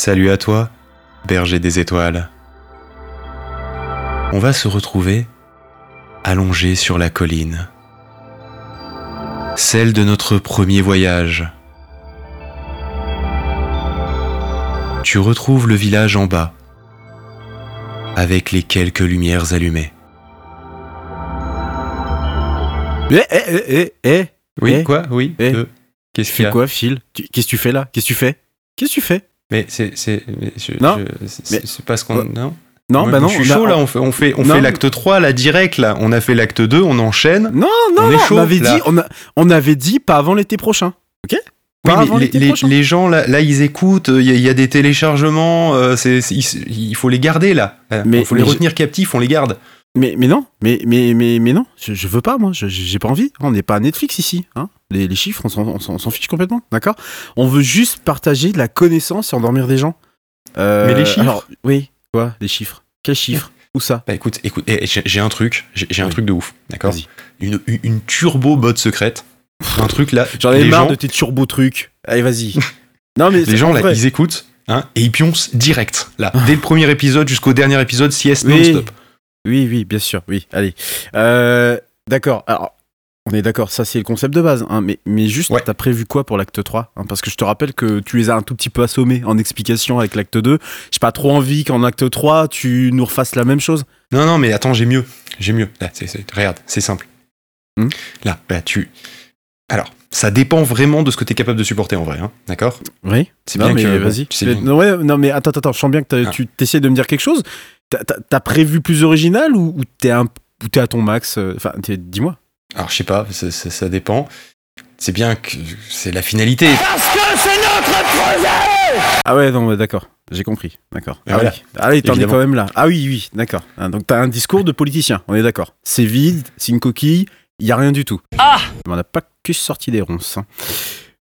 Salut à toi, berger des étoiles. On va se retrouver allongé sur la colline. Celle de notre premier voyage. Tu retrouves le village en bas, avec les quelques lumières allumées. Eh, eh, eh, eh, eh. Oui, Eh, quoi? Oui eh. euh, Qu'est-ce Tu qu'il y fais a? quoi, Phil? Tu- Qu'est-ce que tu fais là? Qu'est-ce que tu fais? Qu'est-ce que tu fais? Mais c'est c'est Non, c'est- pas ce qu'on non? Non, bah non. Je suis chaud là, on fait on fait on Non, fait l'acte 3 là direct là, on a fait l'acte 2, on enchaîne. Non, non, On est non, chaud, on avait là. dit, on, a, on avait dit pas avant l'été prochain. Ok? Oui, Pas avant les, prochain. les gens là, là ils écoutent, il y, a- il y a des téléchargements, euh, il, il faut les garder là. Il Mais- faut les mais retenir captifs, on les garde. Mais, mais non, mais, mais, mais, mais non, je, je veux pas, moi, j'ai pas envie. On n'est pas à Netflix ici. Hein les, les chiffres, on s'en- fiche complètement, d'accord? On veut juste partager de la connaissance et endormir des gens. Euh, Mais les chiffres alors, Oui, quoi Les chiffres? Quels chiffres? Où ça? Bah écoute, écoute, eh, j'ai un truc, j'ai un truc de ouf, d'accord? Vas-y. Une, une, turbo botte secrète, un truc là. J'en ai marre gens, de tes turbo trucs. Allez, vas-y. non, mais Les gens en là, vrai. ils écoutent, hein, et ils pioncent direct là, dès le premier épisode jusqu'au dernier épisode, sieste Oui. non-stop. Oui, oui, bien sûr, oui. Allez. Euh, d'accord. Alors, on est d'accord, ça c'est le concept de base. hein, mais, mais juste, Ouais. t'as prévu quoi pour l'acte 3 hein, Parce que je te rappelle que tu les as un tout petit peu assommés en explication avec l'acte 2. J'ai pas trop envie qu'en acte 3, tu nous refasses la même chose. Non, non, mais attends, j'ai mieux. J'ai mieux. Là, regarde, c'est simple. Hmm. Là, là, tu. Alors, ça dépend vraiment de ce que tu es capable de supporter en vrai, hein, d'accord? Oui. C'est bien mais que. vas-y. tu sais non, ouais, non, mais attends, attends, je sens bien que Ah. tu t'essaies de me dire quelque chose. T'as- prévu plus original ou, ou t'es un- ou t'es à ton max euh, Enfin, t'es- dis-moi. Alors, je sais pas, ça, dépend. C'est bien que c'est la finalité. Ah ouais, non, ouais, d'accord. J'ai compris. D'accord. Ah voilà. oui. Allez, t'en es quand même là. Ah oui, oui, d'accord. Ah, donc t'as un discours de politicien, on est d'accord. C'est vide, c'est une coquille, il y a rien du tout. Ah On n'a pas que sorti des ronces. hein.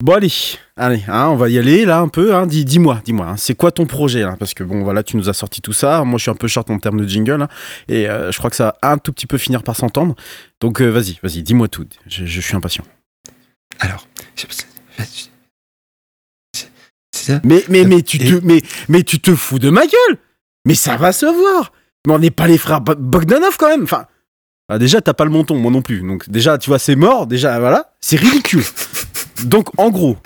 Bon allez, allez, hein, on va y aller là un peu. Hein. Dis, dis-moi, dis-moi, hein, c'est quoi ton projet là? Parce que bon, voilà, tu nous as sorti tout ça. Moi, je suis un peu short en termes de jingle et euh, je crois que ça va un tout petit peu finir par s'entendre. Donc euh, vas-y, vas-y, dis-moi tout. Je, je suis impatient. Alors. c'est- ça? Mais, mais, mais, tu te, mais, mais tu te fous de ma gueule Mais ça va se voir Mais on n'est pas les frères Bo- Bogdanov quand même Enfin, ah, déjà, t'as pas le menton, moi non plus. Donc déjà, tu vois, c'est mort, déjà, voilà, c'est ridicule. Donc, en gros,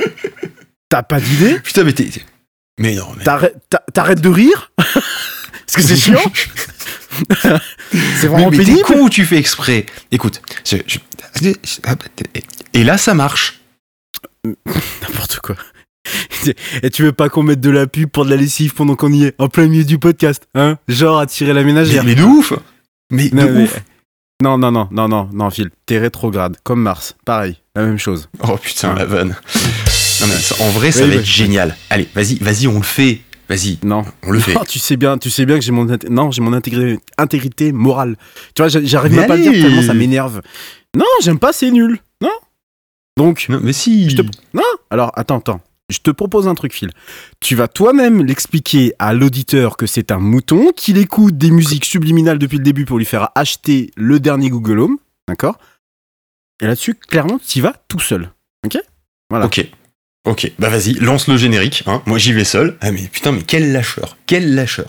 t'as pas d'idée, Putain, mais t'es. Mais non, mais. t'arrêtes t'a- t'arrêtes de rire, parce que c'est chiant, c'est Mais, vraiment mais t'es pénible. con ou tu fais exprès Écoute, je- je- et là ça marche. N'importe quoi. Et tu veux pas qu'on mette de la pub pour de la lessive pendant qu'on y est, en plein milieu du podcast, hein? Genre attirer la Mais, ménagère. mais de ouf Mais Non, de mais- ouf Non, non, non, non, non, non, Phil, t'es rétrograde, comme Mars, pareil, la même chose. Oh putain, la vanne. Non, mais ça- en vrai, ça Oui, va oui. être génial. Allez, vas-y, vas-y, on le fait. Vas-y, Non, on le fait. Non, tu sais bien, tu sais bien que j'ai mon non, j'ai mon intégré- intégrité morale. Tu vois, j'a- j'arrive même pas à le dire tellement ça m'énerve. Non, j'aime pas, c'est nul. Non. Donc, Non, mais si. Je te- non. Alors, attends, attends. Je te propose un truc, Phil. Tu vas toi-même l'expliquer à l'auditeur que c'est un mouton, qu'il écoute des musiques subliminales depuis le début pour lui faire acheter le dernier Google Home. D'accord? Et là-dessus, clairement, tu y vas tout seul. Ok? Voilà. Ok. Ok, bah vas-y, lance le générique. Hein. Moi j'y vais seul. Ah mais putain, mais quel lâcheur. Quel lâcheur.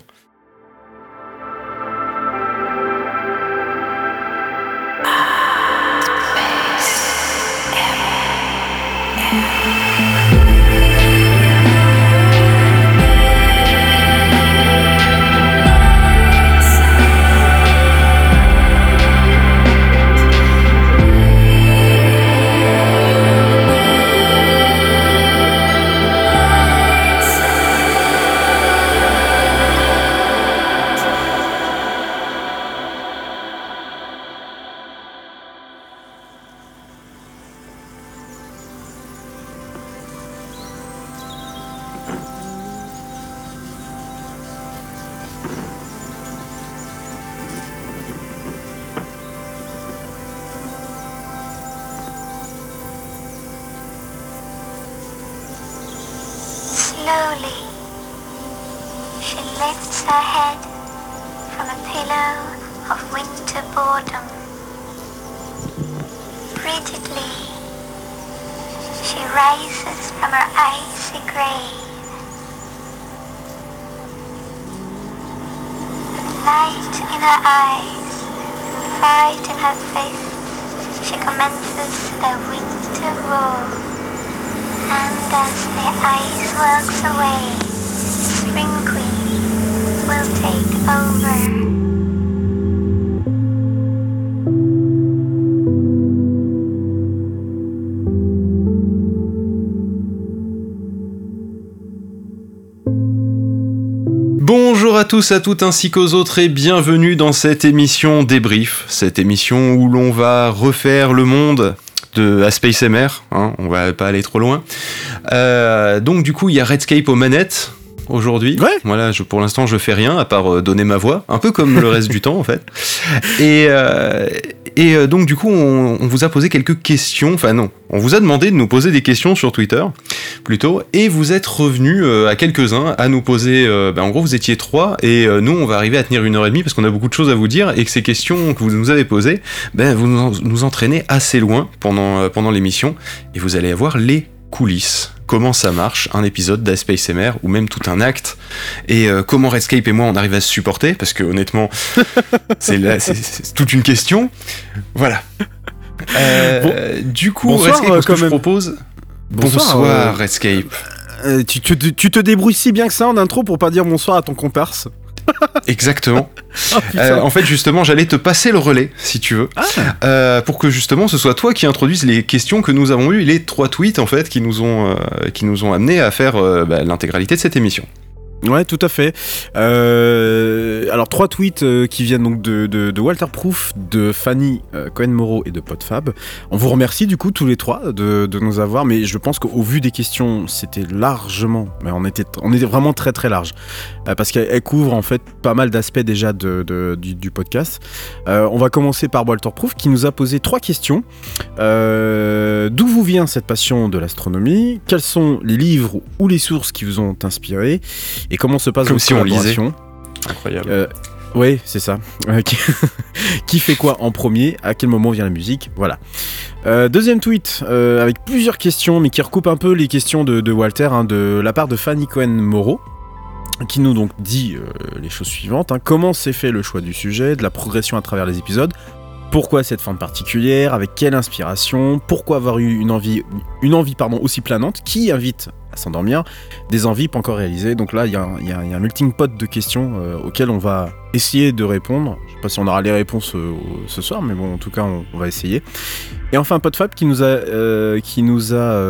Tous, à toutes ainsi qu'aux autres et bienvenue dans cette émission débrief, cette émission où l'on va refaire le monde de à Space MR, hein, on va pas aller trop loin. Euh, donc du coup il y a Redscape aux manettes aujourd'hui. Ouais. Voilà, je, pour l'instant je fais rien à part euh, donner ma voix, un peu comme le reste du temps en fait. Et, euh, et euh, donc du coup on, on vous a posé quelques questions, enfin non, on vous a demandé de nous poser des questions sur Twitter plutôt, et vous êtes revenus euh, à quelques-uns à nous poser. euh, ben, en gros, vous étiez trois, et nous, on va arriver à tenir une heure et demie parce qu'on a beaucoup de choses à vous dire, et que ces questions que vous nous avez posées, ben, vous nous, en- nous entraînez assez loin pendant, pendant l'émission, et vous allez avoir les coulisses. Comment ça marche, un épisode d'Space MR, ou même tout un acte, et euh, comment Redscape et moi on arrive à se supporter, parce que honnêtement, c'est là- c'est- c'est toute une question. Voilà. Euh, Du coup, Bonsoir, Redscape, ce que quand je même. propose? Bonsoir, Bonsoir, euh, Redscape. Tu, tu- tu te débrouilles si bien que ça en intro pour pas dire bonsoir à ton comparse. Exactement. Oh. Euh, en fait, justement, j'allais te passer le relais, si tu veux, Ah. euh, pour que justement ce soit toi qui introduise les questions que nous avons eues, les trois tweets en fait qui nous ont euh, qui nous ont amené à faire bah, l'intégralité de cette émission. Ouais, tout à fait. Euh, alors, trois tweets euh, qui viennent donc de, Walter Proof, de Fanny euh, Cohen-Moreau et de Podfab. On vous remercie du coup tous les trois de, nous avoir, mais je pense qu'au vu des questions, c'était largement, mais on était, vraiment très très large, parce qu'elle elle couvre en fait pas mal d'aspects déjà du, podcast. On va commencer par Walter Proof qui nous a posé trois questions. D'où vous vient cette passion de l'astronomie? Quels sont les livres ou les sources qui vous ont inspiré? Et comment se passe Comme votre si on lisait. Incroyable. Euh, Oui, c'est ça. Euh, qui... fait quoi en premier? À quel moment vient la musique? Voilà. Euh, deuxième tweet, euh, avec plusieurs questions, mais qui recoupe un peu les questions de, de Walter, hein, de la part de Fanny Cohen-Moreau, qui nous donc dit euh, les choses suivantes. hein. Comment s'est fait le choix du sujet, de la progression à travers les épisodes? Pourquoi cette forme particulière? Avec quelle inspiration? Pourquoi avoir eu une envie, une envie pardon, aussi planante? Qui invite s'endormir Des envies pas encore réalisées. Donc là, il y, a un- melting pot de questions euh, auxquelles on va essayer de répondre. Je sais pas si on aura les réponses euh, ce soir, mais bon, en tout cas, on, va essayer. Et enfin, Podfab qui nous a, euh, qui nous a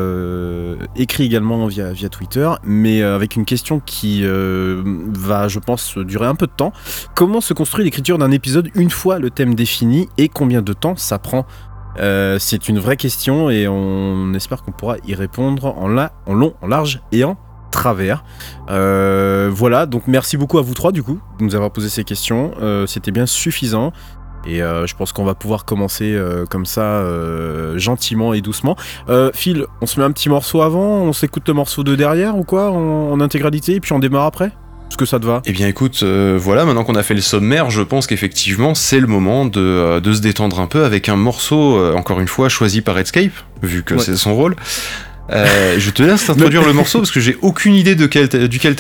écrit également via, via Twitter, mais avec une question qui va, je pense, durer un peu de temps. Comment se construit l'écriture d'un épisode une fois le thème défini et combien de temps ça prend Euh, C'est une vraie question et on espère qu'on pourra y répondre en, la, en long, en large et en travers. Euh, voilà, donc merci beaucoup à vous trois du coup de nous avoir posé ces questions. Euh, C'était bien suffisant. Et je pense qu'on va pouvoir commencer comme ça, gentiment et doucement. Phil, on se met un petit morceau avant, on s'écoute le morceau de derrière ou quoi, en intégralité, et puis on démarre après? Est-ce que ça te va? Eh bien écoute, euh, voilà, maintenant qu'on a fait le sommaire, je pense qu'effectivement c'est le moment de, euh, de se détendre un peu avec un morceau, euh, encore une fois, choisi par Redscape, vu que Ouais. c'est son rôle. Je te laisse introduire le morceau parce que j'ai aucune idée de quel t'as- duquel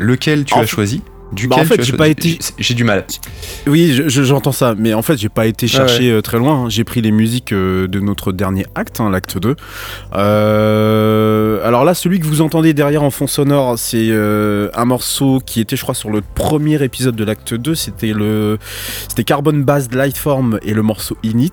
lequel tu En as choisi. Duquel Bah, en fait, j'ai choisi. pas été- J'ai- du mal. Oui, je- je- j'entends ça, mais en fait, j'ai pas été Ah chercher euh, très loin. hein. J'ai pris les musiques euh, de notre dernier acte, hein, l'acte 2. Euh, alors là, celui que vous entendez derrière en fond sonore, c'est euh, un morceau qui était, je crois, sur le premier épisode de l'acte 2. C'était le, c'était Carbon Based Lightform et le morceau Init.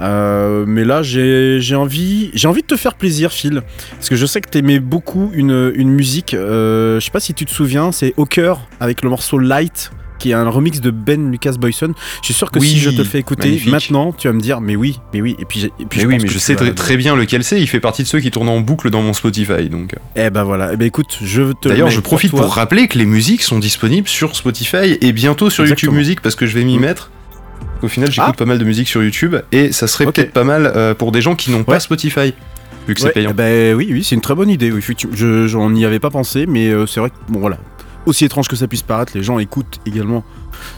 Euh, mais là, j'ai envie, j'ai envie de te faire plaisir, Phil, parce que je sais que t'aimais beaucoup une, une musique. je sais pas si tu te souviens, c'est Au cœur avec le morceau Light qui est un remix de Ben Lucas Boyson. Je suis sûr que Oui, si je te le fais écouter magnifique. maintenant, tu vas me dire mais oui, mais oui. Et puis, j'ai- et puis Mais je oui, pense mais que je tu sais vas- très, bien lequel c'est. Il fait partie de ceux qui tournent en boucle dans mon Spotify. Donc, Eh ben voilà. Eh ben écoute, je te. le d'ailleurs, je profite pour rappeler que les musiques sont disponibles sur Spotify et bientôt sur YouTube. Music parce que je vais m'y Mm. mettre. Au final, j'écoute Ah. pas mal de musique sur YouTube et ça serait peut-être pas mal euh, pour des gens qui n'ont pas. Spotify vu que c'est Ouais, payant. eh ben oui, oui, c'est une très bonne idée. Oui. Je, j'en n'y avais pas pensé, mais euh, c'est vrai que bon voilà. Aussi étrange que ça puisse paraître, les gens écoutent également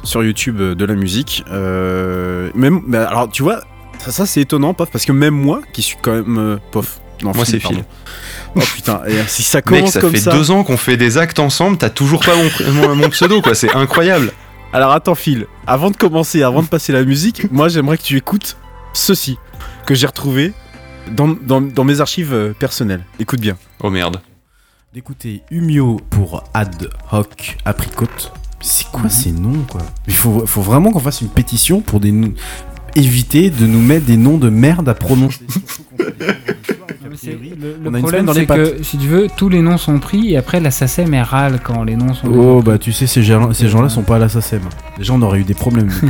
sur YouTube euh, de la musique. Euh, même, mais alors tu vois, ça, ça c'est étonnant, pof, parce que même moi, qui suis quand même euh, pof. Non, Moi, c'est. Phil. Oh putain, et, euh, si ça Mec, commence ça comme fait ça. deux ans qu'on fait des actes ensemble, t'as toujours pas mon, pr- mon, mon pseudo, quoi. C'est incroyable. Alors attends Phil, avant de commencer, avant de passer la musique, moi j'aimerais que tu écoutes ceci que j'ai retrouvé dans, dans- dans mes archives personnelles. Écoute bien. Oh merde. D'écouter Humio pour ad hoc apricot. C'est quoi ces noms quoi? Il faut, faut vraiment qu'on fasse une pétition pour des noms- éviter de nous mettre des noms de merde à prononcer. C'est- Le, le problème, c'est que si tu veux, tous les noms sont pris et après la SACEM elle râle quand les noms sont. Oh bah tu sais ces gens ces gens-là sont pas à la SACEM. Les gens auraient eu des problèmes.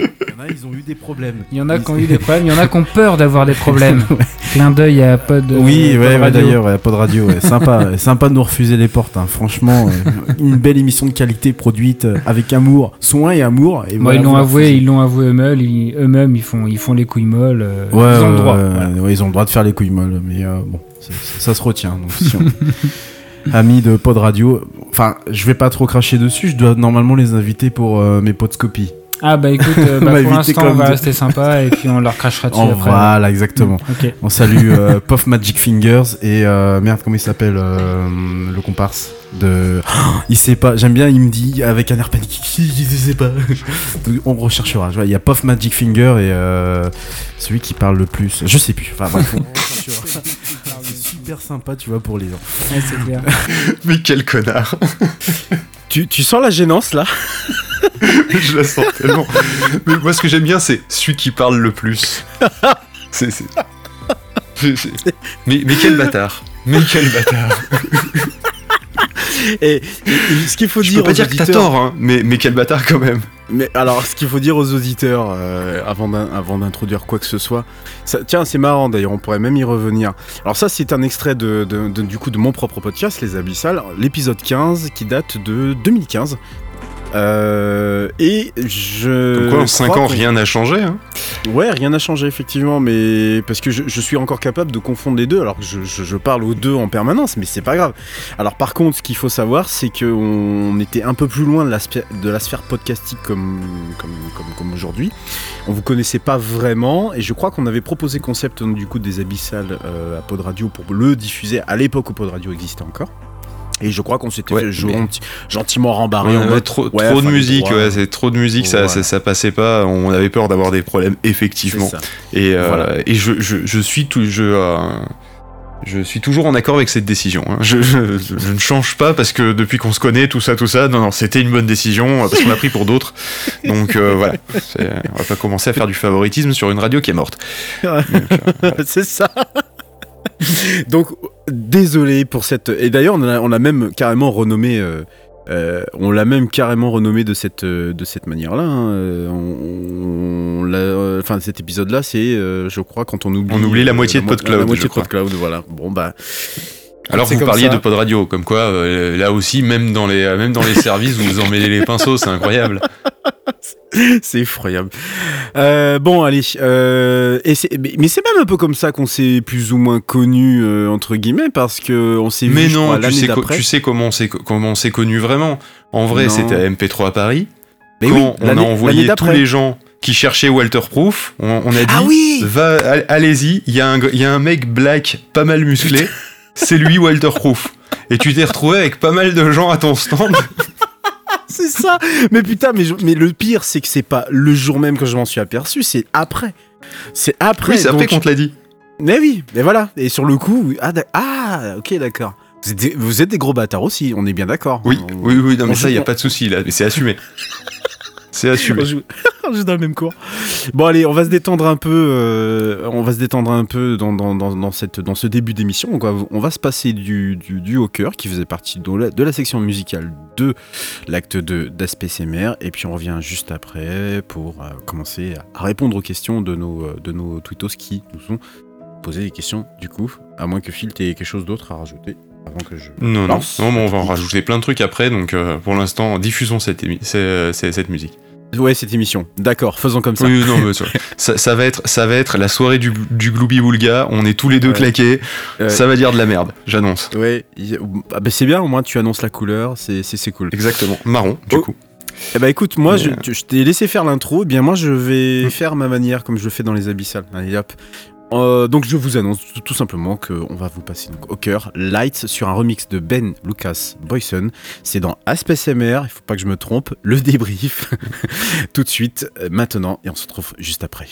Il y en a, ils ont eu des problèmes. Il y en a qui ont eu des problèmes, il y en a qui ont peur d'avoir des problèmes. Clin d'œil à Pod. Oui, euh, Pod ouais, ouais, Radio. d'ailleurs, pas de radio, ouais. sympa, sympa de nous refuser les portes. hein. Franchement, euh, une belle émission de qualité produite euh, avec amour, soin et amour. Et Moi, voilà, ils l'ont avoué, refusez. ils l'ont avoué eux-mêmes, ils, eux-mêmes, ils font, ils font les couilles molles. euh, Ouais, ils ont le droit. ouais, voilà. ouais, ils ont le droit de faire les couilles molles, mais euh, bon, ça se retient. Donc, si on- Amis de Pod Radio, enfin, je vais pas trop cracher dessus. Je dois normalement les inviter pour euh, mes podscopies. Ah bah écoute, euh, bah, pour l'instant, on même va de- rester sympa et puis on leur crachera dessus Oh, après. voilà, exactement. On salue euh, Puff Magic Fingers et euh, merde, comment il s'appelle euh, le comparse de. Oh, il sait pas, j'aime bien, il me dit avec un air panique, il sait pas. on recherchera. Il y a Puff Magic Finger et euh, celui qui parle le plus. Je sais plus. Enfin bref, on recherchera. Sympa, tu vois, pour les gens. Ouais, c'est clair. Mais quel connard. Tu, tu sens la gênance là? Je la sens tellement. Mais moi, ce que j'aime bien, c'est celui qui parle le plus. C'est. c'est- c'est- c'est- Mais, mais quel bâtard. Mais quel bâtard. et, et- et ce qu'il faut Je dire peux pas que t'as auditeurs- tort, hein, mais, mais quel bâtard quand même. Mais alors, ce qu'il faut dire aux auditeurs euh, avant d'in- avant d'introduire quoi que ce soit, ça- tiens, c'est marrant d'ailleurs, on pourrait même y revenir. Alors ça, c'est un extrait de, de- de- du coup de mon propre podcast, Les Abyssales, l'épisode 15 qui date de 2015. Euh, et je. Comme quoi, en 5 crois ans, rien n'a changé. Hein. Ouais, rien n'a changé effectivement, mais parce que je, je suis encore capable de confondre les deux, alors que je, je- je parle aux deux en permanence, mais c'est pas grave. Alors par contre, ce qu'il faut savoir, c'est qu'on était un peu plus loin de la, spé- de la sphère podcastique comme, comme, comme, comme aujourd'hui. On vous connaissait pas vraiment, et je crois qu'on avait proposé concept du coup des abyssales euh, à Pod Radio pour le diffuser à l'époque où Pod Radio existait encore. Et je crois qu'on s'était Ouais, gentiment rembarrer Ouais, trop, ouais, trop de musique, ouais, c'est trop de musique, ça, ça, ça passait pas. On avait peur d'avoir des problèmes, effectivement. Et, euh, Voilà. et je, je, je suis tout, je, euh, je suis toujours en accord avec cette décision. hein. Je, je, je- je ne change pas parce que depuis qu'on se connaît, tout ça, tout ça, non, non, c'était une bonne décision euh, parce qu'on l'a pris pour d'autres. Donc euh, voilà, on va pas commencer à faire du favoritisme sur une radio qui est morte. c'est ça. Donc, désolé pour cette. Et d'ailleurs, on a, on a même carrément renommé. euh, euh, on l'a même carrément renommé de cette, euh, de cette manière-là. hein. On, enfin, cet épisode-là, c'est, je crois, quand on oublie. On oublie la moitié de PodCloud, La moitié de. PodCloud, voilà. Bon, bah. Alors vous parliez ça. de pod radio, comme quoi euh, là aussi, même dans les, même dans les services, vous vous emmêlez les pinceaux, c'est incroyable. c'est effroyable. Euh, bon, allez. euh, et mais c'est même un peu comme ça qu'on s'est plus ou moins connu entre guillemets, parce que on s'est vu Mais non, crois, tu sais, tu sais comment on s'est comment on s'est connu vraiment. En vrai, c'était à MP3 à Paris. Mais quand oui, on a envoyé tous les gens qui cherchaient Walter Proof, on, on a dit Ah oui va, all- allez-y, y, il y a un mec black pas mal musclé, c'est lui Walter Proof. Et tu t'es retrouvé avec pas mal de gens à ton stand. C'est ça Mais putain, mais, je- mais le pire, c'est que c'est pas le jour même que je m'en suis aperçu, c'est après. C'est après. oui, c'est après qu'on te l'a dit. Mais oui, mais voilà. Et sur le coup, ah, ah ok, d'accord. Vous êtes, des, vous êtes des gros bâtards aussi, on est bien d'accord. Oui, On- oui, oui, non, mais ça, il y a pas de souci là, mais c'est assumé. C'est assumé. On joue, on dans le même cours. Bon allez, on va se détendre un peu. euh, on va se détendre un peu dans, dans, cette, dans ce début d'émission. On va- se passer du, du, du cœur qui faisait partie de la, section musicale de l'acte 2 d'Aspect. Et puis on revient juste après pour euh, commencer à répondre aux questions de nos, euh, de nos tweetos qui nous ont posé des questions du coup. À moins que Phil t'ait quelque chose d'autre à rajouter avant que je. Non, non, non, mais on va en rajouter plein de trucs après, donc euh, pour l'instant, diffusons cette, c'est- cette musique. Ouais, cette émission. D'accord, faisons comme ça. Oui, non, mais ça, ça, ça va être, ça va être la soirée du, du Glooby Boulga. On est tous les deux Ouais. claqués. Ouais. Ça va dire de la merde, j'annonce. Ouais, ah bah c'est bien, au moins tu annonces la couleur, c'est cool. Exactement. Marron, du Oh. coup. Eh bah écoute, moi je, Mais, tu- je t'ai laissé faire l'intro, eh bien moi je vais faire ma manière comme je le fais dans les abyssales. Allez hop, Euh, donc je vous annonce tout, simplement qu'on va vous passer donc, au cœur Lights sur un remix de Ben Lucas Boyson. C'est dans Aspect MR, il faut pas que je me trompe, le débrief tout de suite, euh, maintenant, et on se retrouve juste après.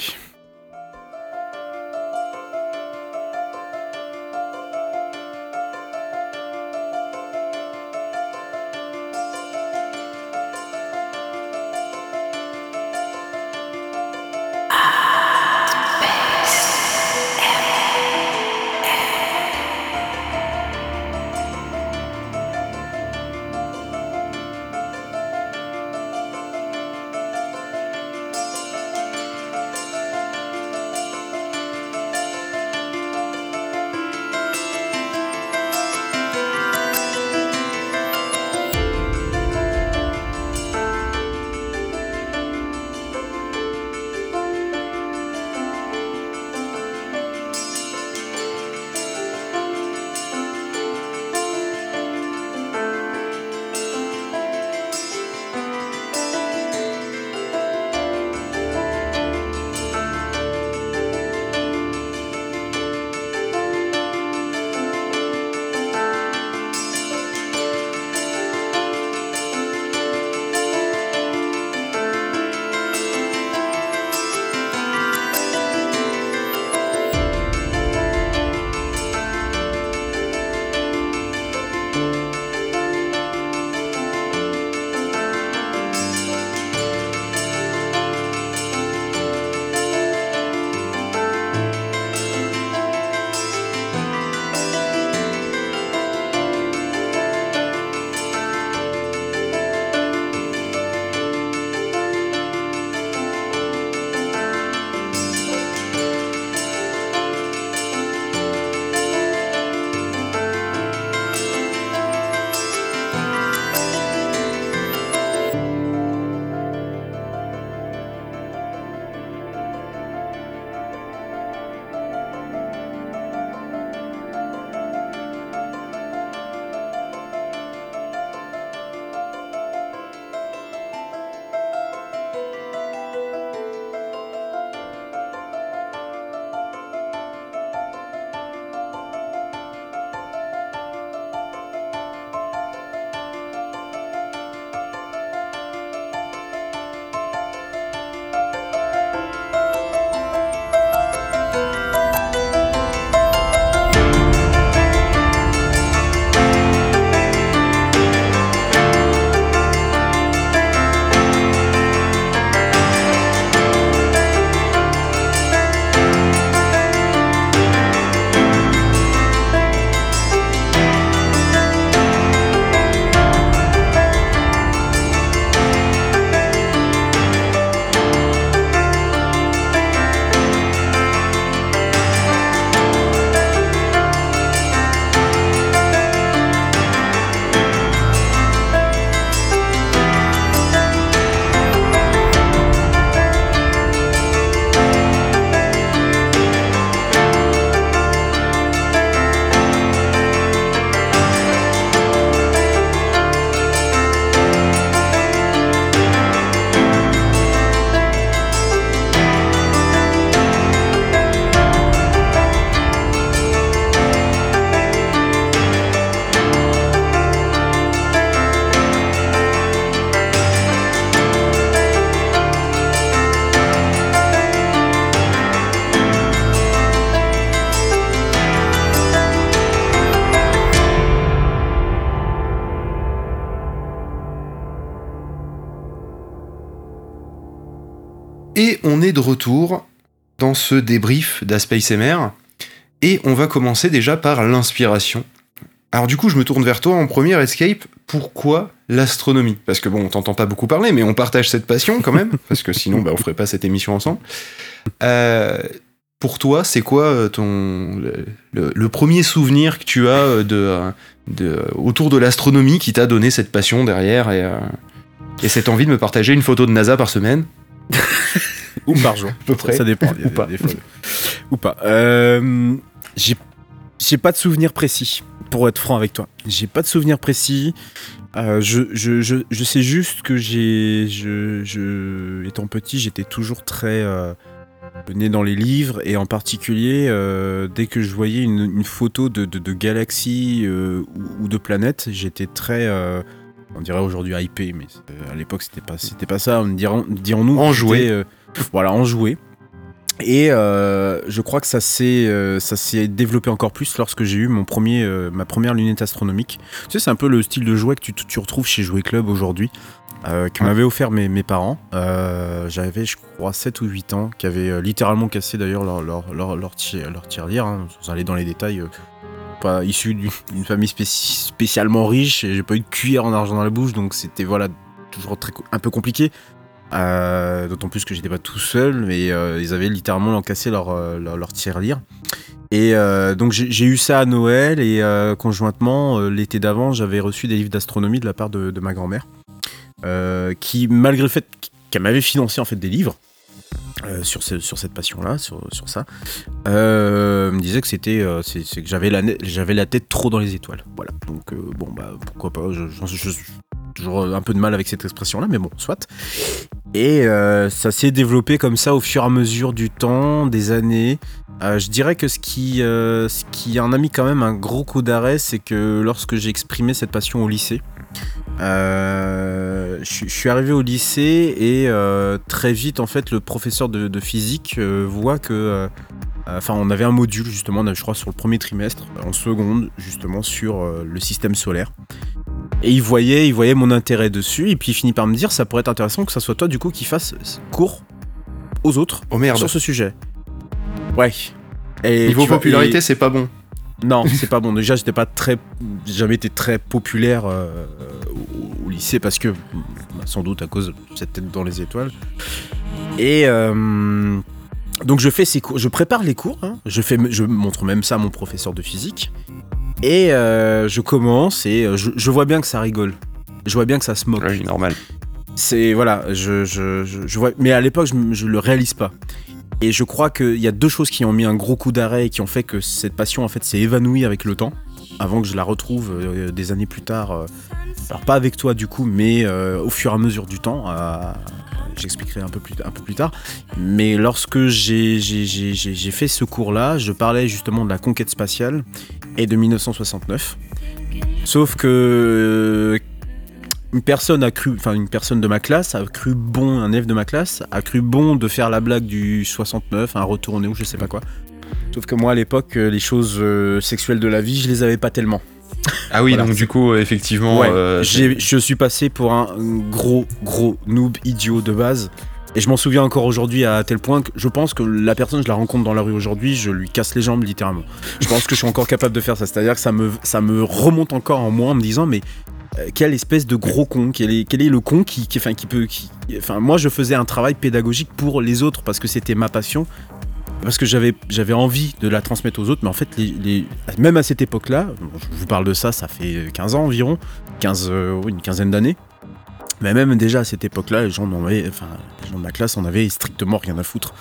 On est de retour dans ce débrief d'Aspace MR. Et on va commencer déjà par l'inspiration. Alors du coup, je me tourne vers toi en première escape. Pourquoi l'astronomie? Parce que bon, on t'entend pas beaucoup parler, mais on partage cette passion quand même, parce que sinon, bah, on ferait pas cette émission ensemble. Euh, pour toi, c'est quoi euh, ton le, le- premier souvenir que tu as euh, de, de autour de l'astronomie qui t'a donné cette passion derrière et, et cette envie de me partager une photo de NASA par semaine? Ou par jour. à peu près Ça dépend. Ou pas. des fois. Ou pas. Euh, j'ai j'ai pas de souvenir précis, pour être franc avec toi. J'ai pas de souvenir précis. Euh, je, je, je, je sais juste que j'ai. Je, je, étant petit, j'étais toujours très. euh, nez dans les livres et en particulier euh, dès que je voyais une, une photo de, de, euh, ou, ou de planètes, j'étais très, euh, on dirait aujourd'hui hypé, mais c'est- à l'époque c'était pas, c'était pas ça. On dirons, dirons-nous Enjoué. euh, voilà, enjoué. Et euh, je crois que ça s'est euh, ça s'est développé encore plus lorsque j'ai eu mon premier euh, ma première lunette astronomique. Tu sais, c'est un peu le style de jouet que tu, tu retrouves chez Jouet Club aujourd'hui, euh, que m'avaient offert mes, mes parents. Euh, J'avais, je crois, 7 ou 8 ans, qui avaient euh, littéralement cassé d'ailleurs leur, leur, leur, leur, leur tirelire, hein, sans aller dans les détails. Pas issu d'une famille spéci- spécialement riche, j'ai pas eu de cuillère en argent dans la bouche, donc c'était voilà toujours très, un peu compliqué. Euh, D'autant plus que j'étais pas tout seul, mais euh, ils avaient littéralement cassé leur, euh, leur, leur tirelire. Et donc j'ai eu ça à Noël et conjointement l'été d'avant j'avais reçu des livres d'astronomie de la part de, de ma grand-mère qui malgré le fait qu'elle m'avait financé en fait des livres euh, sur, ce- sur cette passion-là, sur, sur ça, euh, me disait que c'était euh, que j'avais la, tête trop dans les étoiles. Voilà. Donc euh, bon bah pourquoi pas. Je, toujours un peu de mal avec cette expression-là, mais bon, soit. Et ça s'est développé comme ça au fur et à mesure du temps, des années. Je dirais que ce qui, ce qui en a mis quand même un gros coup d'arrêt, c'est que lorsque j'ai exprimé cette passion au lycée, euh, je, je suis arrivé au lycée et euh, très vite, en fait, le professeur de, de physique euh, voit que. Enfin, on avait un module justement, je crois, sur le premier trimestre, en seconde, justement, sur le système solaire. Et il voyait, il voyait mon intérêt dessus, et puis il finit par me dire, ça pourrait être intéressant que ça soit toi, du coup, qui fasse cours aux autres Oh merde. sur ce sujet. Ouais. Et Niveau vois, popularité, et- c'est pas bon. non, c'est pas bon. Déjà, j'étais pas très, jamais été très populaire euh, au, au lycée parce que, bah, sans doute à cause de cette tête dans les étoiles. Et euh, donc, je fais ces cours, je prépare les cours. hein. je fais, je montre même ça à mon professeur de physique. Et euh, je commence et euh, je, je vois bien que ça rigole. Je vois bien que ça se moque. Oui, normal. C'est voilà, je, je, je, vois, mais à l'époque je, je le réalise pas. Et je crois qu'il y a deux choses qui ont mis un gros coup d'arrêt et qui ont fait que cette passion en fait s'est évanouie avec le temps, avant que je la retrouve euh, des années plus tard. Alors pas avec toi du coup, mais euh, au fur et à mesure du temps. euh, J'expliquerai un peu plus tard. Mais lorsque j'ai fait ce cours-là, je parlais justement de la conquête spatiale et de 1969. Sauf que euh, une personne a cru, enfin une personne de ma classe a cru bon, un élève de ma classe a cru bon de faire la blague du 69, un retourné ou je sais pas quoi. Sauf que moi à l'époque, les choses sexuelles de la vie, je les avais pas tellement. Ah oui, Voilà, donc du coup, effectivement. Ouais, euh, je suis passé pour un gros, gros noob idiot de base. Et je m'en souviens encore aujourd'hui à tel point que je pense que la personne, je la rencontre dans la rue aujourd'hui, je lui casse les jambes littéralement. Je pense que je suis encore capable de faire ça. C'est-à-dire que ça me, ça me remonte encore en moi en me disant, mais euh, quelle espèce de gros con quel est, quel est le con qui, qui, enfin, qui peut. Qui, enfin, moi, je faisais un travail pédagogique pour les autres parce que c'était ma passion. Parce que j'avais, j'avais envie de la transmettre aux autres, mais en fait, les, les- même à cette époque-là, je vous parle de ça, ça fait 15 ans environ, 15, euh, une quinzaine d'années. Mais même déjà à cette époque-là, les gens, avaient- enfin, les gens de ma classe en avaient strictement rien à foutre.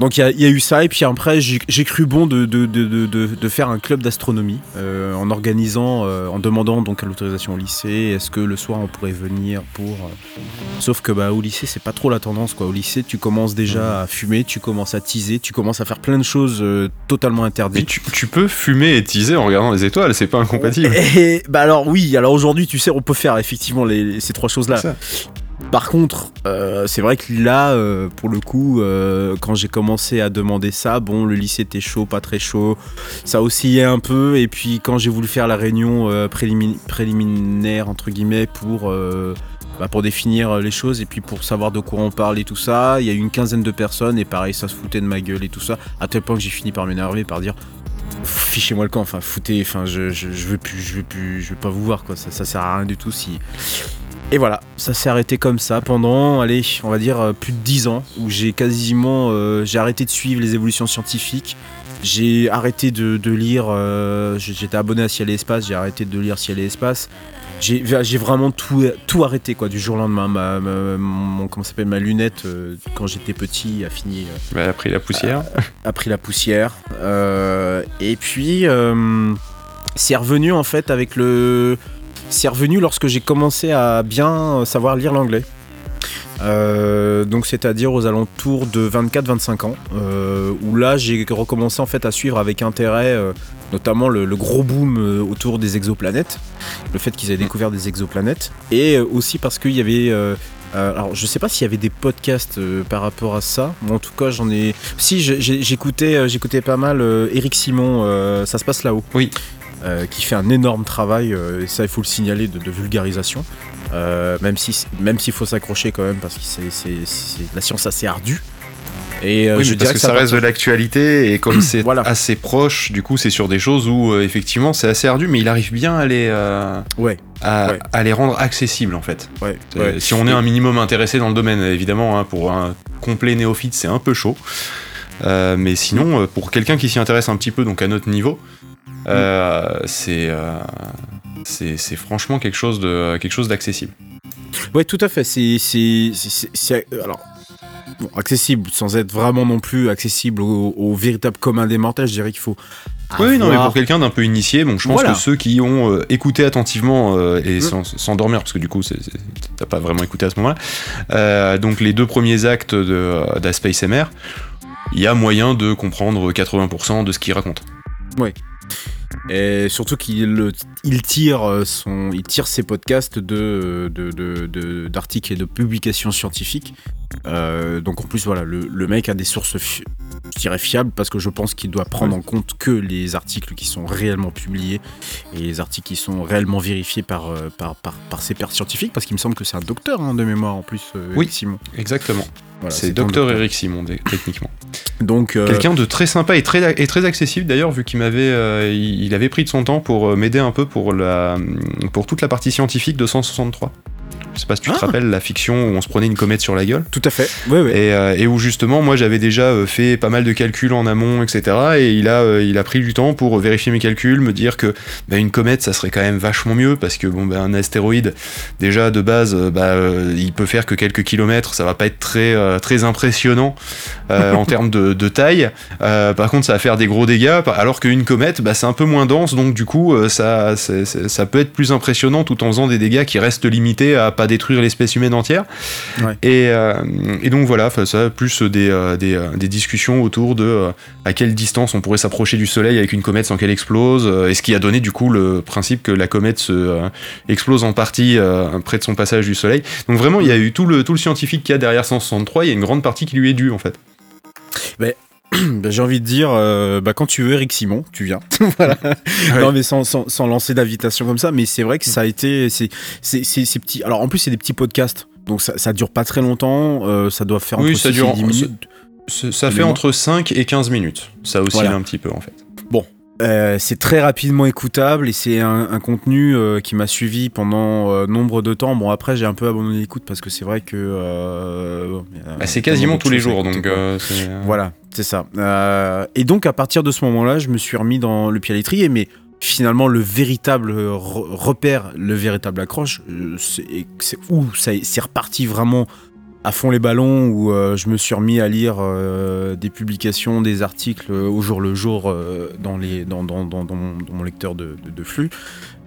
Donc il y, y a eu ça, et puis après, j'ai j'ai cru bon de, de, de, de, faire un club d'astronomie euh, en organisant, euh, en demandant donc à l'autorisation au lycée, est-ce que le soir on pourrait venir pour. euh, Sauf que bah, au lycée, c'est pas trop la tendance. Quoi. Au lycée, tu commences déjà à fumer, tu commences à teaser, tu commences à faire plein de choses euh, totalement interdites. tu, tu peux fumer et teaser en regardant les étoiles, c'est pas incompatible. Et bah alors oui, alors aujourd'hui tu sais on peut faire effectivement les- ces trois choses là. Par contre, euh, c'est vrai que là, euh, pour le coup, euh, quand j'ai commencé à demander ça, bon, le lycée était chaud, pas très chaud, ça oscillait un peu. Et puis quand j'ai voulu faire la réunion prélimin- préliminaire entre guillemets pour bah, pour définir les choses et puis pour savoir de quoi on parle et tout ça, il y a eu une quinzaine de personnes et pareil, ça se foutait de ma gueule et tout ça, à tel point que j'ai fini par m'énerver, par dire fichez-moi le camp, enfin foutez, enfin je, je, je veux plus, je veux plus, je veux pas vous voir quoi, ça, ça sert à rien du tout si. Et voilà, ça s'est arrêté comme ça pendant, allez, on va dire euh, plus de 10 ans, où j'ai quasiment, euh, j'ai arrêté de suivre les évolutions scientifiques, j'ai arrêté de, de lire, euh, j'étais abonné à Ciel et Espace, j'ai arrêté de lire Ciel et Espace, j'ai vraiment tout, tout arrêté quoi, du jour au lendemain, ma, ma- mon, comment s'appelle, ma lunette, euh, quand j'étais petit, a fini... euh, Bah, après la poussière. a pris la poussière. Et puis, c'est revenu en fait avec le. C'est revenu lorsque j'ai commencé à bien savoir lire l'anglais. Euh, donc c'est-à-dire aux alentours de 24-25 ans, euh, où là j'ai recommencé en fait à suivre avec intérêt euh, notamment le, gros boom autour des exoplanètes, le fait qu'ils aient découvert des exoplanètes, et aussi parce qu'il y avait... alors je sais pas s'il y avait des podcasts par rapport à ça, mais en tout cas j'en ai... Si j'écoutais j'écoutais pas mal Eric Simon, ça se passe là-haut. Oui. Euh, qui fait un énorme travail, euh, et ça il faut le signaler, de, de vulgarisation. Euh, même si même s'il faut s'accrocher quand même parce que c'est la science assez ardue. Et Oui, je mais dirais parce que ça reste de l'actualité et comme c'est Voilà. assez proche, du coup, c'est sur des choses où effectivement c'est assez ardu, mais il arrive bien à les, Ouais, à, Ouais. à les rendre accessibles en fait. ouais. Si on est un minimum intéressé dans le domaine, évidemment, hein, pour un complet néophyte, c'est un peu chaud. Euh, mais sinon, euh, pour quelqu'un qui s'y intéresse un petit peu, donc à notre niveau, euh, c'est euh, c'est c'est franchement quelque chose de quelque chose d'accessible. Ouais, tout à fait. C'est euh, alors bon, accessible sans être vraiment non plus accessible au, au véritable commun des mortels. Je dirais qu'il faut. Oui, non, mais pour quelqu'un d'un peu initié, bon, je pense Voilà. que ceux qui ont euh, écouté attentivement euh, et Mm. sans, dormir, parce que du coup, t'as pas vraiment écouté à ce moment-là, euh, donc les deux premiers actes de, d'Aspace MR, il y a moyen de comprendre 80% de ce qu'il raconte. Et surtout qu'il il tire euh, tire ses podcasts de de- de- de- d'articles et de publications scientifiques. Euh, donc en plus voilà, le, le mec a des sources, fi- je dirais fiables parce que je pense qu'il doit prendre en compte que les articles qui sont réellement publiés et les articles qui sont réellement vérifiés par euh, par, par, par ses pairs scientifiques parce qu'il me semble que c'est un docteur hein, de mémoire en plus. euh, Oui. Simon. Exactement. Voilà, c'est Docteur Eric Simon, techniquement. Donc euh, Quelqu'un de très sympa et très, et très accessible d'ailleurs, vu qu'il m'avait, euh, il, il avait pris de son temps pour m'aider un peu pour, la, pour toute la partie scientifique de 163. Je sais pas si tu te Ah. rappelles la fiction où on se prenait une comète sur la gueule. tout à fait. Oui oui. Et, euh, et où justement, moi j'avais déjà euh, fait pas mal de calculs en amont, etc. Et il a, euh, il a pris du temps pour vérifier mes calculs, me dire que bah, une comète ça serait quand même vachement mieux parce que bon, bah, un astéroïde, déjà de base, bah, euh, il peut faire que quelques kilomètres, ça va pas être très, très impressionnant en termes de, de taille. Par contre, ça va faire des gros dégâts, alors qu'une comète, bah, c'est un peu moins dense, donc du coup, ça, ça peut être plus impressionnant tout en faisant des dégâts qui restent limités à pas détruire l'espèce humaine entière. Ouais. Et, euh, et donc voilà, ça, plus des, euh, des, euh, des discussions autour de euh, à quelle distance on pourrait s'approcher du Soleil avec une comète sans qu'elle explose, et ce qui a donné du coup le principe que la comète se explose en partie près de son passage du Soleil. Donc vraiment, il y a eu tout le, tout le scientifique qu'il y a derrière 163, il y a une grande partie qui lui est due en fait. Bah, j'ai envie de dire, euh, bah, quand tu veux, Eric Simon, tu viens. voilà. Non, mais sans, sans, sans lancer d'invitation comme ça, mais c'est vrai que ça a été. C'est. Alors, en plus, c'est des petits podcasts. Donc, ça, ça dure pas très longtemps. euh, ça doit faire Oui, entre ça 6 dure- et 10 minutes. Ça, fait entre 5 et 15 minutes. Ça oscille Voilà. un petit peu en fait. Euh, c'est très rapidement écoutable et c'est un, un contenu euh, qui m'a suivi pendant euh, nombre de temps. Bon, après, j'ai un peu abandonné l'écoute parce que c'est vrai que. bon, il y a Bah, c'est quasiment tous les jours, donc Voilà, c'est ça. Et donc à partir de ce moment-là, je me suis remis dans le pied à l'étrier, mais finalement le véritable re- repère, le véritable accroche, c'est où c'est reparti vraiment à fond les ballons, où euh, je me suis remis à lire euh, des publications, des articles euh, au jour le jour dans, les, dans, dans, dans, dans mon, dans mon lecteur de, de- de flux.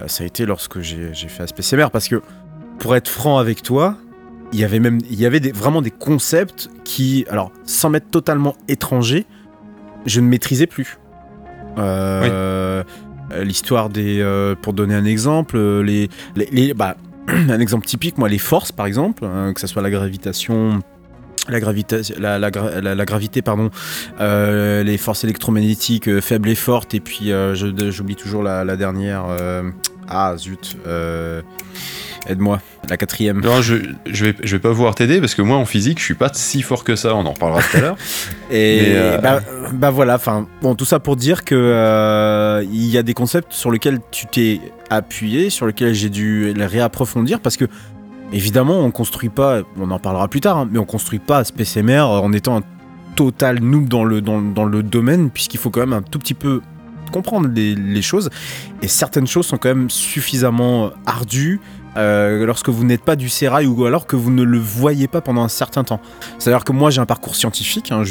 Ça a été lorsque j'ai fait ASPCMR, parce que pour être franc avec toi, il y avait même il y avait des, vraiment des concepts qui, alors sans m'être totalement étranger, je ne maîtrisais plus. L'histoire des, pour donner un exemple, les, les, les- bah, un exemple typique, moi les forces par exemple, hein, que ce soit la gravitation. La, gravité, pardon, euh, les forces électromagnétiques euh, faibles et fortes, et puis euh, j'oublie toujours la dernière. Ah zut, euh, aide-moi, la quatrième. Non, je, je, vais, je vais pas pouvoir t'aider parce que moi en physique je suis pas si fort que ça, on en reparlera tout à l'heure. Et euh, bah, bah voilà, enfin, bon, tout ça pour dire que euh, il y a des concepts sur lesquels tu t'es appuyé, sur lesquels j'ai dû les réapprofondir parce que évidemment, on construit pas, on en parlera plus tard, hein, mais on construit pas Space MR en étant un total noob dans le, dans, dans le domaine, puisqu'il faut quand même un tout petit peu comprendre les, choses. Et certaines choses sont quand même suffisamment ardues euh, lorsque vous n'êtes pas du sérail ou alors que vous ne le voyez pas pendant un certain temps. C'est-à-dire que moi j'ai un parcours scientifique, hein,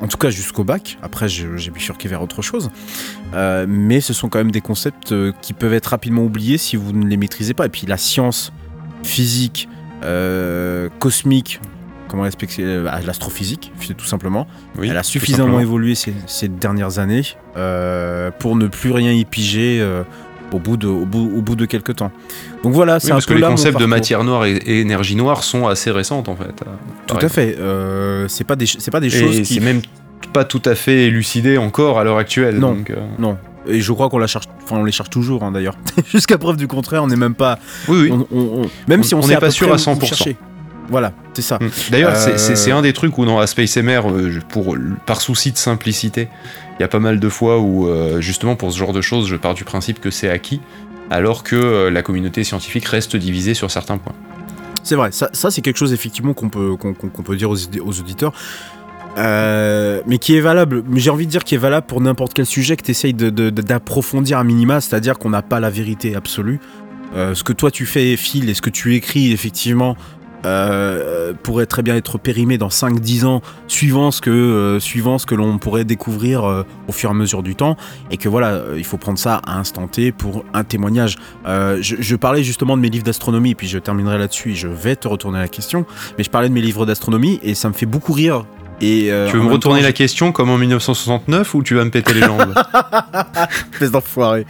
en tout cas jusqu'au bac. Après j'ai bifurqué vers autre chose. Euh, mais ce sont quand même des concepts euh, qui peuvent être rapidement oubliés si vous ne les maîtrisez pas. Et puis la science, physique, cosmique, comment expliquer euh, l'astrophysique, tout simplement. Oui, Elle a suffisamment évolué ces, ces dernières années euh, pour ne plus rien y piger euh, au, bout de, au, bout, au bout de quelques temps. Donc voilà, c'est Oui, un parce peu que les concepts de matière noire et, et énergie noire sont assez récentes en fait. Tout à fait. euh, c'est pas des, c'est pas des choses Et qui. même pas tout à fait élucidé encore à l'heure actuelle. Non. donc, euh, Non. Et je crois qu'on la cherche, enfin on les cherche toujours hein, d'ailleurs. Jusqu'à preuve du contraire, on n'est même pas. Oui, oui. on- on- on- même si on, n'est pas sûr à où 100%. chercher. Voilà, c'est ça. Mm. D'ailleurs, c'est- Euh, c'est un des trucs où dans A Space MR, euh, pour, par souci de simplicité, il y a pas mal de fois où, euh, justement, pour ce genre de choses, je pars du principe que c'est acquis, alors que la communauté scientifique reste divisée sur certains points. C'est vrai, ça, ça, c'est quelque chose effectivement qu'on peut, qu'on peut dire aux, auditeurs. Euh, mais qui est valable, j'ai envie de dire qui est valable pour n'importe quel sujet que tu essayes d'approfondir à minima, c'est-à-dire qu'on n'a pas la vérité absolue. Euh, ce que toi tu fais, Phil, et ce que tu écris, effectivement, euh, pourrait très bien être périmé dans 5-10 ans, suivant ce que, euh, suivant ce que l'on pourrait découvrir euh, au fur et à mesure du temps, et que voilà, il faut prendre ça à instant T pour un témoignage. Je, je parlais justement de mes livres d'astronomie, puis je terminerai là-dessus et je vais te retourner la question. Mais je parlais de mes livres d'astronomie et ça me fait beaucoup rire. Et, euh, tu veux me retourner temps, la question comme en 1969 ou tu vas me péter les jambes espèce d'enfoiré.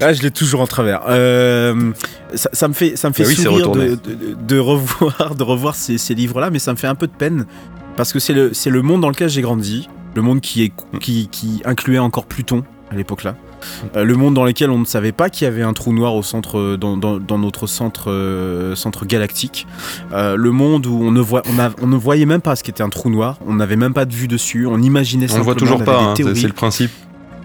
Ah, je l'ai toujours en travers. Euh, ça, ça me fait, ça me fait Ah oui, c'est sourire de, de- de revoir, de revoir ces, ces livres-là, mais ça me fait un peu de peine parce que c'est le, le monde dans lequel j'ai grandi, le monde qui, est, qui, qui incluait encore Pluton à l'époque-là. Euh, le monde dans lequel on ne savait pas qu'il y avait un trou noir au centre, euh, dans, dans- dans notre centre, euh, centre galactique. Le monde où on ne, voit, on, a- on ne voyait même pas ce qu'était un trou noir, on n'avait même pas de vue dessus, on imaginait On le voit toujours pas, hein, c'est le principe.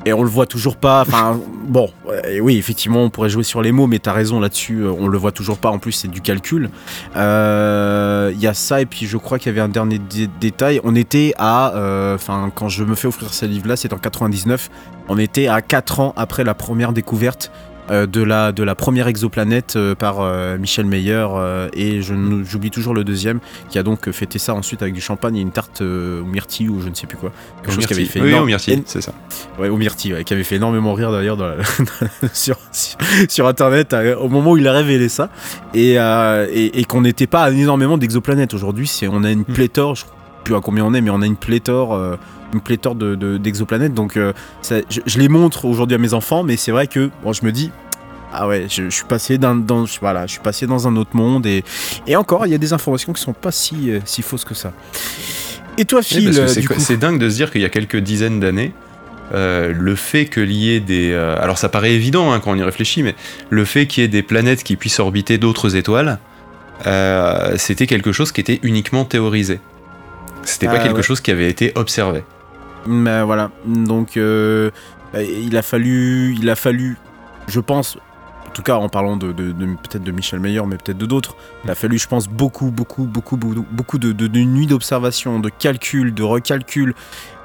Et on le voit toujours pas. Enfin, bon, euh, oui, effectivement, on pourrait jouer sur les mots, mais t'as raison là-dessus, euh, on le voit toujours pas. En plus, c'est du calcul. Euh, Il y a ça, et puis je crois qu'il y avait un dernier dé- détail. On était à, enfin, quand je me fais offrir ce livre-là, c'est en 99. On était à 4 ans après la première découverte. Euh, de, la, de la première exoplanète euh, par euh, Michel Meyer et je ne- j'oublie toujours le deuxième qui a donc fêté ça ensuite avec du champagne et une tarte aux myrtilles ou je ne sais plus quoi quelque chose qui avait fait oui, énorme- au myrtille, c'est ça. Ouais, au myrtille, ouais, qui avait fait énormément rire d'ailleurs la- sur, internet au moment où il a révélé ça. Et, euh, et, et qu'on n'était pas à énormément d'exoplanètes. Aujourd'hui, c'est, on a une Hmm. pléthore, je sais plus à combien on est, mais on a une pléthore, euh, une pléthore de, de- d'exoplanètes. Donc euh, ça- je, je les montre aujourd'hui à mes enfants, mais c'est vrai que bon, je me dis. Ah ouais, je, je suis passé dans, dans- je- voilà, je suis passé dans un autre monde et, et encore, il y a des informations qui sont pas si, euh, si fausses que ça. Et toi, Phil, que euh, c'est dingue de se dire qu'il y a quelques dizaines d'années, euh, le fait qu'il y ait des... euh, alors ça paraît évident hein, quand on y réfléchit, mais le fait qu'il y ait des planètes qui puissent orbiter d'autres étoiles, euh, c'était quelque chose qui était uniquement théorisé. C'était pas Ah, quelque ouais. chose qui avait été observé. Mais voilà, donc euh, euh, il a fallu, il a fallu, je pense, en tout cas en parlant de, de- de- peut-être de Michel Meyer, mais peut-être de d'autres, il a fallu, je pense, beaucoup, beaucoup, beaucoup, beaucoup, de, de- de nuits d'observation, de calcul, de recalcul,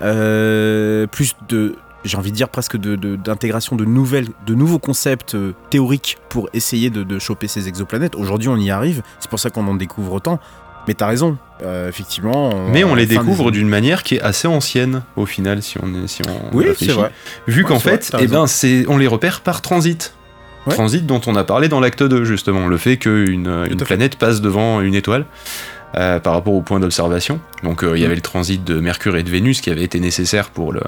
euh, plus de, j'ai envie de dire presque de- de- d'intégration de, nouvelles, de nouveaux concepts euh, théoriques pour essayer de, de choper ces exoplanètes. Aujourd'hui, on y arrive, c'est pour ça qu'on en découvre autant. Mais t'as raison, euh, effectivement. Mais on les découvre d'une manière qui est assez ancienne au final, si on, est, si on Oui, c'est vrai. Vu Ouais, qu'en vrai, fait, eh ben, c'est, on les repère par transit. Ouais. Transit dont on a parlé dans l'acte 2, justement. Le fait qu'une une fait. planète passe devant une étoile euh, par rapport au point d'observation. Donc euh, il y Mm. avait le transit de Mercure et de Vénus qui avait été nécessaire pour le,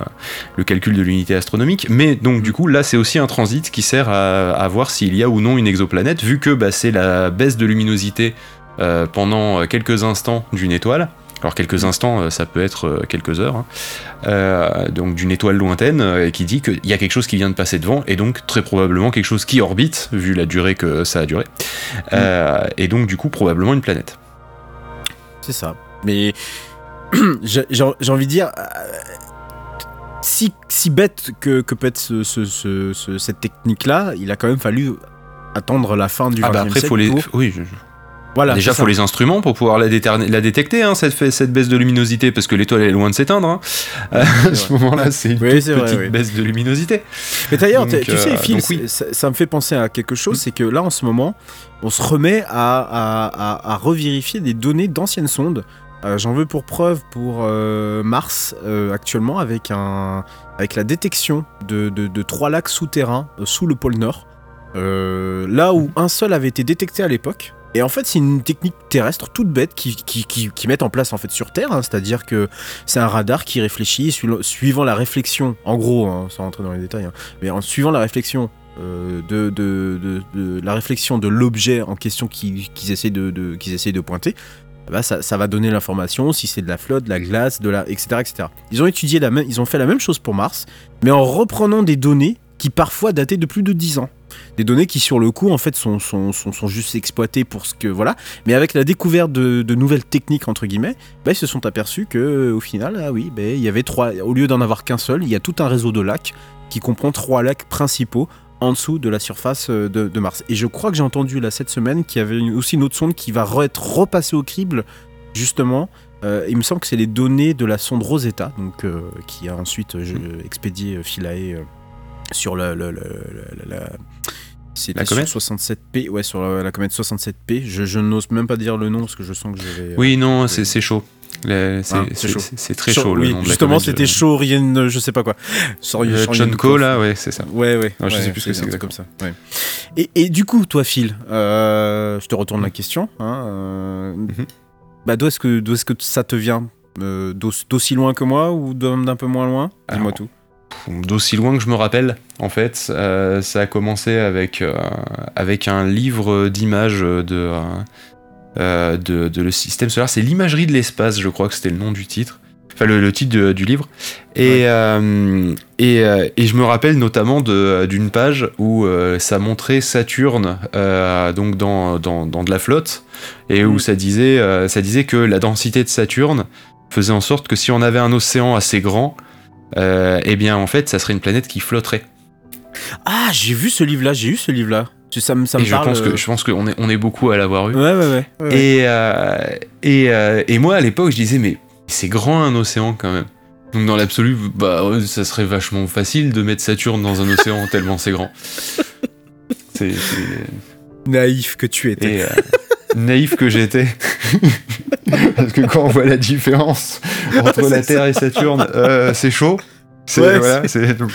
le calcul de l'unité astronomique. Mais donc Mm. du coup, là, c'est aussi un transit qui sert à, à voir s'il y a ou non une exoplanète, vu que bah, c'est la baisse de luminosité euh, pendant quelques instants d'une étoile. Alors quelques instants, euh, ça peut être euh, quelques heures, hein. Euh, donc d'une étoile lointaine euh, qui dit qu'il y a quelque chose qui vient de passer devant et donc très probablement quelque chose qui orbite vu la durée que ça a duré. Euh, et donc du coup probablement une planète. C'est ça. Mais j'ai envie de dire, euh, si, si bête que, que peut être ce- ce- ce- ce- cette technique-là, il a quand même fallu attendre la fin du Ah bah 20e après siècle faut les, pour- oui, je- Voilà, déjà c'est faut les instruments pour pouvoir la, détecter hein, cette, cette baisse de luminosité parce que l'étoile est loin de s'éteindre. hein. Euh, à ce moment-là c'est une Oui, vrai, petite oui. baisse de luminosité. Mais d'ailleurs, tu sais, euh, Phil, donc oui. ça, ça me fait penser à quelque chose, c'est que là, en ce moment, on se remet à, à, à- à revérifier des données d'anciennes sondes. Euh, J'en veux pour preuve pour euh, Mars actuellement avec, un, avec la détection de, de- de trois lacs souterrains sous le pôle Nord. Là où un seul avait été détecté à l'époque, Et en fait, c'est une technique terrestre toute bête qui, mettent en place en fait sur Terre, hein. c'est-à-dire que c'est un radar qui réfléchit suivant- la réflexion, en gros, hein, sans rentrer dans les détails, hein, mais en suivant la réflexion euh, de, la réflexion de l'objet en question qu'ils qu'ils essaient qu'ils essayent de pointer. Bah ça, ça va donner l'information si c'est de la flotte, de la glace, de la, etc., etc. Ils ont étudié la même, ils ont fait la même chose pour Mars, mais en reprenant des données qui parfois dataient de plus de 10 ans. Des données qui sur le coup en fait sont, sont, sont, sont juste exploitées pour ce que voilà, mais avec la découverte de, de nouvelles techniques entre guillemets, bah, ils se sont aperçus que au final ah oui, bah, il y avait trois, au lieu d'en avoir qu'un seul, il y a tout un réseau de lacs qui comprend trois lacs principaux en dessous de la surface euh, de, de Mars. Et je crois que j'ai entendu là cette semaine qu'il y avait une- aussi une autre sonde qui va re- être repassée au crible justement. Euh, il me semble que c'est les données de la sonde Rosetta, donc euh, qui a ensuite euh, je- expédié euh, Philae euh, sur la- la- c'était La comète sur 67P, ouais, sur la, la comète 67P. Je, je n'ose même pas dire le nom parce que je sens que je vais. euh, Oui, non, c'est c'est chaud. Le- C'est Ah, c'est chaud. c'est- très chaud, le nom justement, c'était je- chaud, rien, euh, je sais pas quoi. Euh, John. Cole, là, ouais, c'est ça. Ouais, ouais. Non, je sais plus ce que c'est comme ça. Et, et du coup, toi, Phil, euh, je te retourne la question. hein, euh, Mhm. bah, d'où est-ce que, est-ce que ça te vient Euh, d'aus- D'aussi loin que moi ou d'un peu moins loin? Dis-moi tout. D'aussi loin que je me rappelle, en fait, euh, ça a commencé avec, euh, avec un livre d'images de, euh, de, de le système solaire. C'est l'imagerie de l'espace, je crois que c'était le nom du titre. Enfin, le, le titre de- du livre. Et, Ouais. et, et je me rappelle notamment d'une page où ça montrait Saturne donc dans, dans, dans de la flotte et où Mm. ça, disait, ça disait que la densité de Saturne faisait en sorte que si on avait un océan assez grand, eh bien en fait ça serait une planète qui flotterait. Ah, j'ai vu ce livre-là, j'ai eu ce livre-là. Ça me, ça me et je parle. pense que euh, je pense qu'on est, on est beaucoup à l'avoir eu. Ouais, ouais, ouais. Et, euh, et, euh, et moi à l'époque je disais mais c'est grand un océan quand même. Donc dans l'absolu, bah ça serait vachement facile de mettre Saturne dans un océan tellement c'est grand. C'est- Naïf que tu étais. et euh, naïf que j'étais. Parce que quand on voit la différence entre la Terre et Saturne, euh, c'est chaud. C'est Ouais, voilà, c'est donc-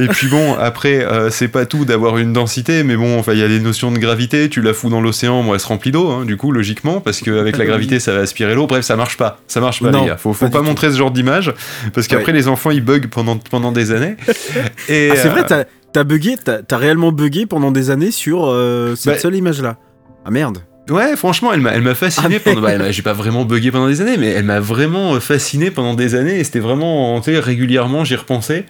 Et puis bon, après, euh, c'est pas tout d'avoir une densité, mais bon, enfin, il y a des notions de gravité. Tu la fous dans l'océan, moi, elle se remplit d'eau, hein, du coup, logiquement, parce qu'avec la gravité, ça va aspirer l'eau. Bref, ça marche pas. Ça marche pas, Non, les gars. Faut, faut pas pas, du tout. montrer ce genre d'image, parce qu'après, Ouais. les enfants, ils bug pendant, pendant des années. Et, Ah, c'est euh, vrai, t'as t'as bugué, t'as réellement bugué pendant des années sur euh, cette Bah- seule image-là. Ah merde. Ouais, franchement, elle m'a, elle m'a fasciné Ah, pendant. bah, j'ai pas vraiment bugué pendant des années, mais elle m'a vraiment euh, fasciné pendant des années. Et c'était vraiment, tu sais, régulièrement, j'y repensais.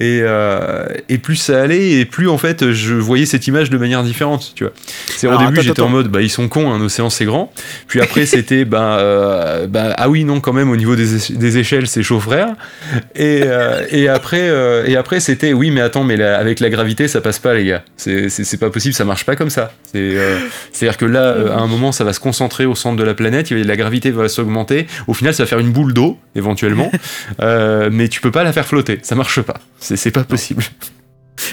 Et, euh, et plus ça allait, et plus en fait, je voyais cette image de manière différente, tu vois. C'est au Alors, début, j'étais en mode, bah ils sont cons, un océan c'est grand. Puis après, c'était, bah, euh, bah, ah oui, non, quand même, au niveau des, échelles, c'est chaud frère. Et, euh, et après, et après, c'était, oui, mais attends, mais la- avec la gravité, ça passe pas, les gars. C'est, pas possible, ça marche pas comme ça. C'est, euh, c'est-à-dire que là, à un moment, ça va se concentrer au centre de la planète, la gravité va s'augmenter. Au final, ça va faire une boule d'eau, éventuellement. Mais tu peux pas la faire flotter, ça marche pas. C'est, pas possible.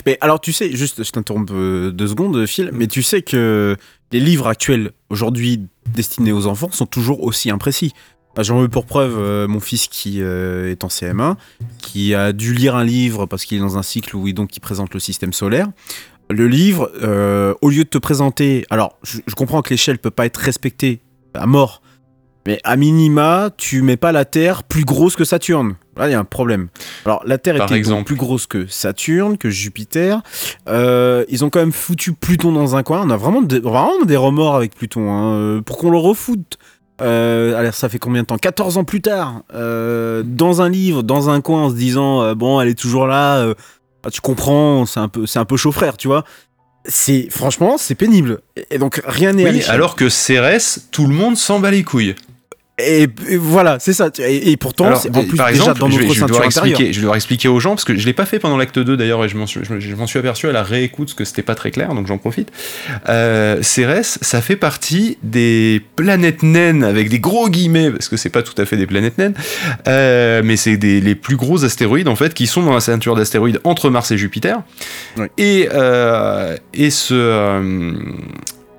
Mais alors, tu sais, juste, je t'interromps euh, deux secondes, Phil, mais tu sais que les livres actuels, aujourd'hui destinés aux enfants, sont toujours aussi imprécis. Bah, J'en veux pour preuve euh, mon fils qui euh, est en CM1, qui a dû lire un livre parce qu'il est dans un cycle où il, donc, il présente le système solaire. Le livre, euh, au lieu de te présenter... Alors, je, je comprends que l'échelle peut pas être respectée à mort, mais à minima, tu mets pas la Terre plus grosse que Saturne. Là, il y a un problème. Alors, la Terre Par était donc plus grosse que Saturne, que Jupiter. Euh, ils ont quand même foutu Pluton dans un coin. On a vraiment des, vraiment des remords avec Pluton. hein. Euh, Pour qu'on le refoute. Euh, alors, ça fait combien de temps? 14 ans plus tard. euh, dans un livre, dans un coin, en se disant euh, bon, elle est toujours là. ah, tu comprends, c'est un peu, c'est un peu chaud frère, tu vois. C'est franchement, c'est pénible. Et, et donc rien n'est Oui, alors que Cérès, tout le monde s'en bat les couilles. Et, et voilà, c'est ça. Et, et pourtant, Alors, en plus par déjà exemple, dans je notre je intérieure. expliquer, je expliquer aux gens, parce que je l'ai pas fait pendant l'acte 2 d'ailleurs, et je m'en suis, je, je m'en suis aperçu à la réécoute, parce que c'était pas très clair, donc j'en profite. Euh, Cérès, ça fait partie des planètes naines, avec des gros guillemets, parce que c'est pas tout à fait des planètes naines, euh, mais c'est les plus gros astéroïdes, en fait, qui sont dans la ceinture d'astéroïdes entre Mars et Jupiter. Et, euh, et ce...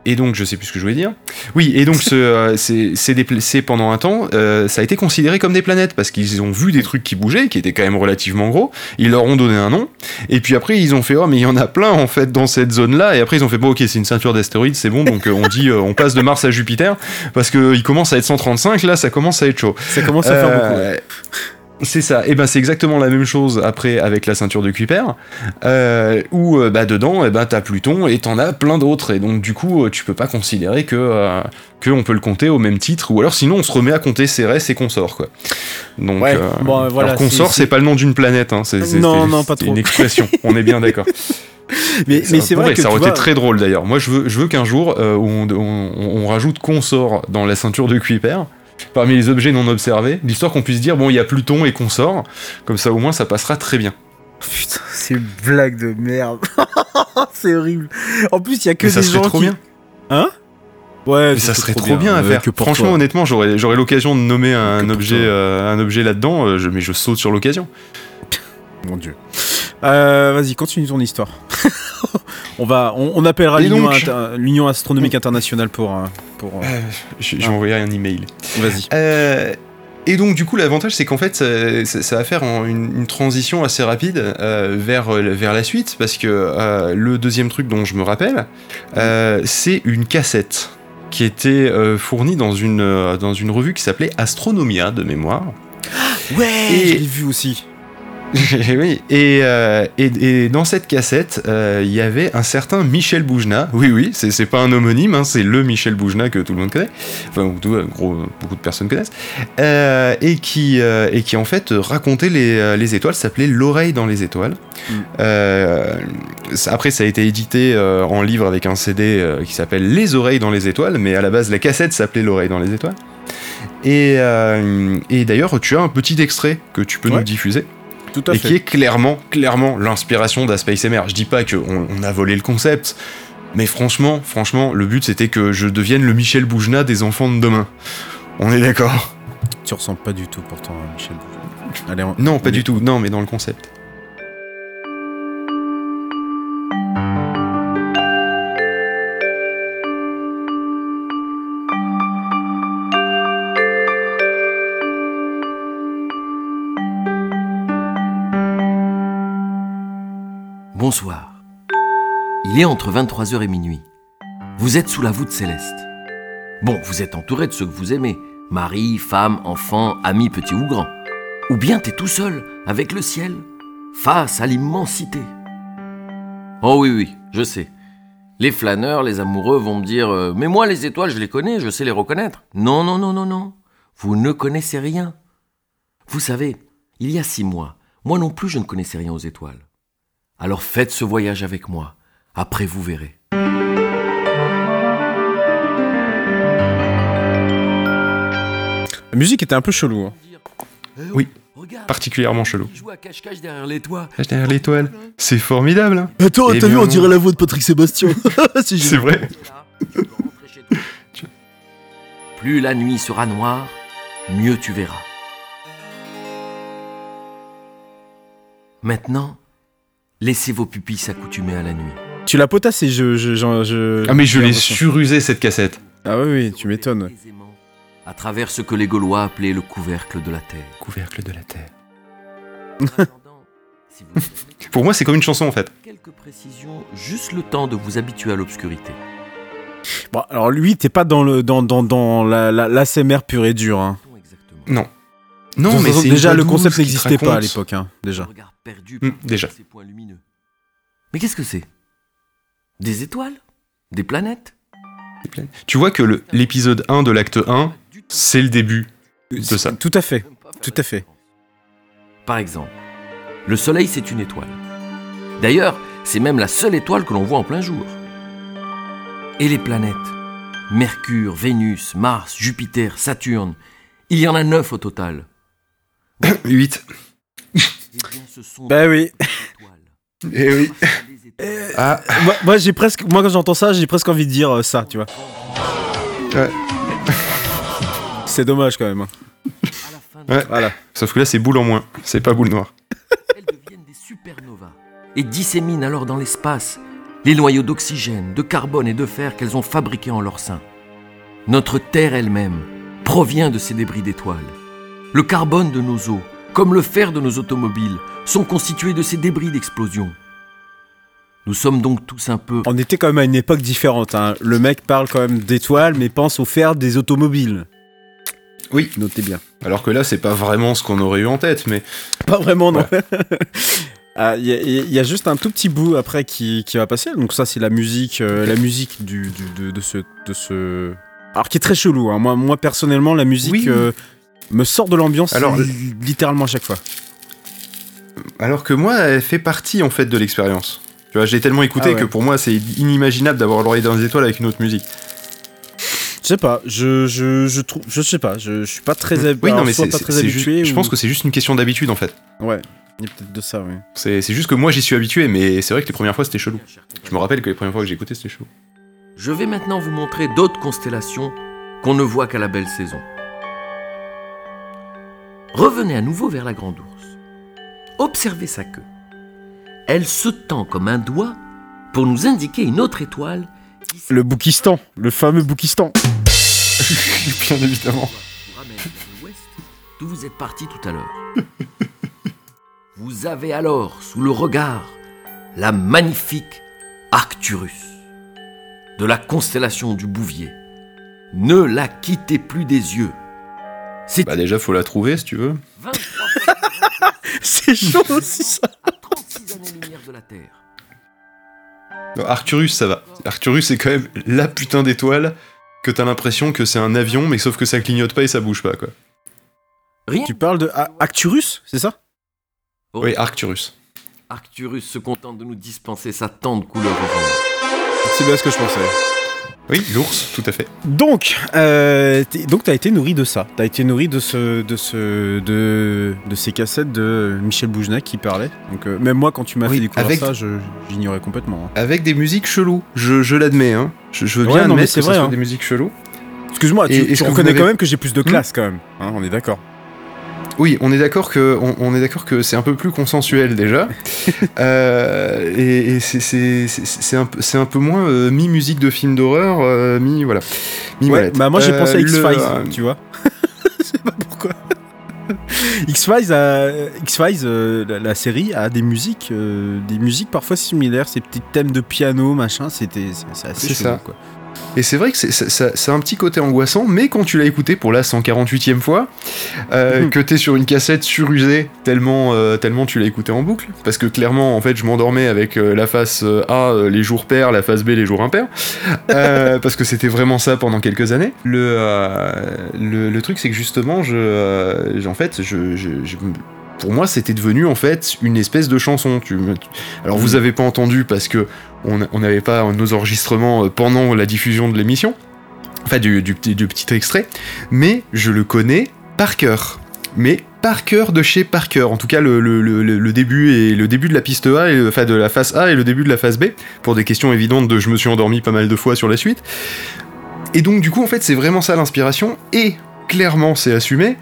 et donc, je sais plus ce que je voulais dire. Oui, et donc, euh, c'est pendant un temps, euh, ça a été considéré comme des planètes parce qu'ils ont vu des trucs qui bougeaient, qui étaient quand même relativement gros. Ils leur ont donné un nom. Et puis après, ils ont fait, oh, mais il y en a plein en fait dans cette zone-là. Et après, ils ont fait, bon, ok, c'est une ceinture d'astéroïdes, c'est bon. Donc, euh, on dit, euh, on passe de Mars à Jupiter parce qu'il commence à être 135. Là, ça commence à être chaud. Ça commence à faire beaucoup. ouais. C'est ça. Et ben c'est exactement la même chose après avec la ceinture de Kuiper, euh, où euh, bah dedans, et ben t'as Pluton et t'en as plein d'autres. Et donc du coup, euh, tu peux pas considérer que euh, que on peut le compter au même titre, ou alors sinon on se remet à compter Cérès et consorts quoi. Donc Ouais, euh, bon, voilà, alors consort, c'est- pas le nom d'une planète, hein. C'est, Non, c'est- non, pas c'est trop. une expression. on est bien d'accord. Mais, mais c'est vrai que ça aurait vois, été très drôle d'ailleurs. Moi, je veux, je veux qu'un jour, euh, on, on- on rajoute consort dans la ceinture de Kuiper, parmi les objets non observés, l'histoire qu'on puisse dire, bon, il y a Pluton et consort, comme ça au moins ça passera très bien. Putain, c'est une blague de merde. c'est horrible. En plus, il y a que Mais ça des serait gens trop qui... bien. Hein? Ouais, Mais ça serait trop bien, à faire. Franchement, toi. honnêtement, j'aurais, j'aurais l'occasion de nommer un objet, euh, un objet là-dedans, euh, je- mais je saute sur l'occasion. Mon dieu. Euh, Vas-y, continue ton histoire. on va, on, on appellera l'Union donc- inter- l'Union astronomique internationale pour, euh, pour. euh, Euh, je, je vais envoyer un email. Vas-y. Euh, et donc du coup l'avantage c'est qu'en fait ça, ça- ça va faire en- une, une transition assez rapide euh, vers, vers la suite parce que euh, le deuxième truc dont je me rappelle euh, c'est une cassette qui était euh, fournie dans une, dans une revue qui s'appelait Astronomia de mémoire. Ouais, Et- je l'ai vu aussi. oui, et, euh, et, et dans cette cassette, euh, il y avait un certain Michel Boujna. Oui, oui, c'est pas un homonyme, hein, c'est le Michel Boujna que tout le monde connaît. Enfin, ou tout, euh, gros, beaucoup de personnes connaissent. Euh, et, qui, et qui, en fait, racontait les, les étoiles, s'appelait L'oreille dans les étoiles. Mm. Après, ça a été édité en livre avec un CD qui s'appelle Les oreilles dans les étoiles, mais à la base, la cassette s'appelait L'oreille dans les étoiles. Et, et d'ailleurs, tu as un petit extrait que tu peux Ouais. nous diffuser Tout à et fait. qui est clairement, clairement l'inspiration d'Aspace MR. Je dis pas qu'on on a volé le concept, mais franchement, franchement, le but c'était que je devienne le Michel Boujna des enfants de demain. On est d'accord? Tu ressembles pas du tout pourtant à Michel Boujna. Allez, on- Non, pas du tout. Non, mais dans le concept. Bonsoir. Il est entre 23h et minuit. Vous êtes sous la voûte céleste. Bon, vous êtes entouré de ceux que vous aimez. Mari, femme, enfants, amis petits ou grands. Ou bien t'es tout seul, avec le ciel, face à l'immensité. Oh oui, oui, je sais. Les flâneurs, les amoureux vont me dire euh, Mais moi, les étoiles, je les connais, je sais les reconnaître. Non, non, non, non, non. Vous ne connaissez rien. Vous savez, il y a six mois, moi non plus, je ne connaissais rien aux étoiles. Alors faites ce voyage avec moi. Après, vous verrez. La musique était un peu chelou. hein. Oui, Regarde, Particulièrement chelou. il joue à cache-cache derrière. Cache derrière l'étoile. C'est formidable. hein. Attends, Eh t'as vu, on dirait la voix de Patrick Sébastien. c'est vrai. Plus la nuit sera noire, mieux tu verras. Maintenant, laissez vos pupilles s'accoutumer à la nuit. Tu l'as potassé, je. je, je, je- Ah, mais je l'ai surusé cette cassette. Ah oui, oui, tu m'étonnes. À travers ce que les Gaulois appelaient le couvercle de la terre. Couvercle de la terre. Pour moi, c'est comme une chanson en fait. quelques précisions, juste le temps de vous habituer à l'obscurité. Bon, alors lui, t'es pas dans le dans, dans, dans la, la, l'ASMR pur et dur. Hein. Non. Non, mais déjà, une le concept n'existait pas à l'époque, hein, déjà. Perdu Hmm, par déjà. ces points lumineux. Mais qu'est-ce que c'est? Des étoiles? Des planètes? Tu vois que l'épisode 1 de l'acte 1, c'est le début de ça. Tout à fait. Tout à fait. Par exemple, le Soleil c'est une étoile. D'ailleurs, c'est même la seule étoile que l'on voit en plein jour. Et les planètes? Mercure, Vénus, Mars, Jupiter, Saturne. Il y en a neuf au total. 8. Eh bien, ce sont Bah oui. des étoiles. Eh oui. Les étoiles Ah, moi, moi, j'ai presque, moi, quand j'entends ça, j'ai presque envie de dire euh, ça, tu vois. Ouais. C'est dommage quand même. hein. Ouais. Voilà. sauf que là, c'est boule en moins. C'est pas boule noire. elles deviennent des supernovas et disséminent alors dans l'espace les noyaux d'oxygène, de carbone et de fer qu'elles ont fabriqués en leur sein. Notre Terre elle-même provient de ces débris d'étoiles. Le carbone de nos eaux, comme le fer de nos automobiles, sont constitués de ces débris d'explosion. Nous sommes donc tous un peu... On était quand même à une époque différente. hein. Le mec parle quand même d'étoiles, mais pense au fer des automobiles. Oui. Notez bien. Alors que là, c'est pas vraiment ce qu'on aurait eu en tête, mais Pas vraiment, non. Ah, Il y, a- il y a juste un tout petit bout après qui, qui va passer. Donc ça, c'est la musique, euh, la musique du, du- de, de ce, de ce. Alors qui est très chelou. hein. Moi, moi personnellement, la musique Oui. euh, me sort de l'ambiance. Alors, li- littéralement à chaque fois. alors que moi, elle fait partie en fait de l'expérience. Tu vois, j'ai tellement écouté Ah ouais. que pour moi, c'est inimaginable d'avoir l'oreille dans les étoiles avec une autre musique. Je sais pas. Je, je, je trouve. Je sais pas. Je, je suis pas très. hab- Oui, non, mais c'est, pas très habitué. je pense que c'est juste une question d'habitude en fait. Ouais. Il y a peut-être de ça. Oui. C'est, c'est juste que moi, j'y suis habitué, mais c'est vrai que les premières fois, c'était chelou. Je me rappelle que les premières fois que j'ai écouté, c'était chelou. Je vais maintenant vous montrer d'autres constellations qu'on ne voit qu'à la belle saison. Revenez à nouveau vers la grande ours. Observez sa queue. Elle se tend comme un doigt pour nous indiquer une autre étoile qui Le Boukistan, le fameux Boukistan. Bien évidemment. d'où vous êtes parti tout à l'heure. Vous avez alors sous le regard la magnifique Arcturus, de la constellation du Bouvier. Ne la quittez plus des yeux. C'est Bah déjà, faut la trouver si tu veux. 23 fois plus grande C'est chaud aussi ça. à 36 années-lumière de la Terre. Non, Arcturus, ça va. Arcturus, c'est quand même la putain d'étoile que t'as l'impression que c'est un avion, mais sauf que ça clignote pas et ça bouge pas, quoi. Rien Tu parles de A- Acturus, c'est ça? Oui, Arcturus. Arcturus se contente de nous dispenser sa tendre couleur orange. C'est bien ce que je pensais. Oui, l'ours, tout à fait. Donc, euh, donc t'as été nourri de ça. T'as été nourri de ce, de ce, de, de ces cassettes de Michel Bougenac qui parlait. Donc, euh, même moi, quand tu m'as Oui, fait découvrir avec- ça, j'ignorais complètement. hein. Avec des musiques cheloues, je, je l'admets, hein. Je, je veux bien non, mais admettre que vrai, ça soit hein. des musiques cheloues. Excuse-moi, tu, Et- et tu reconnais quand même que j'ai plus de classe quand même. Hein, on est d'accord. Oui, on est d'accord que on, on est d'accord que c'est un peu plus consensuel déjà, Euh, et, et c'est- un un peu moins euh, mi musique de film d'horreur, euh, mi voilà, mi Ouais, mallette. bah moi j'ai pensé à le- X-Files, tu vois. Je sais pas pourquoi. X-Files, a- X-Files euh, la, la série a des musiques, des musiques parfois similaires, ces petits thèmes de piano, machin, c'était, assez C'est ça. quoi. Et c'est vrai que c'est- un petit côté angoissant, mais quand tu l'as écouté pour la 148e fois, euh, Mhm. que t'es sur une cassette surusée tellement, euh, tellement tu l'as écouté en boucle, parce que clairement, en fait, je m'endormais avec euh, la face euh, A, les jours pairs, la face B, les jours impairs, parce que c'était vraiment ça pendant quelques années. Le, le, le truc, c'est que justement, je, en fait, je, je- je- pour moi, c'était devenu en fait une espèce de chanson. Tu me- tu- Alors, vous avez pas entendu parce que on n'avait pas nos enregistrements euh, pendant la diffusion de l'émission, enfin du, petit, extrait, mais je le connais par cœur. Mais par cœur de chez Parker, en tout cas le, début et le début de la piste A, enfin de la face A et le début de la face B, pour des questions évidentes de je me suis endormi pas mal de fois sur la suite. Et donc du coup en fait c'est vraiment ça l'inspiration, et clairement c'est assumé,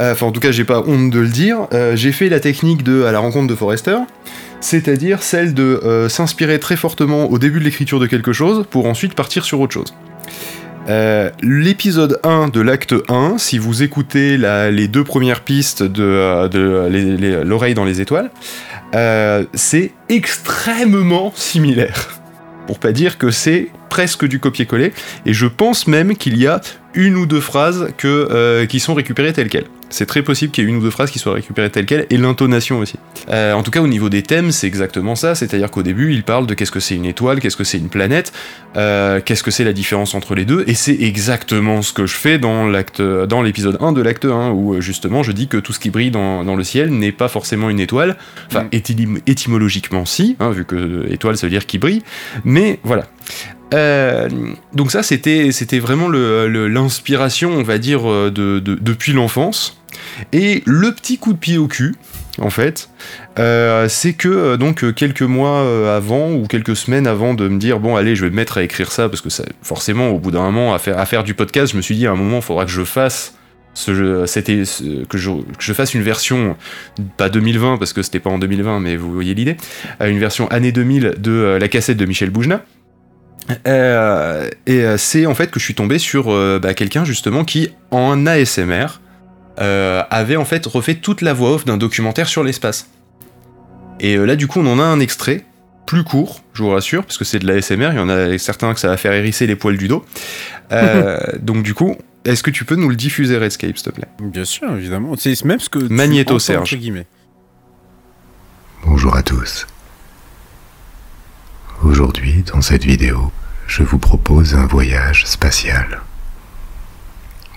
Euh, enfin en tout cas j'ai pas honte de le dire, Euh, j'ai fait la technique de à la rencontre de Forrester, c'est-à-dire celle de euh, s'inspirer très fortement au début de l'écriture de quelque chose pour ensuite partir sur autre chose. L'épisode 1 de l'acte 1, si vous écoutez les deux premières pistes de, l'oreille dans les étoiles, c'est extrêmement similaire. Pour pas dire que c'est presque du copier-coller, et je pense même qu'il y a une ou deux phrases euh, qui sont récupérées telles quelles. C'est très possible qu'il y ait une ou deux phrases qui soient récupérées telles quelles, et l'intonation aussi. Euh, en tout cas, au niveau des thèmes, c'est exactement ça. C'est-à-dire qu'au début, il parle de qu'est-ce que c'est une étoile, qu'est-ce que c'est une planète, euh, qu'est-ce que c'est la différence entre les deux, et c'est exactement ce que je fais dans l'acte, dans l'épisode 1 de l'acte 1, où euh, justement je dis que tout ce qui brille dans, dans le ciel n'est pas forcément une étoile. Enfin, Mm. étym- étymologiquement, si, hein, vu que étoile, ça veut dire qui brille, mais voilà. Euh, donc ça, c'était, c'était vraiment l'inspiration, on va dire, de, de- depuis l'enfance. Et le petit coup de pied au cul, en fait, euh, c'est que euh, donc euh, quelques mois avant ou quelques semaines avant de me dire bon allez je vais me mettre à écrire ça parce que forcément au bout d'un moment à faire, du podcast je me suis dit à un moment il faudra que je fasse que je, fasse une version pas 2020 parce que c'était pas en 2020, mais vous voyez l'idée, une version année 2000 de la cassette de Michel Boujna. Et c'est en fait que je suis tombé sur bah, quelqu'un justement qui en ASMR euh, avait en fait refait toute la voix off d'un documentaire sur l'espace. Et euh, là du coup on en a un extrait plus court, je vous rassure, parce que c'est de l'ASMR, il y en a certains que ça va faire hérisser les poils du dos. Euh, donc du coup, est-ce que tu peux nous le diffuser Redscape s'il te plaît? Bien sûr, évidemment. C'est même ce que. Magnéto Serge. Bonjour à tous. Aujourd'hui, dans cette vidéo, je vous propose un voyage spatial.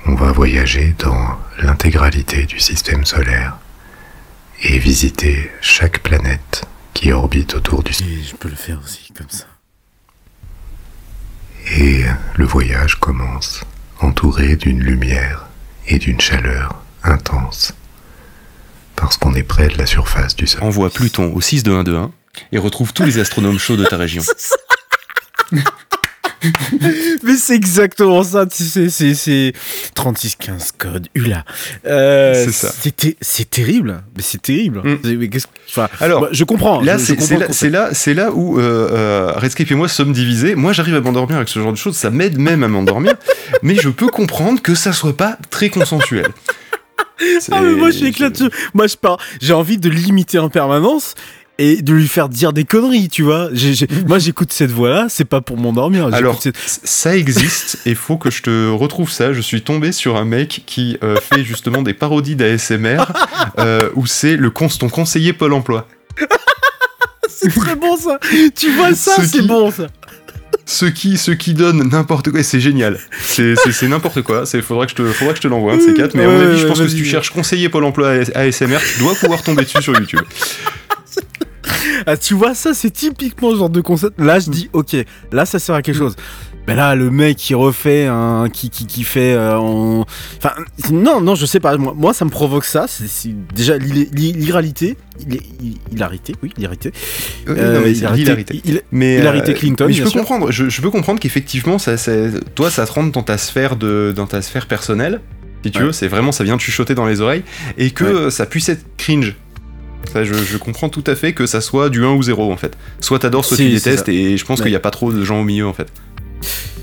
On va voyager dans l'intégralité du système solaire et visiter chaque planète qui orbite autour du Et je peux le faire aussi, comme ça. Et le voyage commence entouré d'une lumière et d'une chaleur intense. Parce qu'on est près de la surface du Soleil. Envoie Pluton au 62121 et retrouve tous les astronomes chauds de ta région. Mais c'est exactement ça, tu sais, c'est, c'est 3615 code, ULA. Euh, C'est ça. C'est terrible, mais c'est terrible. Mm. Mais enfin, Alors, bah, je comprends. Là, c'est là, c'est là, là où euh, euh, Redscape et moi sommes divisés. Moi, j'arrive à m'endormir avec ce genre de choses, ça m'aide même à m'endormir, mais je peux comprendre que ça soit pas très consensuel. Ah, mais moi, je suis éclaté. Moi, je pars. J'ai envie de l'imiter en permanence et de lui faire dire des conneries, tu vois. Moi, j'écoute cette voix-là, c'est pas pour m'endormir. Alors, cette- ça existe et faut que je te retrouve ça. Je suis tombé sur un mec qui euh, fait justement des parodies d'ASMR euh, où c'est le cons ton conseiller Pôle emploi. c'est très bon ça. Tu vois ça, Ce c'est qui- bon ça. Ce qui, ce qui donne n'importe quoi, et c'est génial. C'est n'importe quoi. Il faudra que je te, faudra que je te l'envoie, un de ces quatre. Mais à mon avis, je pense que si tu cherches conseiller Pôle emploi ASMR, tu dois pouvoir tomber dessus sur YouTube. Ah, tu vois, ça, c'est typiquement ce genre de concept. Là, je dis, ok, là, ça sert à quelque chose. Mais là, le mec qui refait un. qui, qui, qui fait. euh, en- Enfin, non, non, je sais pas. Moi, moi ça me provoque ça. C'est déjà l'hi- Hilarité, oui, hilarité. Euh, non, mais hilarité- Mais, euh, Clinton, mais je peux comprendre. Je, je peux comprendre qu'effectivement, ça, ça- toi, ça te rentre dans ta sphère de, dans ta sphère personnelle. Si tu Ouais. veux, c'est vraiment, ça vient te chuchoter dans les oreilles et que Ouais. ça puisse être cringe. Ça, je, je comprends tout à fait que ça soit du 1 ou 0 en fait. Soit t'adores, soit Si, tu détestes, et je pense Ouais. qu'il n'y a pas trop de gens au milieu en fait.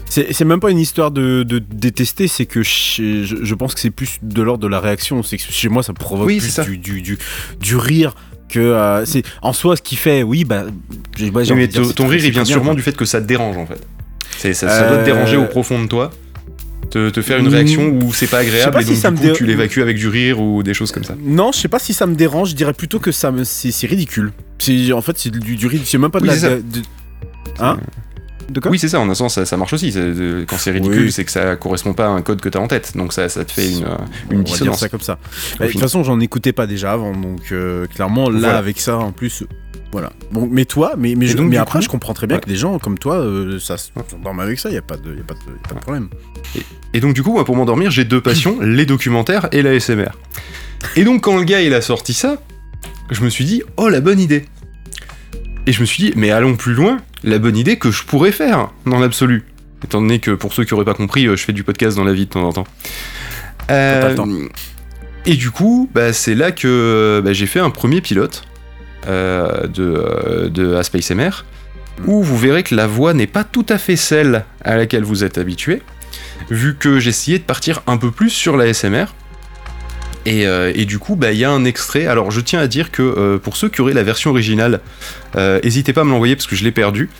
C'est même pas une histoire de, de détester, c'est que chez- je, je pense que c'est plus de l'ordre de la réaction. C'est que chez moi, ça provoque Oui, plus ça. du, du, du, du rire que. euh, c'est en soi ce qui fait, oui, bah. Oui, mais dire, ton- ton rire, il vient sûrement du fait que ça te dérange en fait. Ça doit te Euh, déranger au profond de toi. Te, te faire une Mm. réaction où c'est pas agréable et si donc ça du me coup dé- tu l'évacues avec du rire ou des choses comme ça. Non, je sais pas si ça me dérange, je dirais plutôt que ça me c'est ridicule. En fait c'est du, du ridicule, c'est même pas de Oui, la de- de- Hein De quoi? Oui, c'est ça, en un sens, ça, ça marche aussi. De- Quand c'est ridicule, Oui. c'est que ça correspond pas à un code que t'as en tête. Donc ça, ça te fait une, une On va dire dissonance. ça comme ça. De toute façon, j'en écoutais pas déjà avant, donc euh, clairement là Voilà. avec ça en plus, voilà. Bon, mais toi, mais mais, je- donc, mais après, coup- je comprends très bien Ouais. que des gens comme toi, euh, ça se s'endorment avec ça, y a pas de, y a pas de, y a pas de problème. Et donc du coup, moi, pour m'endormir, j'ai deux passions, les documentaires et la SMR. Et donc quand le gars il a sorti ça, je me suis dit, oh la bonne idée. Et je me suis dit, mais allons plus loin, la bonne idée que je pourrais faire dans l'absolu. Étant donné que pour ceux qui auraient pas compris, euh, je fais du podcast dans la vie de temps en temps. Euh, pas le temps. et du coup, bah, c'est là que bah, j'ai fait un premier pilote de, euh, de Space MR, où vous verrez que la voix n'est pas tout à fait celle à laquelle vous êtes habitué, vu que j'essayais de partir un peu plus sur la SMR. Et, euh, et du coup, bah, il y a un extrait. Alors, je tiens à dire que euh, pour ceux qui auraient la version originale, euh, n'hésitez pas à me l'envoyer parce que je l'ai perdu.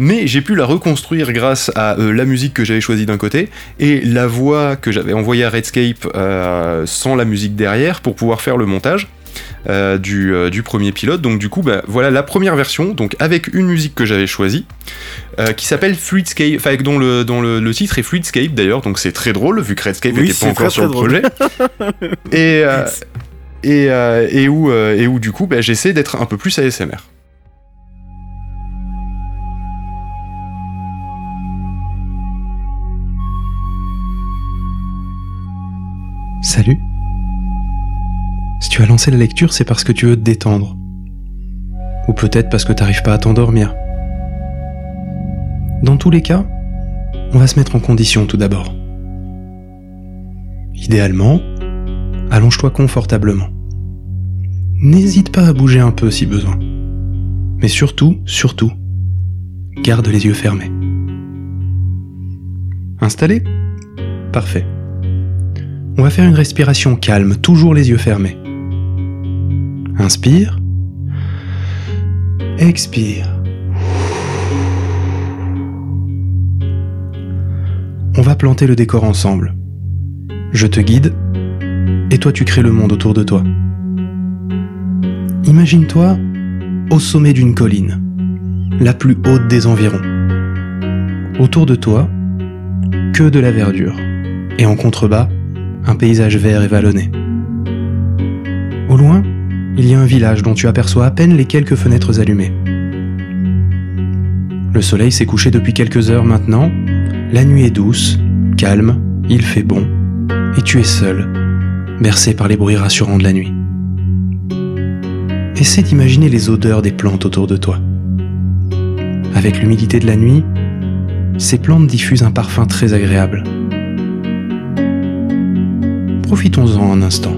Mais j'ai pu la reconstruire grâce à euh, la musique que j'avais choisie d'un côté et la voix que j'avais envoyée à Redscape euh, sans la musique derrière pour pouvoir faire le montage. Euh, du, euh, du premier pilote. Donc du coup, bah, voilà la première version, donc avec une musique que j'avais choisie, euh, qui s'appelle Fluidscape, enfin dont, le, dont le, le titre est Fluidscape d'ailleurs, donc c'est très drôle vu que Redscape n'était pas encore très, sur le projet. et, euh, et, euh, et où, euh, et où du coup, bah, j'essaie d'être un peu plus ASMR. Salut. Si tu as lancé la lecture, c'est parce que tu veux te détendre. Ou peut-être parce que t'arrives pas à t'endormir. Dans tous les cas, on va se mettre en condition tout d'abord. Idéalement, allonge-toi confortablement. N'hésite pas à bouger un peu si besoin. Mais surtout, surtout, garde les yeux fermés. Installé? Parfait. On va faire une respiration calme, toujours les yeux fermés. Inspire. Expire. On va planter le décor ensemble. Je te guide et toi tu crées le monde autour de toi. Imagine-toi au sommet d'une colline, la plus haute des environs. Autour de toi, que de la verdure, et en contrebas, un paysage vert et vallonné. Au loin, il y a un village dont tu aperçois à peine les quelques fenêtres allumées. Le soleil s'est couché depuis quelques heures maintenant, la nuit est douce, calme, il fait bon, et tu es seul, bercé par les bruits rassurants de la nuit. Essaie d'imaginer les odeurs des plantes autour de toi. Avec l'humidité de la nuit, ces plantes diffusent un parfum très agréable. Profitons-en un instant.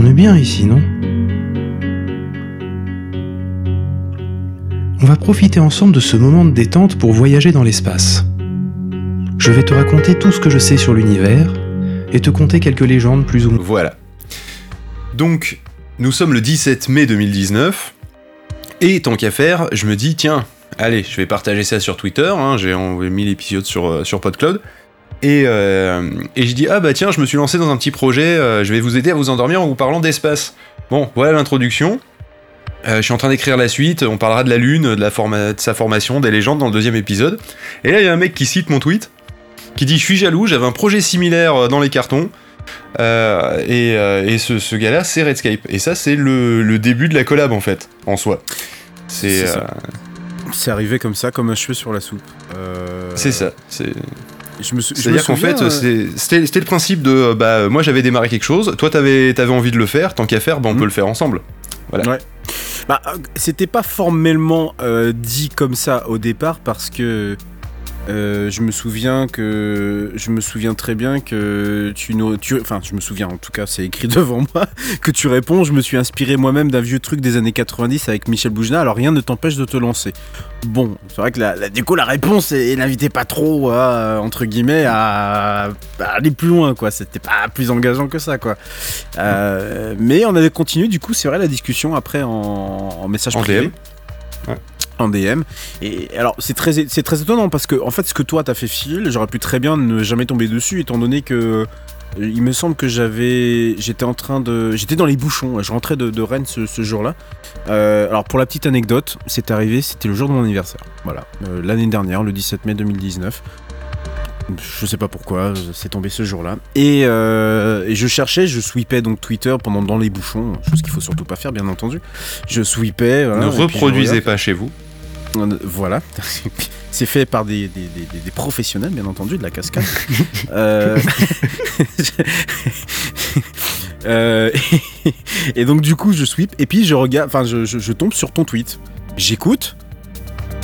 On est bien ici, non? On va profiter ensemble de ce moment de détente pour voyager dans l'espace. Je vais te raconter tout ce que je sais sur l'univers et te conter quelques légendes plus ou moins. Voilà. Donc, nous sommes le 17 mai 2019, et tant qu'à faire, je me dis, tiens, allez, je vais partager ça sur Twitter, hein, j'ai mis l'épisode sur, euh, sur PodCloud, et, euh, et je dis, ah bah tiens, je me suis lancé dans un petit projet, euh, je vais vous aider à vous endormir en vous parlant d'espace. Bon, voilà l'introduction. Euh, je suis en train d'écrire la suite, on parlera de la Lune, de, la forma- de sa formation, des légendes dans le deuxième épisode. Et là, il y a un mec qui cite mon tweet, qui dit Je suis jaloux, j'avais un projet similaire euh, dans les cartons. Euh, et euh, et ce, ce gars-là, c'est Redscape. Et ça, c'est le, le début de la collab, en fait, en soi. C'est C'est arrivé comme ça, comme un cheveu sur la soupe. C'est ça. C'est- C'est-à-dire qu'en fait, euh, c'était le principe de euh, bah, moi j'avais démarré quelque chose, toi t'avais avais envie de le faire, tant qu'à faire, bah, on Mhm. peut le faire ensemble. Voilà. Ouais. Bah, euh, c'était pas formellement euh, dit comme ça au départ parce que euh, je me souviens que je me souviens très bien que tu, tu enfin je me souviens en tout cas c'est écrit devant moi que tu réponds je me suis inspiré moi-même d'un vieux truc des années 90 avec Michel Boujna alors rien ne t'empêche de te lancer bon c'est vrai que la, la- du coup la réponse elle n'invitait pas trop à, entre guillemets à, à aller plus loin quoi c'était pas plus engageant que ça quoi euh, mais on avait continué du coup c'est vrai la discussion après en, en message En privé. DM. En DM. Et alors c'est très c'est très étonnant parce que en fait ce que toi t'as fait Phil, j'aurais pu très bien ne jamais tomber dessus étant donné que euh, il me semble que j'avais j'étais en train de j'étais dans les bouchons, je rentrais de, Rennes ce, ce jour-là. Euh, alors pour la petite anecdote, c'est arrivé, c'était le jour de mon anniversaire. Voilà, Euh, l'année dernière, le 17 mai 2019. Je sais pas pourquoi, c'est tombé ce jour-là. Et, euh, et je cherchais, je sweepais donc Twitter pendant dans les bouchons, chose qu'il faut surtout pas faire, bien entendu. Je sweepais. voilà, ne reproduisez pas chez vous. Euh, Voilà. C'est fait par des, des- des- des- des professionnels, bien entendu, de la cascade. Euh, euh, et donc, du coup, je sweep. Et puis, je regarde. Enfin, je, je- je tombe sur ton tweet. J'écoute.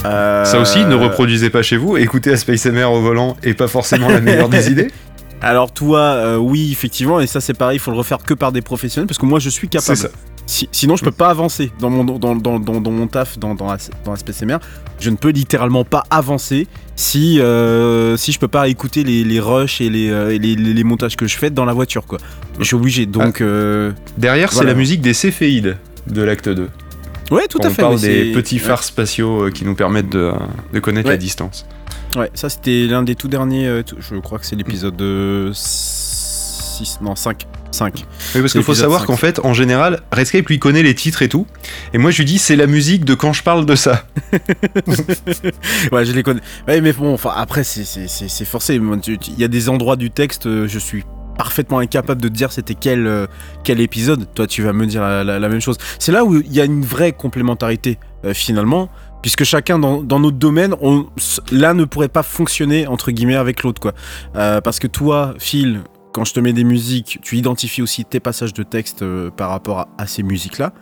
Euh, Ça aussi, ne reproduisez pas chez vous, écoutez à Space MR au volant est pas forcément la meilleure des idées. Alors, toi, euh, oui, effectivement. Et ça, c'est pareil, il faut le refaire que par des professionnels. Parce que moi, je suis capable. ça. Si- sinon, je peux pas avancer dans mon, dans, dans, dans, dans mon taf, dans, dans, As- dans SPCMR. Je ne peux littéralement pas avancer si, euh, si je peux pas écouter les, les rushs et, les, euh, et les, les- les montages que je fais dans la voiture. Quoi. Je suis obligé. Donc, euh, Derrière, c'est la musique des céphéides de l'acte 2. Ouais, tout à on fait. parle mais des petits ouais. phares spatiaux euh, qui nous permettent de, de connaître Ouais. la distance. Ouais, ça, c'était l'un des tout derniers. euh, je crois que c'est l'épisode de 6. Non, 5. 5. Oui, parce qu'il faut savoir 5. qu'en fait, en général, Redscape lui connaît les titres et tout. Et moi, je lui dis, c'est la musique de quand je parle de ça. ouais, je les connais. Ouais, mais bon, enfin, après, c'est- forcé. Il y a des endroits du texte, euh, je suis parfaitement incapable de te dire c'était quel, euh, quel épisode. Toi, tu vas me dire la, la- la même chose. C'est là où il y a une vraie complémentarité, euh, finalement. Puisque chacun dans, dans notre domaine, on, l'un ne pourrait pas fonctionner entre guillemets avec l'autre, quoi. Euh, parce que toi, Phil, quand je te mets des musiques, tu identifies aussi tes passages de texte par rapport à, à ces musiques-là.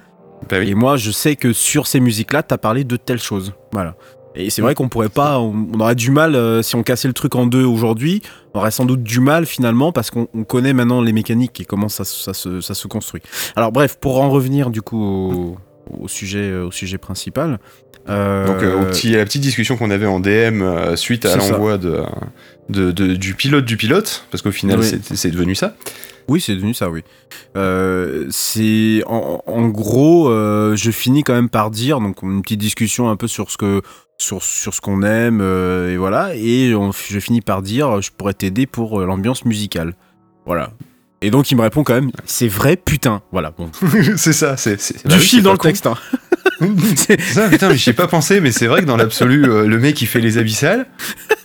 Bah oui. Et moi, je sais que sur ces musiques-là, t'as parlé de telle chose. Voilà. Et c'est vrai qu'on pourrait pas, on, on aurait du mal, euh, si on cassait le truc en deux aujourd'hui, on aurait sans doute du mal finalement parce qu'on on connaît maintenant les mécaniques et comment ça, ça, se, ça se construit. Alors bref, pour en revenir du coup au, au sujet, euh, au sujet principal. euh, Donc euh, au petit, à la petite discussion qu'on avait en DM suite à l'envoi de, de, de- du pilote du pilote, parce qu'au final Oui. c'est c'est devenu ça. Oui, c'est devenu ça, oui. Euh, c'est en, en gros, euh, je finis quand même par dire donc une petite discussion un peu sur ce que sur, ce qu'on aime euh, et voilà, et je finis par dire je pourrais t'aider pour euh, l'ambiance musicale, voilà. Et donc il me répond quand même c'est vrai putain, voilà. Bon, c'est ça, c'est bah du oui, fil dans le con. texte. Hein. C'est ça, putain, mais j'y ai pas pensé, mais c'est vrai que dans l'absolu, euh, le mec il fait les abyssales.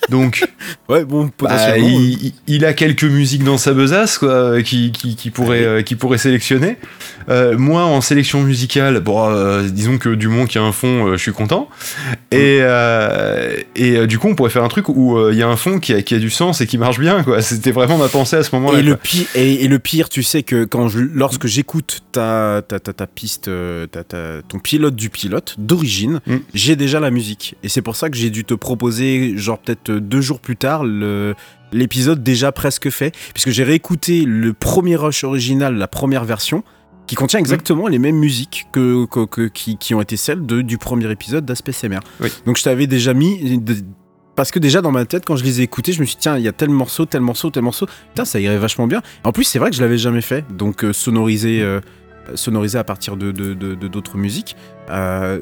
Donc, Ouais, bon, bah, potentiellement. il, a quelques musiques dans sa besace, quoi, qui, qui, qui pourrait, euh, qui pourrait sélectionner. Euh, moi, en sélection musicale, bon, euh, disons que du moment qu'il y a un fond, euh, je suis content. Et, euh, et euh, du coup, on pourrait faire un truc où euh, il y a un fond qui a, qui a du sens et qui marche bien, quoi. C'était vraiment ma pensée à ce moment-là. Et le, quoi. pire, et, et le pire, tu sais que quand je, lorsque j'écoute ta, ta, ta, ta piste, euh, ta, ta- ton pilote du pilote d'origine, Mm. j'ai déjà la musique. Et c'est pour ça que j'ai dû te proposer, genre peut-être deux jours plus tard, le- l'épisode déjà presque fait. Puisque j'ai réécouté le premier Rush original, la première version, qui contient exactement les mêmes musiques que, que- que- qui, qui ont été celles de, du premier épisode d'Aspect CMR. Oui. Donc je t'avais déjà mis. Parce que déjà dans ma tête, quand je les ai écoutés, je me suis dit, tiens, il y a tel morceau, tel morceau, tel morceau. Putain, ça irait vachement bien. En plus, c'est vrai que je l'avais jamais fait. Donc, euh, sonorisé, euh, sonorisé à partir de de- d'autres musiques. Euh,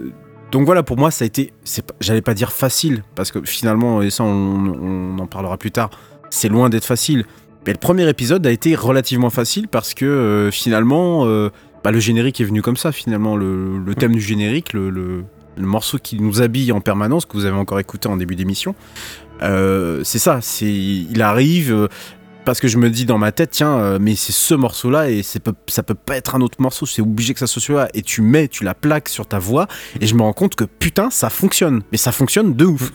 donc voilà, pour moi, ça a été, c'est j'allais pas dire facile, parce que finalement, et ça, on, en parlera plus tard, c'est loin d'être facile. Mais le premier épisode a été relativement facile parce que euh, finalement, bah, le générique est venu comme ça. Finalement, le, le thème du générique, le, le- le morceau qui nous habille en permanence, que vous avez encore écouté en début d'émission, euh, c'est ça. C'est, il arrive. euh, parce que je me dis dans ma tête, tiens, euh, mais c'est ce morceau-là et ça peut pas être un autre morceau, c'est obligé que ça soit celui-là. Et tu mets, tu la plaques sur ta voix et je me rends compte que putain, ça fonctionne. Mais ça fonctionne de ouf.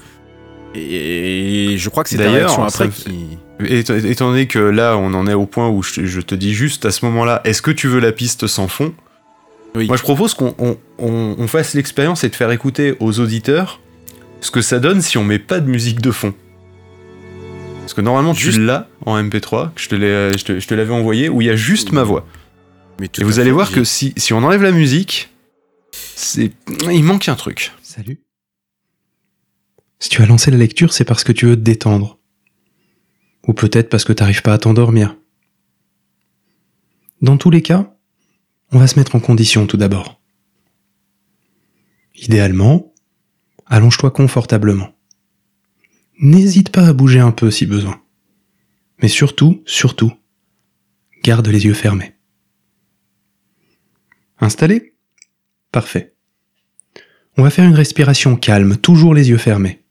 Et je crois que c'est D'ailleurs, ça après qui. Étant donné que là, on en est au point où je te dis juste à ce moment-là, est-ce que tu veux la piste sans fond? Oui. Moi, je propose qu'on on- on- on fasse l'expérience et de faire écouter aux auditeurs ce que ça donne si on met pas de musique de fond. Parce que normalement, Juste- tu l'as en MP3, que je te l'ai- je te, je te l'avais envoyé, où il y a juste ma voix. Mais Et vous allez voir que si, si on enlève la musique, c'est il manque un truc. Salut. Si tu as lancé la lecture, c'est parce que tu veux te détendre. Ou peut-être parce que t'arrives pas à t'endormir. Dans tous les cas, on va se mettre en condition tout d'abord. Idéalement, allonge-toi confortablement. N'hésite pas à bouger un peu si besoin. Mais surtout, surtout, garde les yeux fermés. Installé? Parfait. On va faire une respiration calme, toujours les yeux fermés.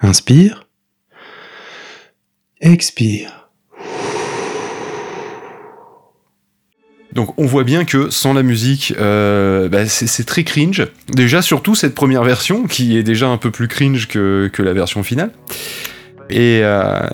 Inspire. Expire. Donc on voit bien que sans la musique, euh, bah, c'est très cringe. Déjà surtout cette première version qui est déjà un peu plus cringe que, que la version finale. Et, euh,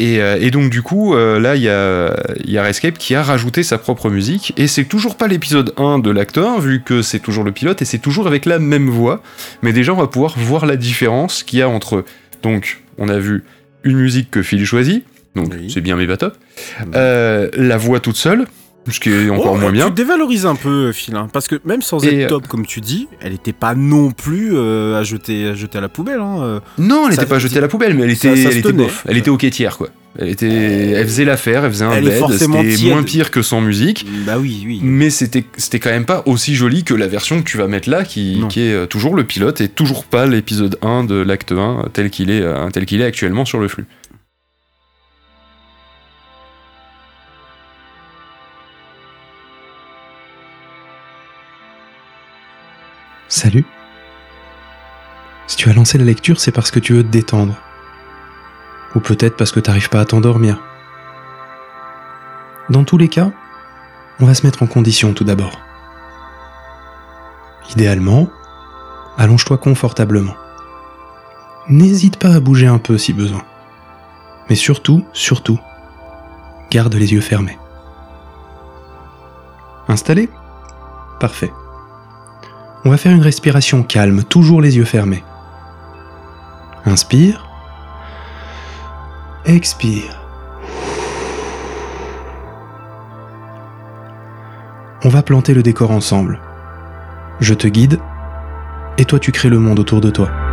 et, euh, et donc du coup là il y a, y a Rescape qui a rajouté sa propre musique et c'est toujours pas l'épisode 1 de l'acte 1 vu que c'est toujours le pilote et c'est toujours avec la même voix. Mais déjà on va pouvoir voir la différence qu'il y a entre... Donc on a vu une musique que Phil choisit, donc Oui. c'est bien mais pas top. Euh, la voix toute seule, ce qui est encore Oh, moins bien. Tu dévalorises un peu, Phil, hein, parce que même sans Et, être top, comme tu dis, elle était pas non plus euh, à, jeter, à jeter à la poubelle. Hein. euh. Non, elle n'était pas jetée à la poubelle, mais elle était, ça elle était bof. Elle était au tiers, quoi. Elle, était, elle faisait l'affaire, elle faisait un Elle bed, c'était moins pire que sans musique. Bah oui, oui. Mais c'était c'était quand même pas aussi joli que la version que tu vas mettre là, qui, est euh, toujours le pilote et toujours pas l'épisode 1 de l'acte 1 euh, tel qu'il est, euh, tel qu'il est actuellement sur le flux. Salut. Si tu as lancé la lecture, c'est parce que tu veux te détendre. Ou peut-être parce que t'arrives pas à t'endormir. Dans tous les cas, on va se mettre en condition tout d'abord. Idéalement, allonge-toi confortablement. N'hésite pas à bouger un peu si besoin. Mais surtout, surtout, garde les yeux fermés. Installé? Parfait. On va faire une respiration calme, toujours les yeux fermés. Inspire. Expire. On va planter le décor ensemble. Je te guide et toi tu crées le monde autour de toi.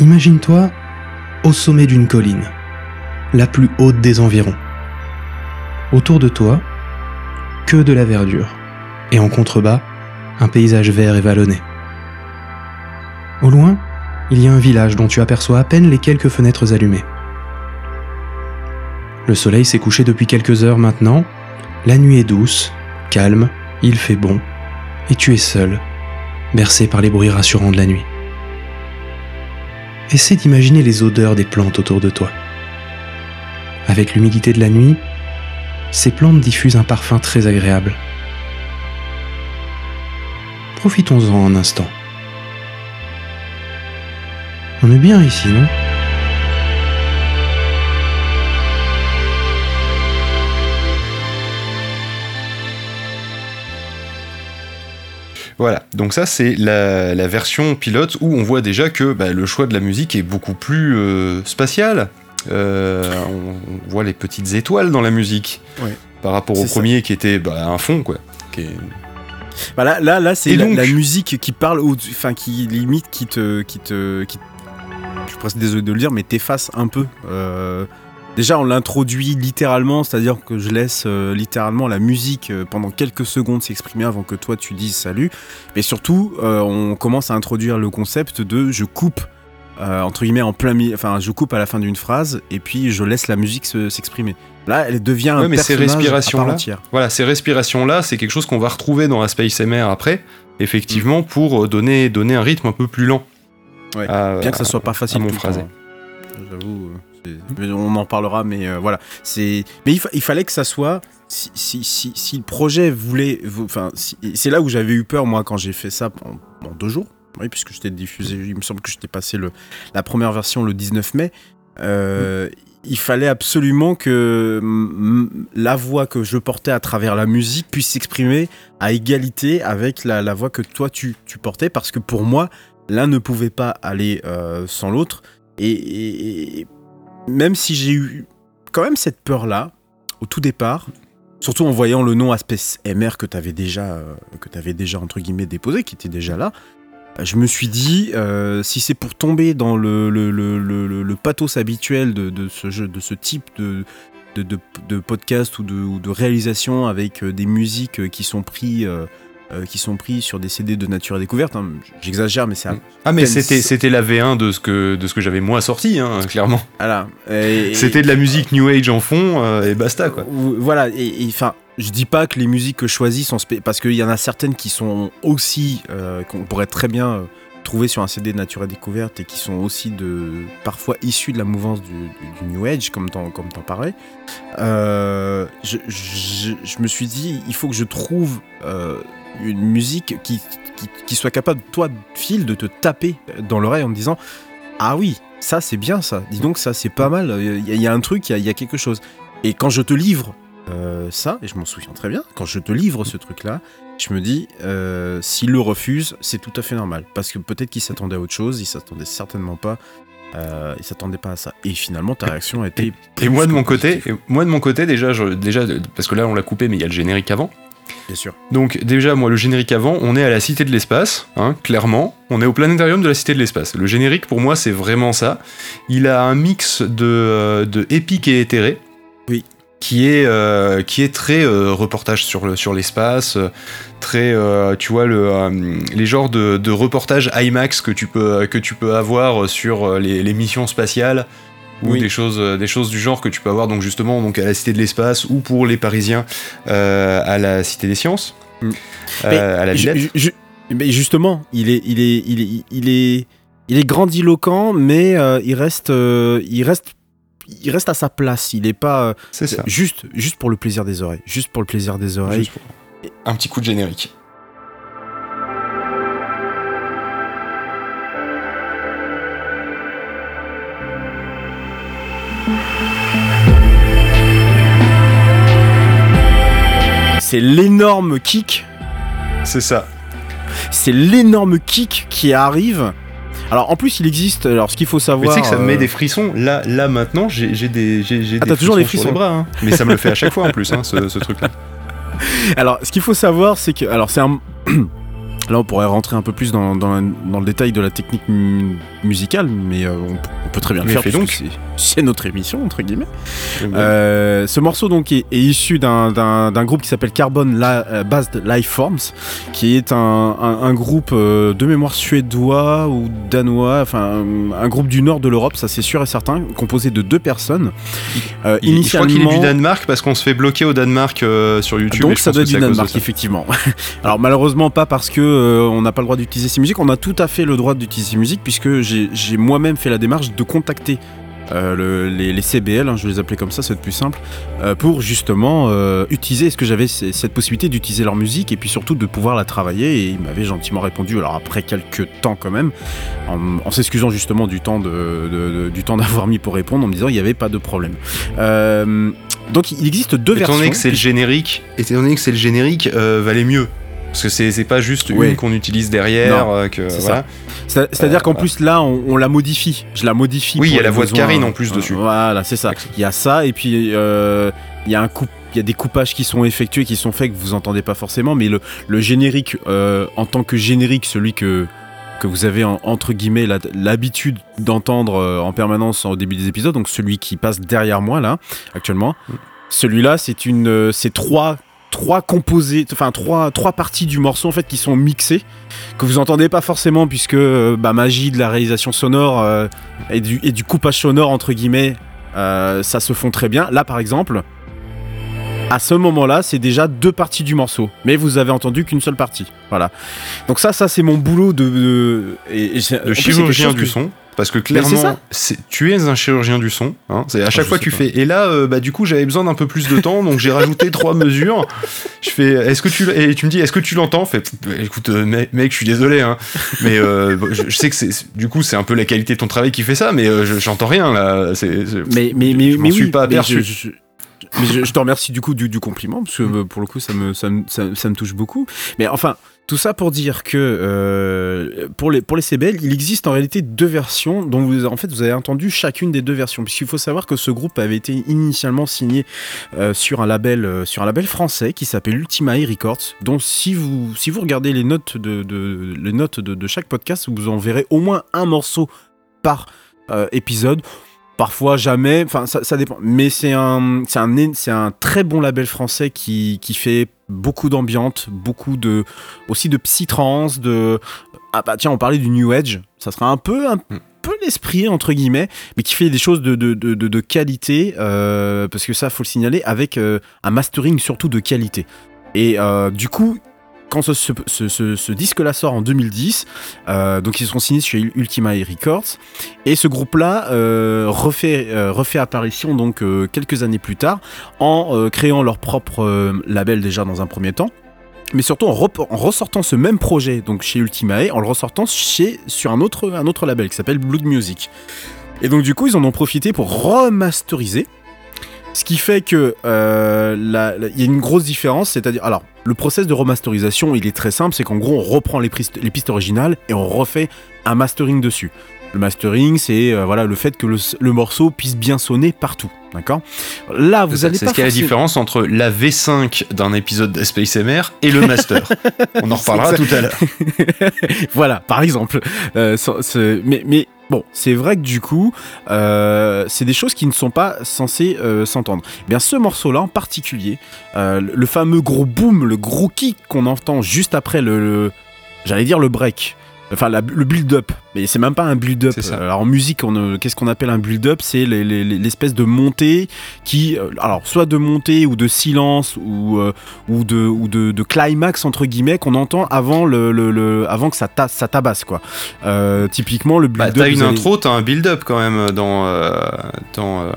Imagine-toi au sommet d'une colline, la plus haute des environs. Autour de toi, que de la verdure, et en contrebas, un paysage vert et vallonné. Au loin, il y a un village dont tu aperçois à peine les quelques fenêtres allumées. Le soleil s'est couché depuis quelques heures maintenant, la nuit est douce, calme, il fait bon, et tu es seul, bercé par les bruits rassurants de la nuit. Essaie d'imaginer les odeurs des plantes autour de toi. Avec l'humidité de la nuit, ces plantes diffusent un parfum très agréable. Profitons-en un instant. On est bien ici, non? Voilà, donc ça c'est la, la version pilote où on voit déjà que bah, le choix de la musique est beaucoup plus euh, spatial. Euh, on, on voit les petites étoiles dans la musique Ouais. par rapport au ça. premier qui était bah, un fond quoi. Qui est- Bah là, là, là c'est la, donc- la musique qui parle, enfin qui limite, qui te, qui te, qui- je suis presque désolé de le dire, mais t'efface un peu. Euh, déjà, on l'introduit littéralement, c'est-à-dire que je laisse euh, littéralement la musique euh, pendant quelques secondes s'exprimer avant que toi tu dises salut. Mais surtout, euh, on commence à introduire le concept de je coupe. entre guillemets en plein milieu, enfin je coupe à la fin d'une phrase et puis je laisse la musique se- s'exprimer. Là, elle devient un mais ces personnage à part entière. Voilà, ces respirations-là, c'est quelque chose qu'on va retrouver dans la Space MR après, effectivement, pour euh, donner, donner un rythme un peu plus lent. Ouais, à- Bien que ça soit pas facile à mon phrasé. hein. J'avoue, on en parlera, mais euh, voilà. C'est, mais il, fa- il fallait que ça soit. Si, si, si, le projet voulait, vou- enfin, c'est là où j'avais eu peur moi quand j'ai fait ça en, deux jours. Oui, puisque je t'ai diffusé. Il me semble que je t'ai passé le, la première version le 19 mai. Euh, Il fallait absolument que la voix que je portais à travers la musique puisse s'exprimer à égalité avec la, voix que toi tu, tu portais, parce que pour moi, l'un ne pouvait pas aller euh, sans l'autre. Et même si j'ai eu quand même cette peur-là, au tout départ, surtout en voyant le nom Aspect MR que tu avais déjà, euh, déposé, qui était déjà là, je me suis dit, euh, si c'est pour tomber dans le, pathos habituel de, ce type de, podcast ou de, réalisation avec euh, des musiques qui sont pris, euh, euh, qui sont pris sur des CD de nature et découverte, hein, j'exagère, mais c'est un- Ah, mais c'était, c'était la V1 de ce que, de ce que j'avais moi sorti, hein, clairement. voilà. C'était de la musique New Age en fond, euh, et basta, quoi. Ou- Voilà, et enfin, je dis pas que les musiques que je choisis sont parce qu'il y en a certaines qui sont aussi euh, qu'on pourrait très bien euh, trouver sur un CD de Nature et Découverte et qui sont aussi de parfois issues de la mouvance du, du- du New Age, comme t'en comme t'en parlais. Euh, je, je- je me suis dit, il faut que je trouve euh, une musique qui, qui, qui soit capable, toi, Phil, de te taper dans l'oreille en me disant, ah oui, ça c'est bien ça. Dis donc ça c'est pas mal. Il y, a- il y a un truc, il y a- il y a quelque chose. Et quand je te livre euh, ça, et je m'en souviens très bien, quand je te livre ce truc-là, je me dis, euh, s'il le refuse, c'est tout à fait normal. Parce que peut-être qu'il s'attendait à autre chose, il s'attendait certainement pas. euh, il s'attendait pas à ça. Et finalement, ta réaction a été. Et moi de mon côté, et moi de mon côté déjà, je- déjà parce que là on l'a coupé, mais il y a le générique avant. Bien sûr. Donc déjà, moi le générique avant, on est à la Cité de l'Espace, hein, clairement. On est au planétarium de la Cité de l'Espace. Le générique pour moi c'est vraiment ça. Il a un mix de, euh, de épique et éthéré. Oui. Qui est, euh, qui est très euh, reportage sur le- sur l'espace, très, euh, tu vois, le, les genres de, de reportages IMAX que tu peux, que tu peux avoir sur les, les missions spatiales ou Oui. des choses, euh, des choses du genre que tu peux avoir donc justement donc à la Cité de l'Espace ou pour les Parisiens euh, à la Cité des Sciences, Mm. euh, Mais à la Villette. mais justement, il est, il est, il est, il est, il est grandiloquent, mais euh, il reste, il reste, il reste à sa place. Il est pas ça. juste, juste pour le plaisir des oreilles, juste pour le plaisir des oreilles. Pour- Un petit coup de générique. C'est l'énorme kick. C'est ça. C'est l'énorme kick qui arrive. Alors en plus il existe. Alors ce qu'il faut Mais savoir. tu sais que ça me met euh, des frissons. Là, là maintenant, j'ai Ah, des t'as toujours des sur les frissons. bras. hein. Mais ça me le fait à chaque fois en plus, hein, ce, ce truc-là. Alors, ce qu'il faut savoir, c'est que. Alors, c'est un. Là, on pourrait rentrer un peu plus dans, dans, la- dans le détail de la technique mu- musicale, mais euh, on, peut- on peut très bien le faire. donc. c'est- notre émission, entre guillemets. Euh, ce morceau donc est, est issu d'un- groupe qui s'appelle Carbon La- euh, Based Lifeforms, qui est un, un- un groupe euh, de mémoire suédois ou danois, enfin un, groupe du nord de l'Europe, ça c'est sûr et certain, composé de deux personnes. Il- je crois qu'il est initialement- du Danemark parce qu'on se fait bloquer au Danemark sur YouTube. et donc je ça doit être du Danemark, effectivement. Alors malheureusement pas parce que euh, on n'a pas le droit d'utiliser ces musiques, on a tout à fait le droit d'utiliser ces musiques puisque j'ai moi-même fait la démarche de contacter euh, le- les, les CBL, hein, je vais les appeler comme ça, c'est plus simple, euh, pour justement euh, utiliser, est-ce que j'avais cette possibilité d'utiliser leur musique et puis surtout de pouvoir la travailler? Et ils m'avaient gentiment répondu, alors après quelques temps quand même, en, en s'excusant justement du temps de, de- de- du temps d'avoir mis pour répondre, en me disant il n'y avait pas de problème. Donc il existe deux Étant versions. donné que c'est le générique, étant donné que c'est le générique, valait mieux. Parce que c'est pas juste Oui. une qu'on utilise derrière, euh, c'est voilà. C'est-à-dire Euh, qu'en plus là, on, on la modifie. Je la modifie. Oui, il y a la voix de Karine euh, en plus dessus. Voilà, c'est ça. Il y a ça et puis euh, il y a un coup. Il y a des coupages qui sont effectués, qui sont faits que vous entendez pas forcément, mais le, le générique euh, en tant que générique, celui que que vous avez en- entre guillemets l'habitude d'entendre euh, en permanence au début des épisodes, donc celui qui passe derrière moi là actuellement. Celui-là, c'est une, euh, c'est trois trois composés, enfin trois trois parties du morceau en fait qui sont mixées que vous entendez pas forcément puisque euh, bah, magie de la réalisation sonore euh, et, du, et du coupage sonore entre guillemets euh, ça se font très bien. Là par exemple à ce moment-là c'est déjà deux parties du morceau mais vous avez entendu qu'une seule partie. Voilà. Donc ça ça c'est mon boulot de, de, et- et Le chirurgien du son. Parce que clairement, tu es un chirurgien du son. Hein, c'est à chaque je fois tu pas. fais. Et là, euh, bah du coup, j'avais besoin d'un peu plus de temps, donc j'ai rajouté trois mesures. Je fais. Est-ce que tu et tu me dis, est-ce que tu l'entends? Fait. pff, Écoute, euh, mec, mec, je suis désolé, hein, mais euh, bon, je, je sais que c'est. Du coup, c'est un peu la qualité de ton travail qui fait ça, mais euh, je- j'entends rien là. C'est. c'est- mais mais mais, je m'en mais suis oui, pas mais aperçu. je- je- mais je, je te remercie du coup du, du compliment parce que euh, pour le coup ça me, ça, me, ça- ça me touche beaucoup. Mais enfin tout ça pour dire que euh, pour les pour CBL il existe en réalité deux versions dont vous en fait vous avez entendu chacune des deux versions. Puisqu'il faut savoir que ce groupe avait été initialement signé euh, sur un label euh, sur un label français qui s'appelle Ultimae Records dont si vous regardez les notes de, de chaque podcast vous en verrez au moins un morceau par épisode Parfois jamais, enfin ça, ça dépend. Mais c'est un, c'est un, é- c'est un très bon label français qui, qui fait beaucoup d'ambiance, beaucoup de, aussi de psytrance, de, ah bah tiens on parlait du New Age, ça sera un peu, un peu l'esprit entre guillemets, mais qui fait des choses de, de, de, de- de qualité, euh, parce que ça faut le signaler, avec euh, un mastering surtout de qualité. Et euh, du coup, quand ce, disque-là sort en 2010, euh, donc ils seront signés chez Ultimae Records, et ce groupe-là euh, refait, euh, refait apparition donc quelques années plus tard en créant leur propre label déjà dans un premier temps. Mais surtout en ressortant ce même projet donc chez Ultimae, en le ressortant chez, sur un autre, un autre label qui s'appelle Blood Music. Et donc du coup ils en ont profité pour remasteriser. Ce qui fait que euh, il y a une grosse différence, c'est-à-dire alors le process de remasterisation il est très simple, c'est qu'en gros on reprend les, pistes- les pistes originales et on refait un mastering dessus. Le mastering, c'est euh, voilà le fait que le, le morceau puisse bien sonner partout, d'accord? Là, vous allez c'est ce qu'il y a la différence entre la V5 d'un épisode de Space MR et le master. On en reparlera tout à l'heure. voilà, par exemple. Euh, mais, mais bon, c'est vrai que du coup, euh, c'est des choses qui ne sont pas censées euh, s'entendre. Eh Bien, ce morceau-là en particulier, euh, le fameux gros boom, le gros kick qu'on entend juste après le, j'allais dire le break. Enfin, le build-up, mais c'est même pas un build-up. Alors en musique, qu'est-ce qu'on appelle un build-up? C'est les- les- les- l'espèce de montée qui, euh, alors soit de montée ou de silence ou euh, ou de ou de, de climax entre guillemets qu'on entend avant le, le- le- avant que ça ta- ça tabasse quoi. Euh, typiquement le Bah, build-up. t'as une allez- intro, t'as un build-up quand même dans. euh, dans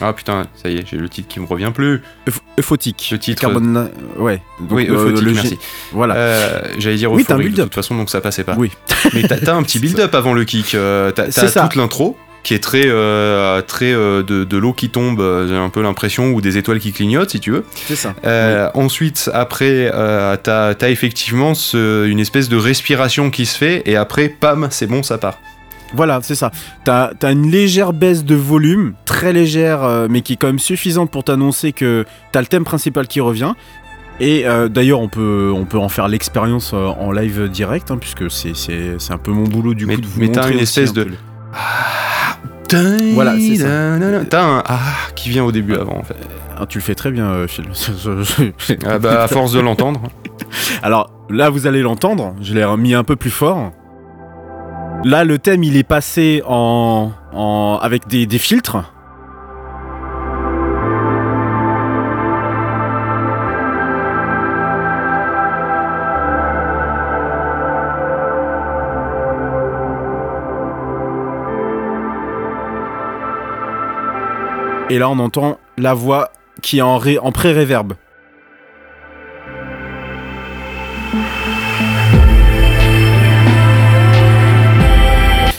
Ah putain, ça y est, j'ai le titre qui me revient plus. Euph- euphotique. Le titre. Carbone- ouais. Donc, oui, euphotique, merci. Voilà. J'allais dire Oui, un euphorique de build-up. toute façon, donc ça passait pas. Oui. Mais t'as un petit C'est build-up avant le kick. euh, T'as t'as toute l'intro. qui est très, euh, très euh, de, de l'eau qui tombe, euh, j'ai un peu l'impression, ou des étoiles qui clignotent, si tu veux. C'est ça. Euh, Ensuite, après, t'as as effectivement ce- une espèce de respiration qui se fait, et après, pam, c'est bon, ça part. Voilà, c'est ça. T'as as une légère baisse de volume, très légère, mais qui est quand même suffisante pour t'annoncer que t'as le thème principal qui revient. Et euh, d'ailleurs, on peut, on peut en faire l'expérience euh, en live direct, hein, puisque c'est- c'est c'est un peu mon boulot du Mais- coup de vous mais t'as montrer une espèce de- le- Voilà, c'est ça. T'as un ah qui vient au début avant, en fait. Ah, tu le fais très bien, euh, Phil. Ah bah, à force de l'entendre. Alors là, vous allez l'entendre. Je l'ai mis un peu plus fort. Là, le thème, il est passé en, en avec des, des filtres. Et là, on entend la voix qui est en, ré- en pré-réverb.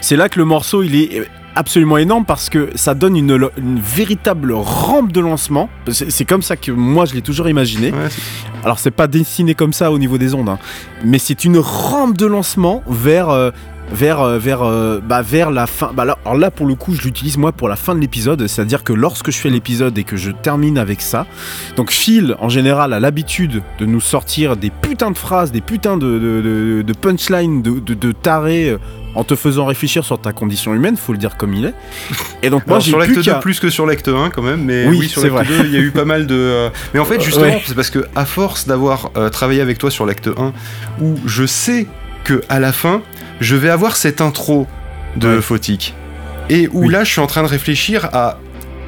C'est là que le morceau il est absolument énorme parce que ça donne une, une véritable rampe de lancement. C'est comme ça que moi je l'ai toujours imaginé. Ouais, Alors c'est pas dessiné comme ça au niveau des ondes, hein, mais c'est une rampe de lancement vers euh, vers euh, vers euh, bah, vers la fin. Bah là, alors là pour le coup je l'utilise moi pour la fin de l'épisode, c'est-à-dire que lorsque je fais l'épisode et que je termine avec ça, donc Phil en général a l'habitude de nous sortir des putains de phrases, des putains de de, de, de punchlines, de, de, tarés. euh, en te faisant réfléchir sur ta condition humaine, faut le dire comme il est. Et donc moi j'ai sur l'acte 2 qu'à... plus que sur l'acte 1 quand même, mais Oui, oui, sur c'est l'acte vrai. 2 il y a eu pas mal de... euh, Mais en fait justement, Ouais. c'est parce que à force d'avoir euh, travaillé avec toi sur l'acte 1, où je sais que à la fin, je vais avoir cette intro de Ouais. Photique, et où Oui. là je suis en train de réfléchir à,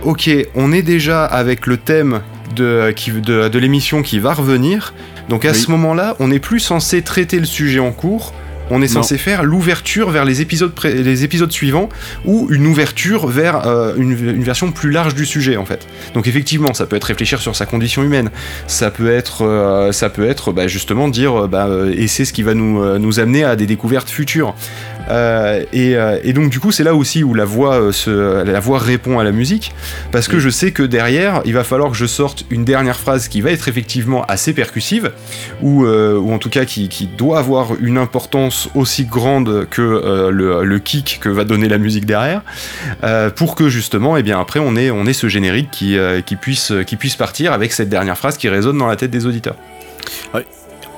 ok, on est déjà avec le thème de, qui, de, de l'émission qui va revenir, donc à Oui. ce moment-là, on n'est plus censé traiter le sujet en cours, on est Non. censé faire l'ouverture vers les épisodes, pré- les épisodes suivants ou une ouverture vers euh, une, une version plus large du sujet en fait. Donc effectivement, ça peut être réfléchir sur sa condition humaine, ça peut être, euh, ça peut être bah, justement dire euh, bah, et c'est ce qui va nous, nous amener à des découvertes futures. Euh, et, euh, et donc du coup c'est là aussi où la voix, euh, se, la voix répond à la musique parce que Oui. je sais que derrière il va falloir que je sorte une dernière phrase qui va être effectivement assez percussive ou, euh, ou en tout cas qui, qui doit avoir une importance aussi grande que euh, le, le kick que va donner la musique derrière pour que justement et bien après on ait, on ait ce générique qui, qui, puisse, qui puisse partir avec cette dernière phrase qui résonne dans la tête des auditeurs.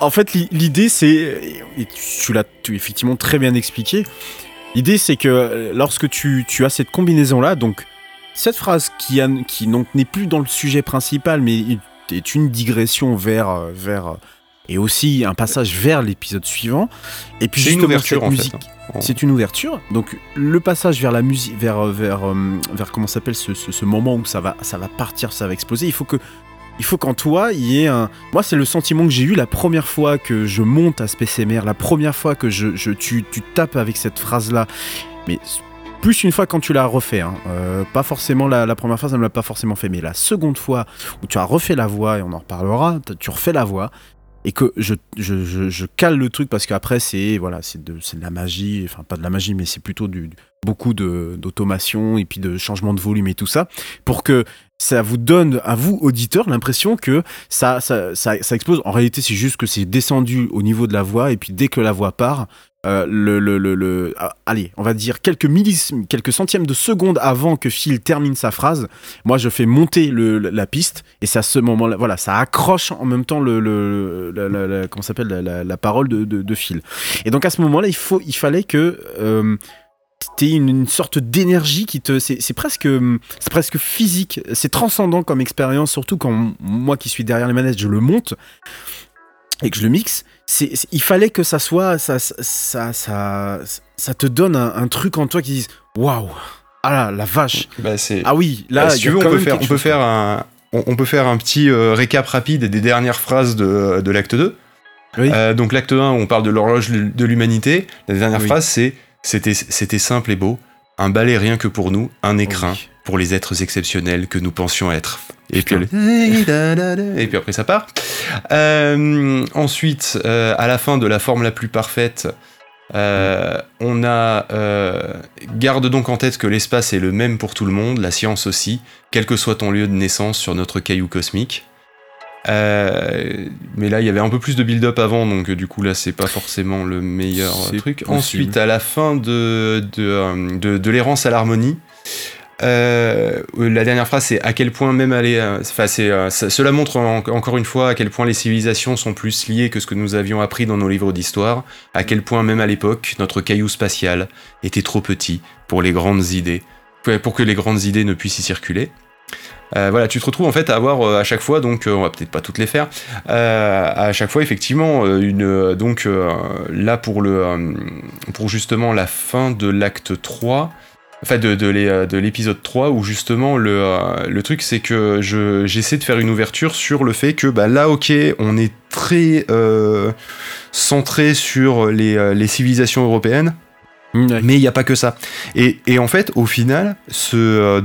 En fait, l'i- l'idée, c'est. Et tu, l'as effectivement très bien expliqué. L'idée, c'est que euh, lorsque tu, tu as cette combinaison-là, donc cette phrase qui, a- qui donc n'est plus dans le sujet principal, mais est une digression vers. euh, vers euh, et aussi un passage vers l'épisode suivant. Et puis C'est une ouverture en musique, fait. hein. c'est une ouverture. Donc le passage vers la musique, vers vers vers comment s'appelle ce, ce, ce moment où ça va ça va partir, ça va exploser. Il faut que il faut qu'en toi il y ait un. Moi c'est le sentiment que j'ai eu la première fois que je monte à Space MR, la première fois que je, tu, tu tapes avec cette phrase là, mais plus une fois quand tu l'as refait. Hein. Euh, pas forcément la, première fois ça ne l'a pas forcément fait, mais la seconde fois où tu as refait la voix et on en reparlera, tu refais la voix et que je, je, je, cale le truc parce qu'après c'est voilà c'est de, de la magie enfin pas de la magie mais c'est plutôt du, beaucoup d'automation et puis de changement de volume et tout ça pour que ça vous donne à vous auditeurs l'impression que ça ça, ça ça explose en réalité c'est juste que c'est descendu au niveau de la voix et puis dès que la voix part euh, le, le, le, le- ah, allez, on va dire quelques millis, quelques centièmes de seconde avant que Phil termine sa phrase, moi je fais monter le, la piste et c'est à ce moment-là, voilà, ça accroche en même temps le, la, la- la- comment s'appelle la parole de, de, de Phil. Et donc à ce moment-là, il faut, il fallait que euh, t'aies une, une sorte d'énergie qui te, c'est presque, c'est presque physique, c'est transcendant comme expérience, surtout quand moi qui suis derrière les manettes, je le monte et que je le mixe, c'est, il fallait que ça soit, ça, ça, ça, ça te donne un, un truc en toi qui dise, waouh, ah là, la vache, Bah, ah oui, là, Bah, si tu veux, on peut faire, on peut faire un, on, on peut faire un petit euh, récap rapide des dernières phrases de, de l'acte 2. Oui. Euh, donc l'acte 1, on parle de l'horloge de l'humanité. La dernière Oui. phrase, c'est c'était, simple et beau. Un balai rien que pour nous, un écrin Oui. pour les êtres exceptionnels que nous pensions être. Et puis, Putain. et puis après ça part. Euh, ensuite, euh, à la fin de la forme la plus parfaite, euh, on a Garde donc en tête que l'espace est le même pour tout le monde, la science aussi, quel que soit ton lieu de naissance sur notre caillou cosmique. Euh, mais là, il y avait un peu plus de build-up avant, donc euh, du coup là, c'est pas forcément le meilleur C'est truc. possible. Ensuite, à la fin de, de, euh, de, de l'errance à l'harmonie, euh, la dernière phrase, c'est à quel point même aller. euh, Enfin, euh, cela montre en- encore une fois à quel point les civilisations sont plus liées que ce que nous avions appris dans nos livres d'histoire. À quel point même à l'époque, notre caillou spatial était trop petit pour les grandes idées, pour que les grandes idées ne puissent y circuler. Euh, voilà, tu te retrouves en fait à avoir euh, à chaque fois, donc euh, on va peut-être pas toutes les faire, à chaque fois effectivement une donc là pour le pour justement la fin de l'acte 3 enfin de, l'épisode 3 où justement le, truc c'est que je, j'essaie de faire une ouverture sur le fait que bah, là ok on est très centré sur les civilisations européennes Mais il n'y a pas que ça. Et, en fait, au final, ce, euh,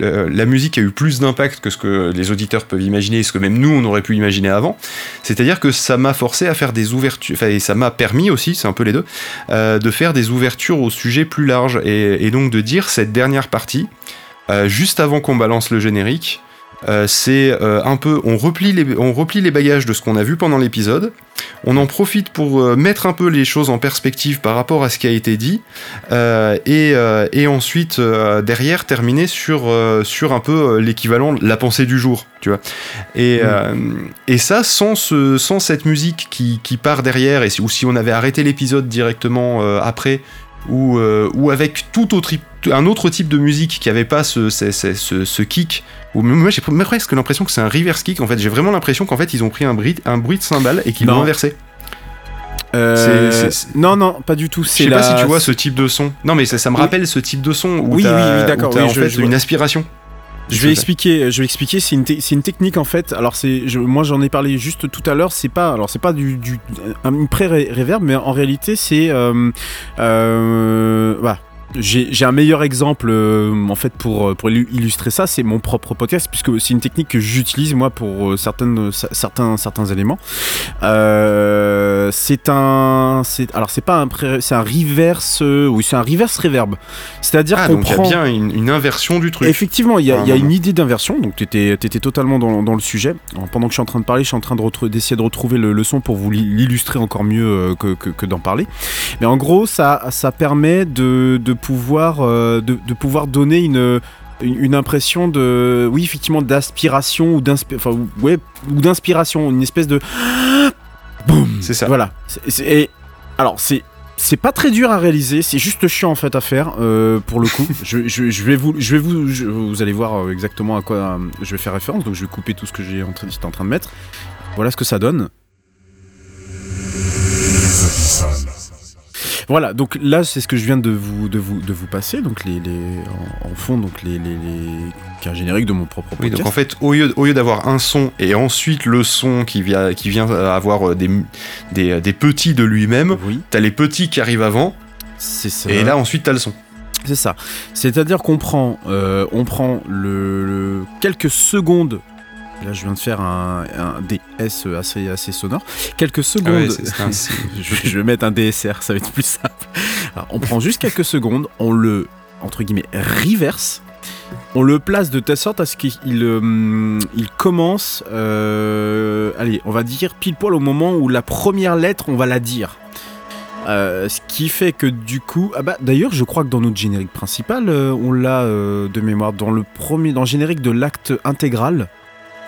euh, la musique a eu plus d'impact que ce que les auditeurs peuvent imaginer, ce que même nous, on aurait pu imaginer avant. C'est-à-dire que ça m'a forcé à faire des ouvertures, et ça m'a permis aussi, c'est un peu les deux, euh, de faire des ouvertures au sujet plus large. Et, donc de dire cette dernière partie, juste avant qu'on balance le générique, euh, c'est euh, un peu, on replie, les, on replie les bagages de ce qu'on a vu pendant l'épisode, on en profite pour euh, mettre un peu les choses en perspective par rapport à ce qui a été dit, et, et ensuite derrière terminer sur, sur un peu l'équivalent de la pensée du jour, tu vois. Et, et ça sans, ce, sans cette musique qui, qui part derrière, et ou si on avait arrêté l'épisode directement après, ou, euh, ou avec tout autre, un autre type de musique qui avait pas ce, ce, ce, kick, ou moi j'ai pr- presque l'impression que c'est un reverse kick, en fait j'ai vraiment l'impression qu'en fait ils ont pris un bruit, un bruit de cymbale et qu'ils l'ont inversé. Euh, Non, non, pas du tout. Je sais la... pas si tu vois ce type de son. Non mais ça, ça me Oui. rappelle ce type de son où Oui, oui, oui, d'accord, oui, en je- fait je une aspiration. Je vais expliquer. Je vais expliquer. C'est une, te- une technique en fait. Alors c'est, je- moi j'en ai parlé juste tout à l'heure. C'est pas, alors c'est pas du, du un- une pré-réverb, mais en réalité c'est, euh, euh, voilà. J'ai un meilleur exemple euh, en fait pour, pour illu- illustrer ça, c'est mon propre podcast puisque c'est une technique que j'utilise moi pour euh, certaines, certains, certains éléments. Euh, c'est un, alors c'est pas un c'est un reverse, euh, oui c'est un reverse reverb. C'est-à-dire Ah qu'on donc il y a bien une, une inversion du truc. Effectivement, il y a, Ah, y a une idée d'inversion, donc tu étais, totalement dans, dans le sujet. Alors, pendant que je suis en train de parler, je suis en train d'essayer de retrouver le, le son pour vous l'il- l'illustrer encore mieux euh, que, que- que d'en parler. Mais en gros, ça, ça permet de, de pouvoir, euh, de, de pouvoir donner une, une, impression de, oui, effectivement, d'aspiration ou d'inspi- enfin, ou- ouais, ou d'inspiration, une espèce de boum. C'est ça. Voilà. C'est- alors c'est c'est pas très dur à réaliser, c'est juste chiant en fait à faire euh, pour le coup. je, je- je vais vous, je vais vous, je- vous allez voir euh, exactement à quoi je vais faire référence. Donc je vais couper tout ce que j'étais en train de mettre. Voilà ce que ça donne. Voilà, donc là c'est ce que je viens de vous, de vous, de vous passer, donc les, les en, en fond donc les, les, les un générique de mon propre Oui, podcast. donc en fait, au lieu, au lieu d'avoir un son et ensuite le son qui vient, qui vient avoir euh, des, des, des petits de lui-même, oui, t'as les petits qui arrivent avant, c'est ça. et là ensuite t'as le son. C'est ça. C'est-à-dire qu'on prend, euh, on prend le, le- quelques secondes. Là, je viens de faire un, un DS assez, assez sonore. Quelques secondes. Ah ouais, un- je, vais- je vais mettre un DSR, ça va être plus simple. Alors, on prend juste quelques secondes, on le, entre guillemets, reverse. On le place de telle sorte à ce qu'il euh, il commence, euh, allez, on va dire pile poil au moment où la première lettre, on va la dire. Euh, ce qui fait que du coup, ah bah d'ailleurs, je crois que dans notre générique principal, euh, on l'a euh, de mémoire dans le premier, dans le générique de l'acte intégral.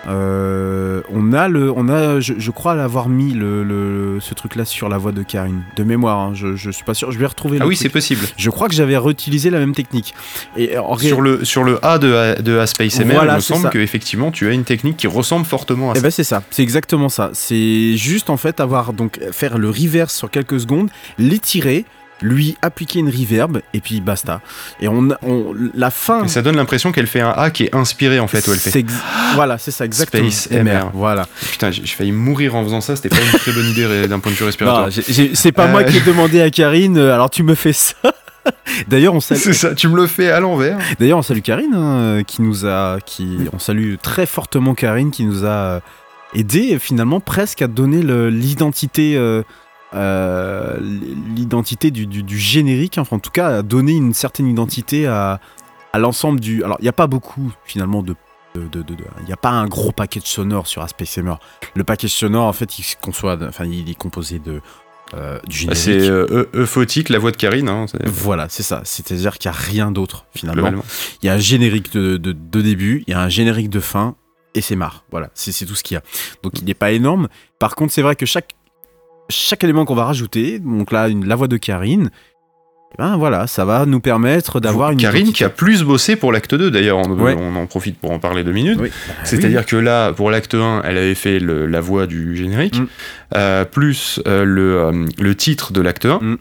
Euh, on a le, on a, je, je crois l'avoir mis le, le- ce truc-là sur la voix de Karine, de mémoire. hein, je, je suis pas sûr. Je vais retrouver. Ah le oui, c'est possible. Je crois que j'avais réutilisé la même technique. Et en ré- Sur le, sur le A de, A- de A Space Voilà, il me semble ça. que effectivement tu as une technique qui ressemble fortement à Eh ça. ben c'est ça, c'est exactement ça. C'est juste en fait avoir donc faire le reverse sur quelques secondes, l'étirer, lui appliquer une reverb et puis basta. Et on, on la fin. Et ça donne l'impression qu'elle fait un A qui est inspiré en fait, où elle fait. voilà, c'est ça exactement. Space MR. Voilà. Putain, j'ai failli mourir en faisant ça, c'était pas une très bonne idée d'un point de vue respiratoire. C'est pas moi Euh. qui ai demandé à Karine. euh, Alors tu me fais ça. D'ailleurs, on salue, C'est ça, tu me le fais à l'envers. d'ailleurs, on salue Karine, hein, qui nous a, qui, on salue très fortement Karine, qui nous a euh, aidé finalement presque à donner l'identité, euh, euh, l'identité du, du- du générique, enfin en tout cas a donné une certaine identité à, à l'ensemble du... Alors il n'y a pas beaucoup finalement de... de- de- de- de- Il n'y a pas un gros package sonore sur Aspect Summer. Le package sonore en fait il, conçoit, de- enfin, il est composé de, euh, du générique. C'est euh, Eu- Euphotique, la voix de Karine. Hein, c'est- Voilà, c'est ça. C'est-à-dire qu'il n'y a rien d'autre finalement. Il y a un générique de, de- de début, il y a un générique de fin, et c'est marre. Voilà, c'est c'est tout ce qu'il y a. Donc il n'est pas énorme. Par contre, c'est vrai que chaque, chaque élément qu'on va rajouter, donc là, une- la voix de Karine, eh ben voilà, ça va nous permettre d'avoir une. Karine identité. qui a plus bossé pour l'acte 2 d'ailleurs, on, Ouais. on en profite pour en parler deux minutes. Oui. Bah C'est-à-dire que là, pour l'acte 1, elle avait fait le- la voix du générique, Mm. euh, plus euh, le, euh, le titre de l'acte 1. Mm.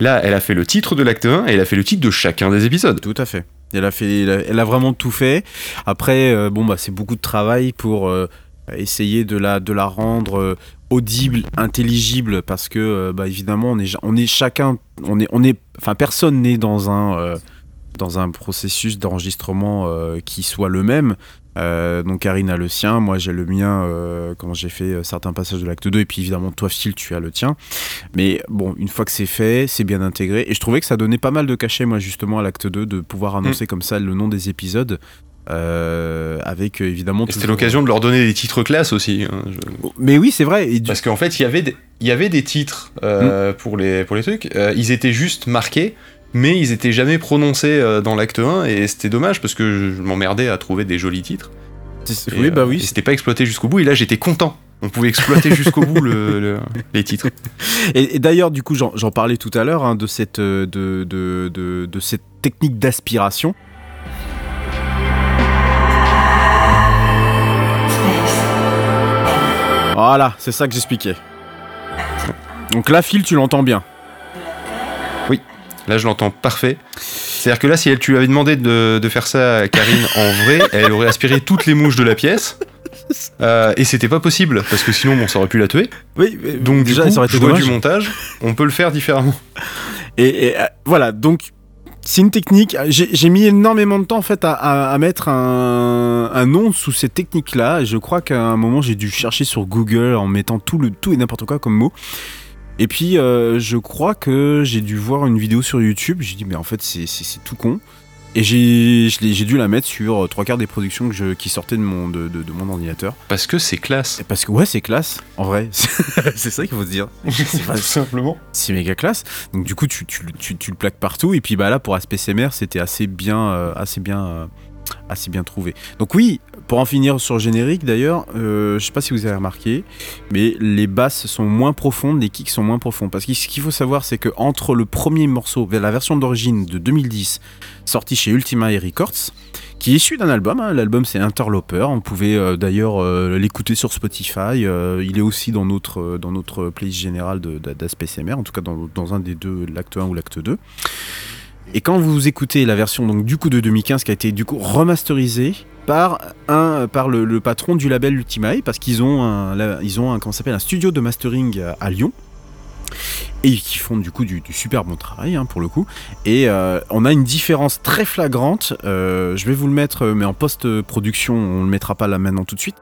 Là, elle a fait le titre de l'acte 1 et elle a fait le titre de chacun des épisodes. Tout à fait. Elle a, fait, elle a, elle a vraiment tout fait. Après, bon, bah, c'est beaucoup de travail pour essayer de la, de la rendre euh, audible, intelligible, parce que, euh, bah, évidemment, on est, on est chacun, on est, on est, enfin, personne n'est dans un, euh, dans un processus d'enregistrement euh, qui soit le même. Euh, donc Karine a le sien, moi j'ai le mien quand j'ai fait certains passages de l'acte 2, et puis évidemment toi Phil tu as le tien. Mais bon, une fois que c'est fait, c'est bien intégré. Et je trouvais que ça donnait pas mal de cachet, moi, justement, à l'acte 2, de pouvoir annoncer Mm. comme ça le nom des épisodes. Euh, avec euh, évidemment. C'était toujours- l'occasion de leur donner des titres classe aussi. hein, je- Mais oui, c'est vrai. Et du- Parce qu'en fait, il y avait des, il y avait des titres euh, pour, les, pour les trucs. Euh, ils étaient juste marqués, mais ils étaient jamais prononcés euh, dans l'acte 1. Et c'était dommage parce que je m'emmerdais à trouver des jolis titres. c'est- Et, oui, bah euh, oui. et c'était pas exploité jusqu'au bout. Et là, j'étais content. On pouvait exploiter jusqu'au bout le- le- les titres. Et, et d'ailleurs, du coup, j'en j'en parlais tout à l'heure hein, de cette euh, de, de, de, de cette technique d'aspiration. Voilà, c'est ça que j'expliquais. Donc là, Phil, tu l'entends bien. Là, je l'entends parfait. C'est-à-dire que là, si elle, tu lui avais demandé de, de faire ça à Karine en vrai, elle aurait aspiré toutes les mouches de la pièce. Euh, et c'était pas possible, parce que sinon, bon, ça aurait pu la tuer. Oui, mais Donc, déjà, du coup, ça aurait été choix dommage. du montage, on peut le faire différemment. Et, et, euh, voilà, donc c'est une technique. J'ai mis énormément de temps en fait à, mettre un, nom sous cette technique-là. Je crois qu'à un moment j'ai dû chercher sur Google en mettant tout le tout et n'importe quoi comme mot. Et puis euh, je crois que j'ai dû voir une vidéo sur YouTube. J'ai dit mais en fait c'est tout con. Et j'ai dû la mettre sur euh, trois quarts des productions que je- qui sortaient de mon, de, de- de mon ordinateur. Parce que c'est classe. Et Parce que ouais c'est classe en vrai. c'est ça qu'il faut se dire. C'est pas- simplement. c'est méga classe. Donc du coup, tu, tu, le- tu, tu le plaques partout. Et puis bah là, pour Aspect CMR, c'était assez bien, euh, assez bien, euh, assez bien trouvé. Donc oui, pour en finir sur le générique d'ailleurs, euh, je sais pas si vous avez remarqué, mais les basses sont moins profondes, les kicks sont moins profonds. Parce que ce qu'il faut savoir, c'est que entre le premier morceau, la version d'origine de 2010, sortie chez Ultima Records, qui est issu d'un album. hein. L'album c'est Interloper. On pouvait euh, d'ailleurs euh, l'écouter sur Spotify. Euh, il est aussi dans notre, dans notre playlist générale d'Aspect CMR, en tout cas dans, dans un des deux, l'acte 1 ou l'acte 2. Et quand vous écoutez la version donc, du coup de 2015 qui a été du coup remasterisée par, un, par le, patron du label Ultimae, parce qu'ils ont un, ils ont comment s'appelle, un studio de mastering à, à Lyon. Et qui font du coup du, super bon travail hein, pour le coup. Et euh, on a une différence très flagrante. euh, je vais vous le mettre, euh, mais en post-production, on le mettra pas là maintenant tout de suite.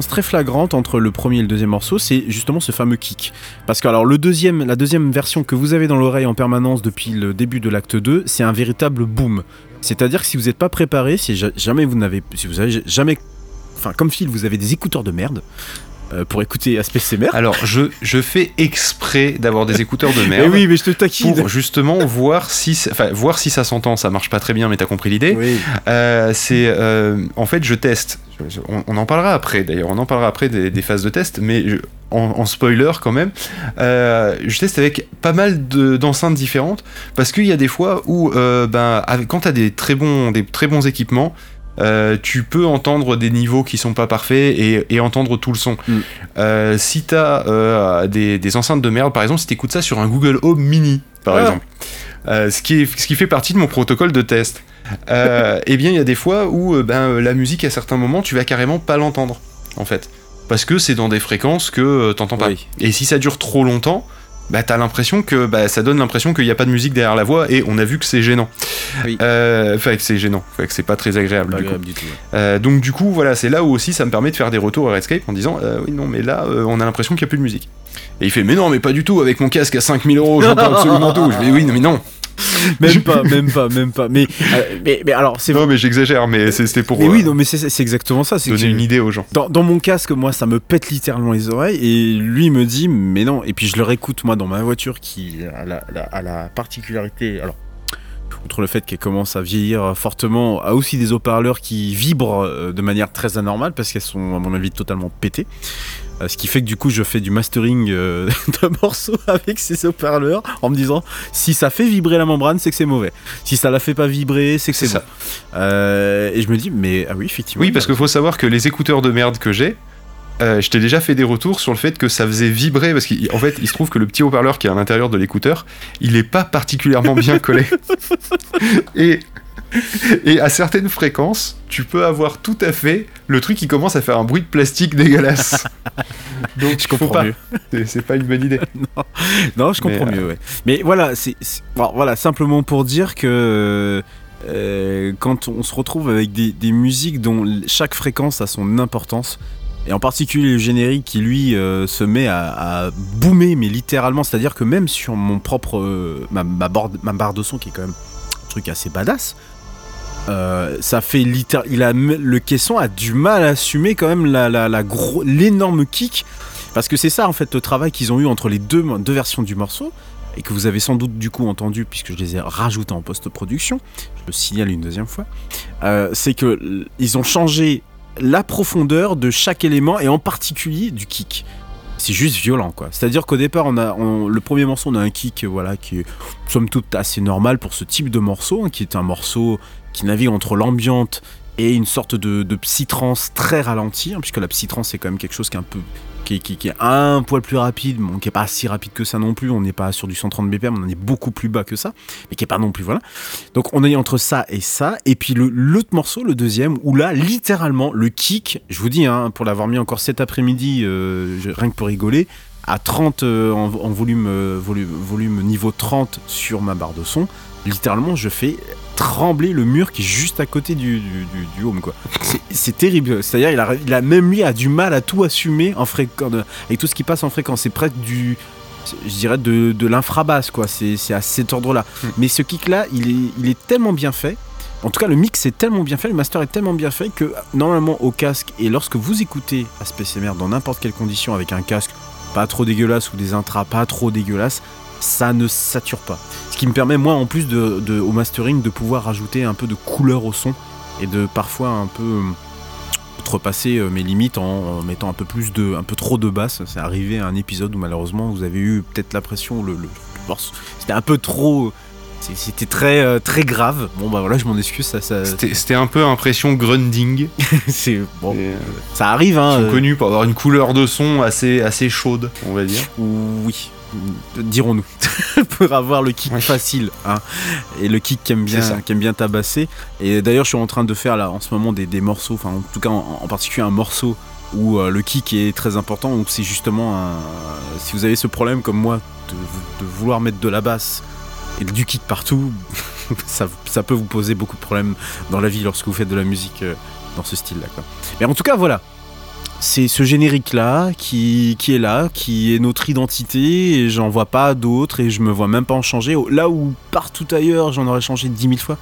Différence très flagrante entre le premier et le deuxième morceau, c'est justement ce fameux kick. Parce que alors le deuxième, la deuxième version que vous avez dans l'oreille en permanence depuis le début de l'acte 2, c'est un véritable boom. C'est-à-dire que si vous n'êtes pas préparé, si ja- jamais vous n'avez, si vous avez jamais, enfin comme Phil, vous avez des écouteurs de merde euh, pour écouter Aspect CMR. Alors, je, je fais exprès d'avoir des écouteurs de Eh merde. oui, mais je te taquine. Pour justement voir si, ça- enfin, voir si ça s'entend. Ça marche pas très bien, mais t'as compris l'idée. Oui. Euh, c'est euh, en fait je teste on, on en parlera après d'ailleurs, on en parlera après des, des phases de test, mais je- en, en spoiler quand même, euh, je teste avec pas mal de- d'enceintes différentes parce qu'il y a des fois où, euh, ben, avec- quand tu as des très bons, des très bons équipements, euh, tu peux entendre des niveaux qui sont pas parfaits et, et entendre tout le son. Mm. Si tu as des, des enceintes de merde, par exemple, si tu écoutes ça sur un Google Home Mini, par Ah. exemple, ce, qui est, ce qui fait partie de mon protocole de test. Euh, eh bien, il y a des fois où euh, ben, euh, la musique, à certains moments, tu vas carrément pas l'entendre, en fait. Parce que c'est dans des fréquences que euh, t'entends pas. Oui. Et si ça dure trop longtemps, bah, t'as l'impression que bah, ça donne l'impression qu'il n'y a pas de musique derrière la voix, et on a vu que c'est gênant. Oui. Euh, Enfin, que c'est gênant, Enfin, que c'est pas très agréable. Pas du coup. du tout. ouais. Euh, donc du coup, voilà, c'est là où aussi ça me permet de faire des retours à Redscape en disant euh, oui non mais là on a l'impression qu'il n'y a plus de musique. Et il fait mais non mais pas du tout avec mon casque à 5000 euros j'entends absolument tout. Je fais oui non mais non. Même pas, même pas, même pas. Mais, euh, mais, mais alors, c'est Non mais j'exagère mais c'était pour Mais oui, euh, non, mais c'est exactement ça. c'est donner que- une idée aux gens. Dans, dans mon casque, moi, ça me pète littéralement les oreilles. Et lui me dit, mais non. Et puis je le réécoute, moi, dans ma voiture qui a la, la- a la particularité. Alors, outre le fait qu'elle commence à vieillir fortement, a aussi des haut-parleurs qui vibrent euh, de manière très anormale parce qu'elles sont, à mon avis, totalement pétées. Euh, ce qui fait que du coup, je fais du mastering euh, de morceaux avec ces haut-parleurs en me disant si ça fait vibrer la membrane, c'est que c'est mauvais. Si ça la fait pas vibrer, c'est que c'est bon. Euh, et je me dis, mais ah oui, effectivement. Oui parce qu'il faut savoir que les écouteurs de merde que j'ai euh, je t'ai déjà fait des retours sur le fait que ça faisait vibrer parce qu'en fait il se trouve que le petit haut-parleur qui est à l'intérieur de l'écouteur il est pas particulièrement bien collé et et à certaines fréquences tu peux avoir tout à fait le truc qui commence à faire un bruit de plastique dégueulasse donc je comprends pas mieux. C'est- pas une bonne idée Non, je comprends Mais, mieux, ouais. Mais voilà, c'est c'est- bon, voilà, simplement pour dire que euh, quand on se retrouve avec des, des musiques dont chaque fréquence a son importance, et en particulier le générique qui lui euh, se met à, à boomer, mais littéralement, c'est-à-dire que même sur mon propre euh, ma, ma, borde- ma barre de son qui est quand même un truc assez badass. Euh, ça fait littéralement. Le caisson a du mal à assumer quand même l'énorme kick parce que c'est ça en fait le travail qu'ils ont eu entre les deux, versions du morceau et que vous avez sans doute du coup entendu puisque je les ai rajoutés en post-production, je le signale une deuxième fois, euh, c'est que ils ont changé la profondeur de chaque élément et en particulier du kick. C'est juste violent quoi. C'est-à-dire qu'au départ le premier morceau on a un kick qui est somme toute assez normal pour ce type de morceau hein, qui est un morceau qui navigue entre l'ambiante et une sorte de, de psytrance très ralentie hein, puisque la psytrance c'est quand même quelque chose qui est un peu qui, est- un poil plus rapide, bon, qui est pas si rapide que ça non plus, on n'est pas sur du 130 BPM, on en est beaucoup plus bas que ça, mais qui est pas non plus, voilà. Donc on est entre ça et ça, et puis l'autre morceau, le deuxième, où là, littéralement, le kick, je vous dis, hein, pour l'avoir mis encore cet après-midi, euh, rien que pour rigoler, à 30 euh, en, volume, euh, volume niveau 30 sur ma barre de son, littéralement, je fais trembler le mur qui est juste à côté du, du, du- du home quoi. C'est- terrible. C'est-à-dire il a, il a même lui a du mal à tout assumer en fréquence avec tout ce qui passe en fréquence. C'est presque du je dirais de, de l'infrabasse quoi. C'est c'est à cet ordre-là. Hmm. Mais ce kick là, il est, il est tellement bien fait. En tout cas, le mix est tellement bien fait, le master est tellement bien fait que normalement au casque et lorsque vous écoutez ASPCMR dans n'importe quelle condition avec un casque pas trop dégueulasse ou des intras pas trop dégueulasses, ça ne sature pas. Ce qui me permet moi en plus de, de- au mastering de pouvoir rajouter un peu de couleur au son et de parfois un peu euh, outrepasser euh, mes limites en, mettant un peu plus de un peu trop de basse. C'est arrivé à un épisode où malheureusement vous avez eu peut-être l'impression le, le- le c'était un peu trop c'était très euh, très grave. Bon bah voilà, je m'en excuse ça, ça c'était un peu impression grinding c'est bon, Et, euh, ça arrive ils hein. sont euh, connus pour avoir une couleur de son assez assez chaude on va dire Oui, dirons-nous, pour avoir le kick facile, hein, et le kick qui aime bien, bien tabasser. Et d'ailleurs, je suis en train de faire là en ce moment des, des morceaux, enfin en tout cas en, en particulier un morceau où euh, le kick est très important, où c'est justement un, si vous avez ce problème comme moi de, de vouloir mettre de la basse et du kick partout, ça, ça peut vous poser beaucoup de problèmes dans la vie lorsque vous faites de la musique euh, dans ce style-là. quoi. Mais en tout cas, voilà c'est ce générique-là qui, qui est là, qui est notre identité, et j'en vois pas d'autres, et je me vois même pas en changer. Là où partout ailleurs, j'en aurais changé dix mille fois.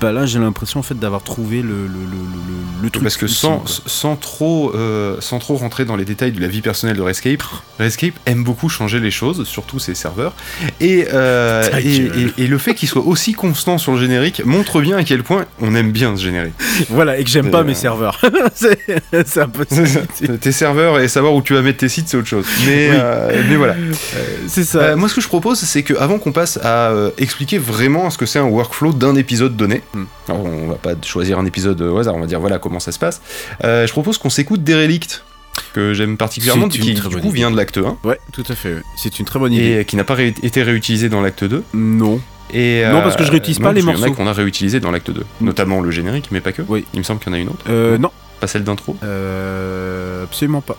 Bah là, j'ai l'impression en fait d'avoir trouvé le, le, le, le, le truc. Parce que sans, trop, euh, sans trop rentrer dans les détails de la vie personnelle de Rescape, Rescape aime beaucoup changer les choses, surtout ses serveurs. Et, euh, Ta et, gueule. et- et le fait qu'il soit aussi constant sur le générique montre bien à quel point on aime bien ce générique. Voilà, et que j'aime pas Euh, mes serveurs. c'est c'est un peu ça. tes serveurs et savoir où tu vas mettre tes sites, c'est autre chose. Mais, Oui. mais voilà. C'est ça. Moi, ce que je propose, c'est qu'avant qu'on passe à expliquer vraiment ce que c'est un workflow d'un épisode donné, Hmm. alors on va pas choisir un épisode au hasard, on va dire voilà comment ça se passe. Euh, je propose qu'on s'écoute Derelict, que j'aime particulièrement, qui du coup idée. vient de l'acte 1 Ouais, tout à fait. ouais. C'est une très bonne idée. et qui n'a pas ré- été réutilisé dans l'acte 2. Non. Et, Non, parce que je réutilise pas les morceaux. y en a qu'on a réutilisé dans l'acte 2, notamment le générique, mais pas que. Oui. Il me semble qu'il y en a une autre. Euh, non. Pas celle d'intro. Euh, absolument pas.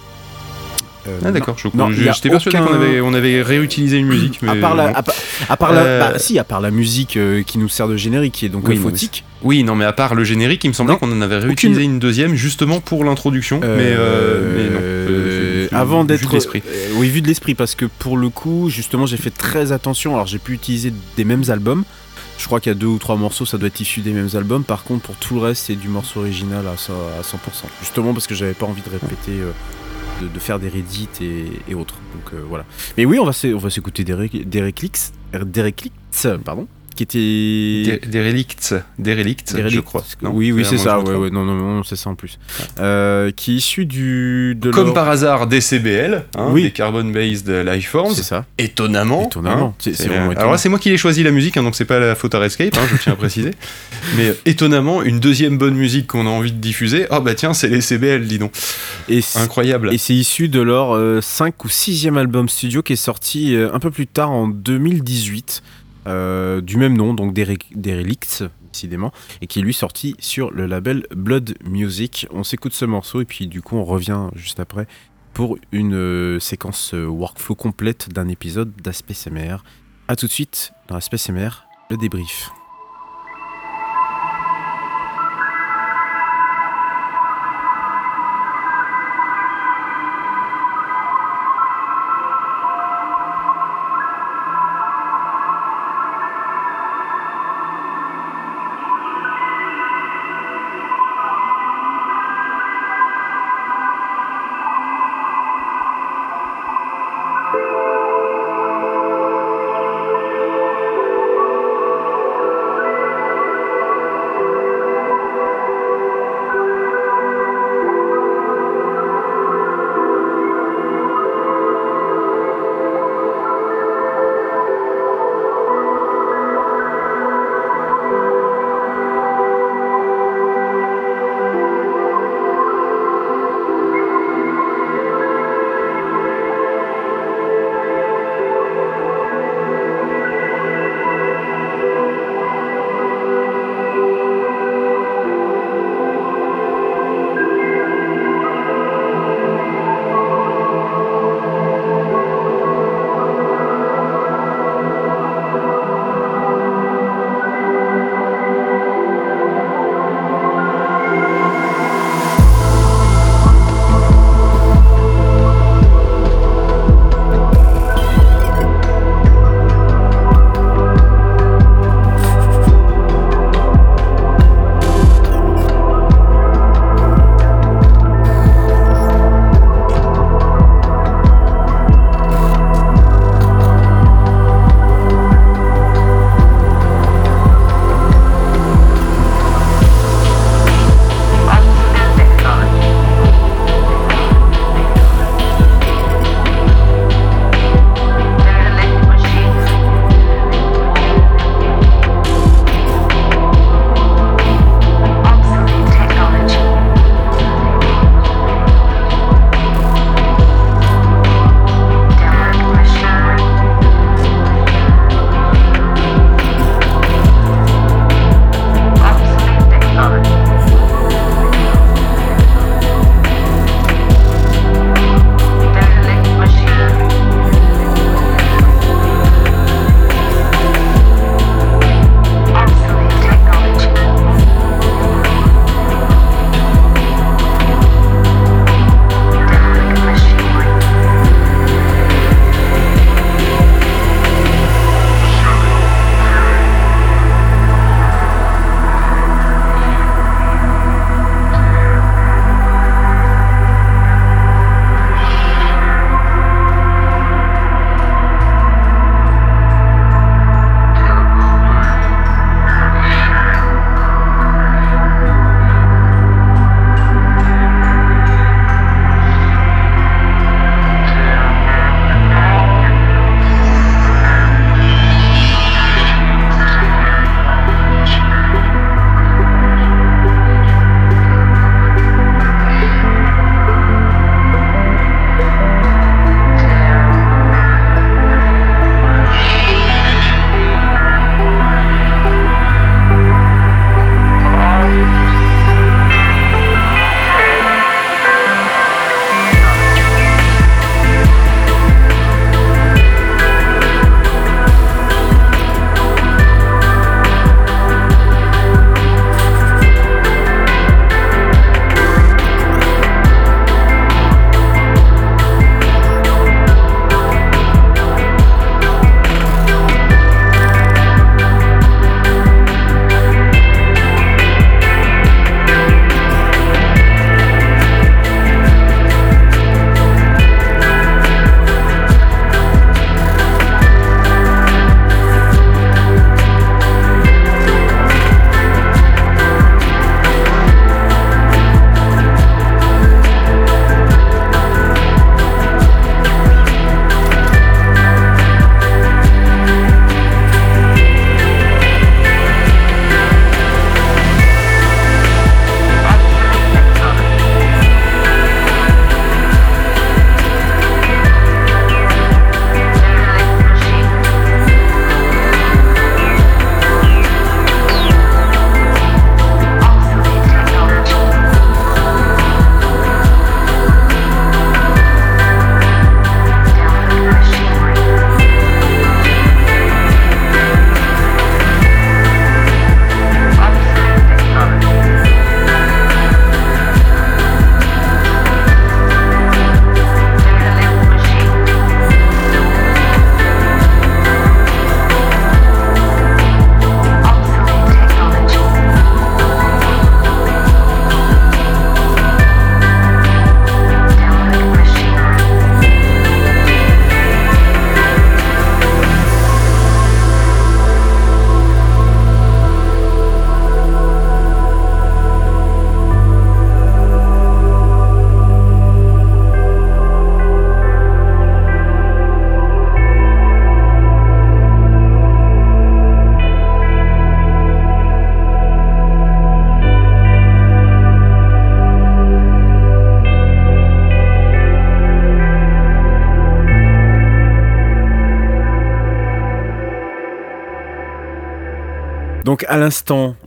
Euh, Ah d'accord, je j'étais persuadé aucun- qu'on avait, on avait réutilisé une musique. À part la, à, part- à part la, Euh, bah, si, à part la musique euh, qui nous sert de générique, qui est donc Oui, non. Oui, non, mais à part le générique, il me semblait qu'on en avait réutilisé une deuxième justement pour l'introduction. mais, euh, mais non. Avant d'être l'esprit. oui, vu de l'esprit, parce que pour le coup, justement, j'ai fait très attention. Alors, j'ai pu utiliser des mêmes albums. Je crois qu'il y a deux ou trois morceaux, ça doit être issu des mêmes albums. Par contre, pour tout le reste, c'est du morceau original à, ça- à 100%. Justement parce que j'avais pas envie de répéter, de, faire des reddits et, autres. Donc euh, voilà. Mais oui, on va s'écouter des Derelicts, Derelicts, pardon, qui était Des, des relicts, des relicts, des je reliques. crois. Non oui, oui, Euh, c'est ça. je Ouais, non, non, non, c'est ça en plus. Euh, qui est issu du de Comme leur- par hasard, des CBL, hein, Oui. des Carbon-Based Lifeforms, C'est ça. étonnamment. Étonnamment. hein. Euh, vraiment Alors étonnant. c'est moi qui l'ai choisi la musique, hein, donc c'est pas la faute à Rescape, hein, je tiens à préciser. Mais euh, étonnamment, une deuxième bonne musique qu'on a envie de diffuser, ah bah tiens, c'est les CBL, dis donc. Et Incroyable. Et c'est issu de leur 5 ou 6e album studio qui est sorti euh, un peu plus tard en 2018, euh, du même nom, donc Derek- Derelicts, décidément, et qui est lui sorti sur le label Blood Music. On s'écoute ce morceau et puis du coup on revient juste après pour une euh, séquence euh, workflow complète d'un épisode d'Aspect MR. A tout de suite dans Aspect MR, le débrief.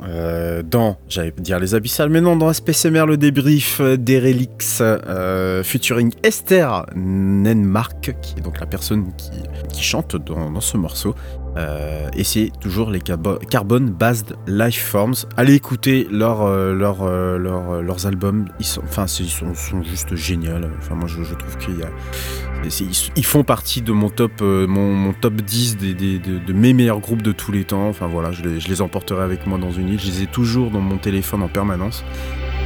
Euh, dans, j'allais dire les abyssales, mais non, dans SPCMR, le débrief euh, d'Erelix euh, featuring Esther Nenmark, qui est donc la personne qui, qui chante dans, dans ce morceau. Euh, et c'est toujours les carbo- Carbon Based Life Forms. Allez écouter leur, leur, leur, leurs albums. Ils sont, enfin, ils sont, sont juste géniaux. Enfin, moi, je, je trouve qu'il y a. Ils, font partie de mon top, euh, mon, top 10 des, de, mes meilleurs groupes de tous les temps. Enfin voilà, je les, emporterai avec moi dans une île. Je les ai toujours dans mon téléphone en permanence.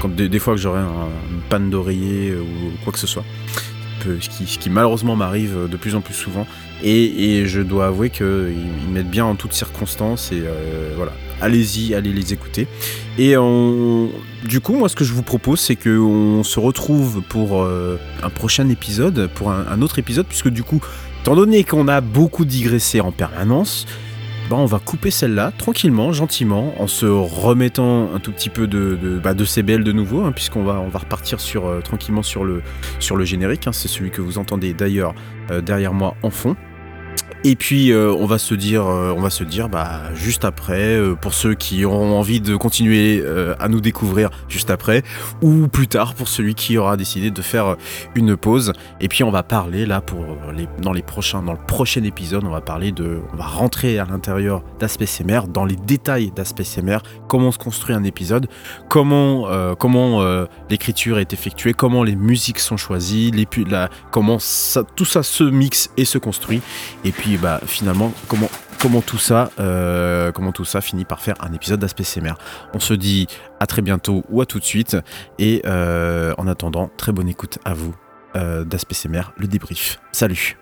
Quand des, fois que j'aurai un- une panne d'oreiller euh, ou quoi que ce soit. Ce qui, malheureusement m'arrive euh, de plus en plus souvent. Et, je dois avouer qu'ils ils mettent bien en toutes circonstances. Et voilà, allez-y, allez les écouter. Et du coup, moi, ce que je vous propose, c'est qu'on se retrouve pour un prochain épisode, pour un, autre épisode, puisque du coup, étant donné qu'on a beaucoup digressé en permanence, ben, on va couper celle-là tranquillement, gentiment, en se remettant un tout petit peu de, de, bah, de CBL de nouveau, hein, puisqu'on va, on va repartir sur, euh, tranquillement sur le, sur le générique. hein. c'est celui que vous entendez d'ailleurs euh, derrière moi en fond. Et puis euh, on va se dire, euh, on va se dire, bah juste après, euh, pour ceux qui auront envie de continuer à nous découvrir juste après, ou plus tard pour celui qui aura décidé de faire une pause. Et puis on va parler là pour les, dans les prochains, dans le prochain épisode, on va parler de, on va rentrer à l'intérieur d'Aspect CMR, dans les détails d'Aspect CMR, comment se construit un épisode, comment, comment l'écriture est effectuée, comment les musiques sont choisies, les, la, comment ça, tout ça se mixe et se construit. Et bah, finalement, comment, tout ça, euh, comment tout ça finit par faire un épisode d'Aspect On se dit à très bientôt ou à tout de suite. Et euh, en attendant, très bonne écoute à vous euh, le débrief. Salut!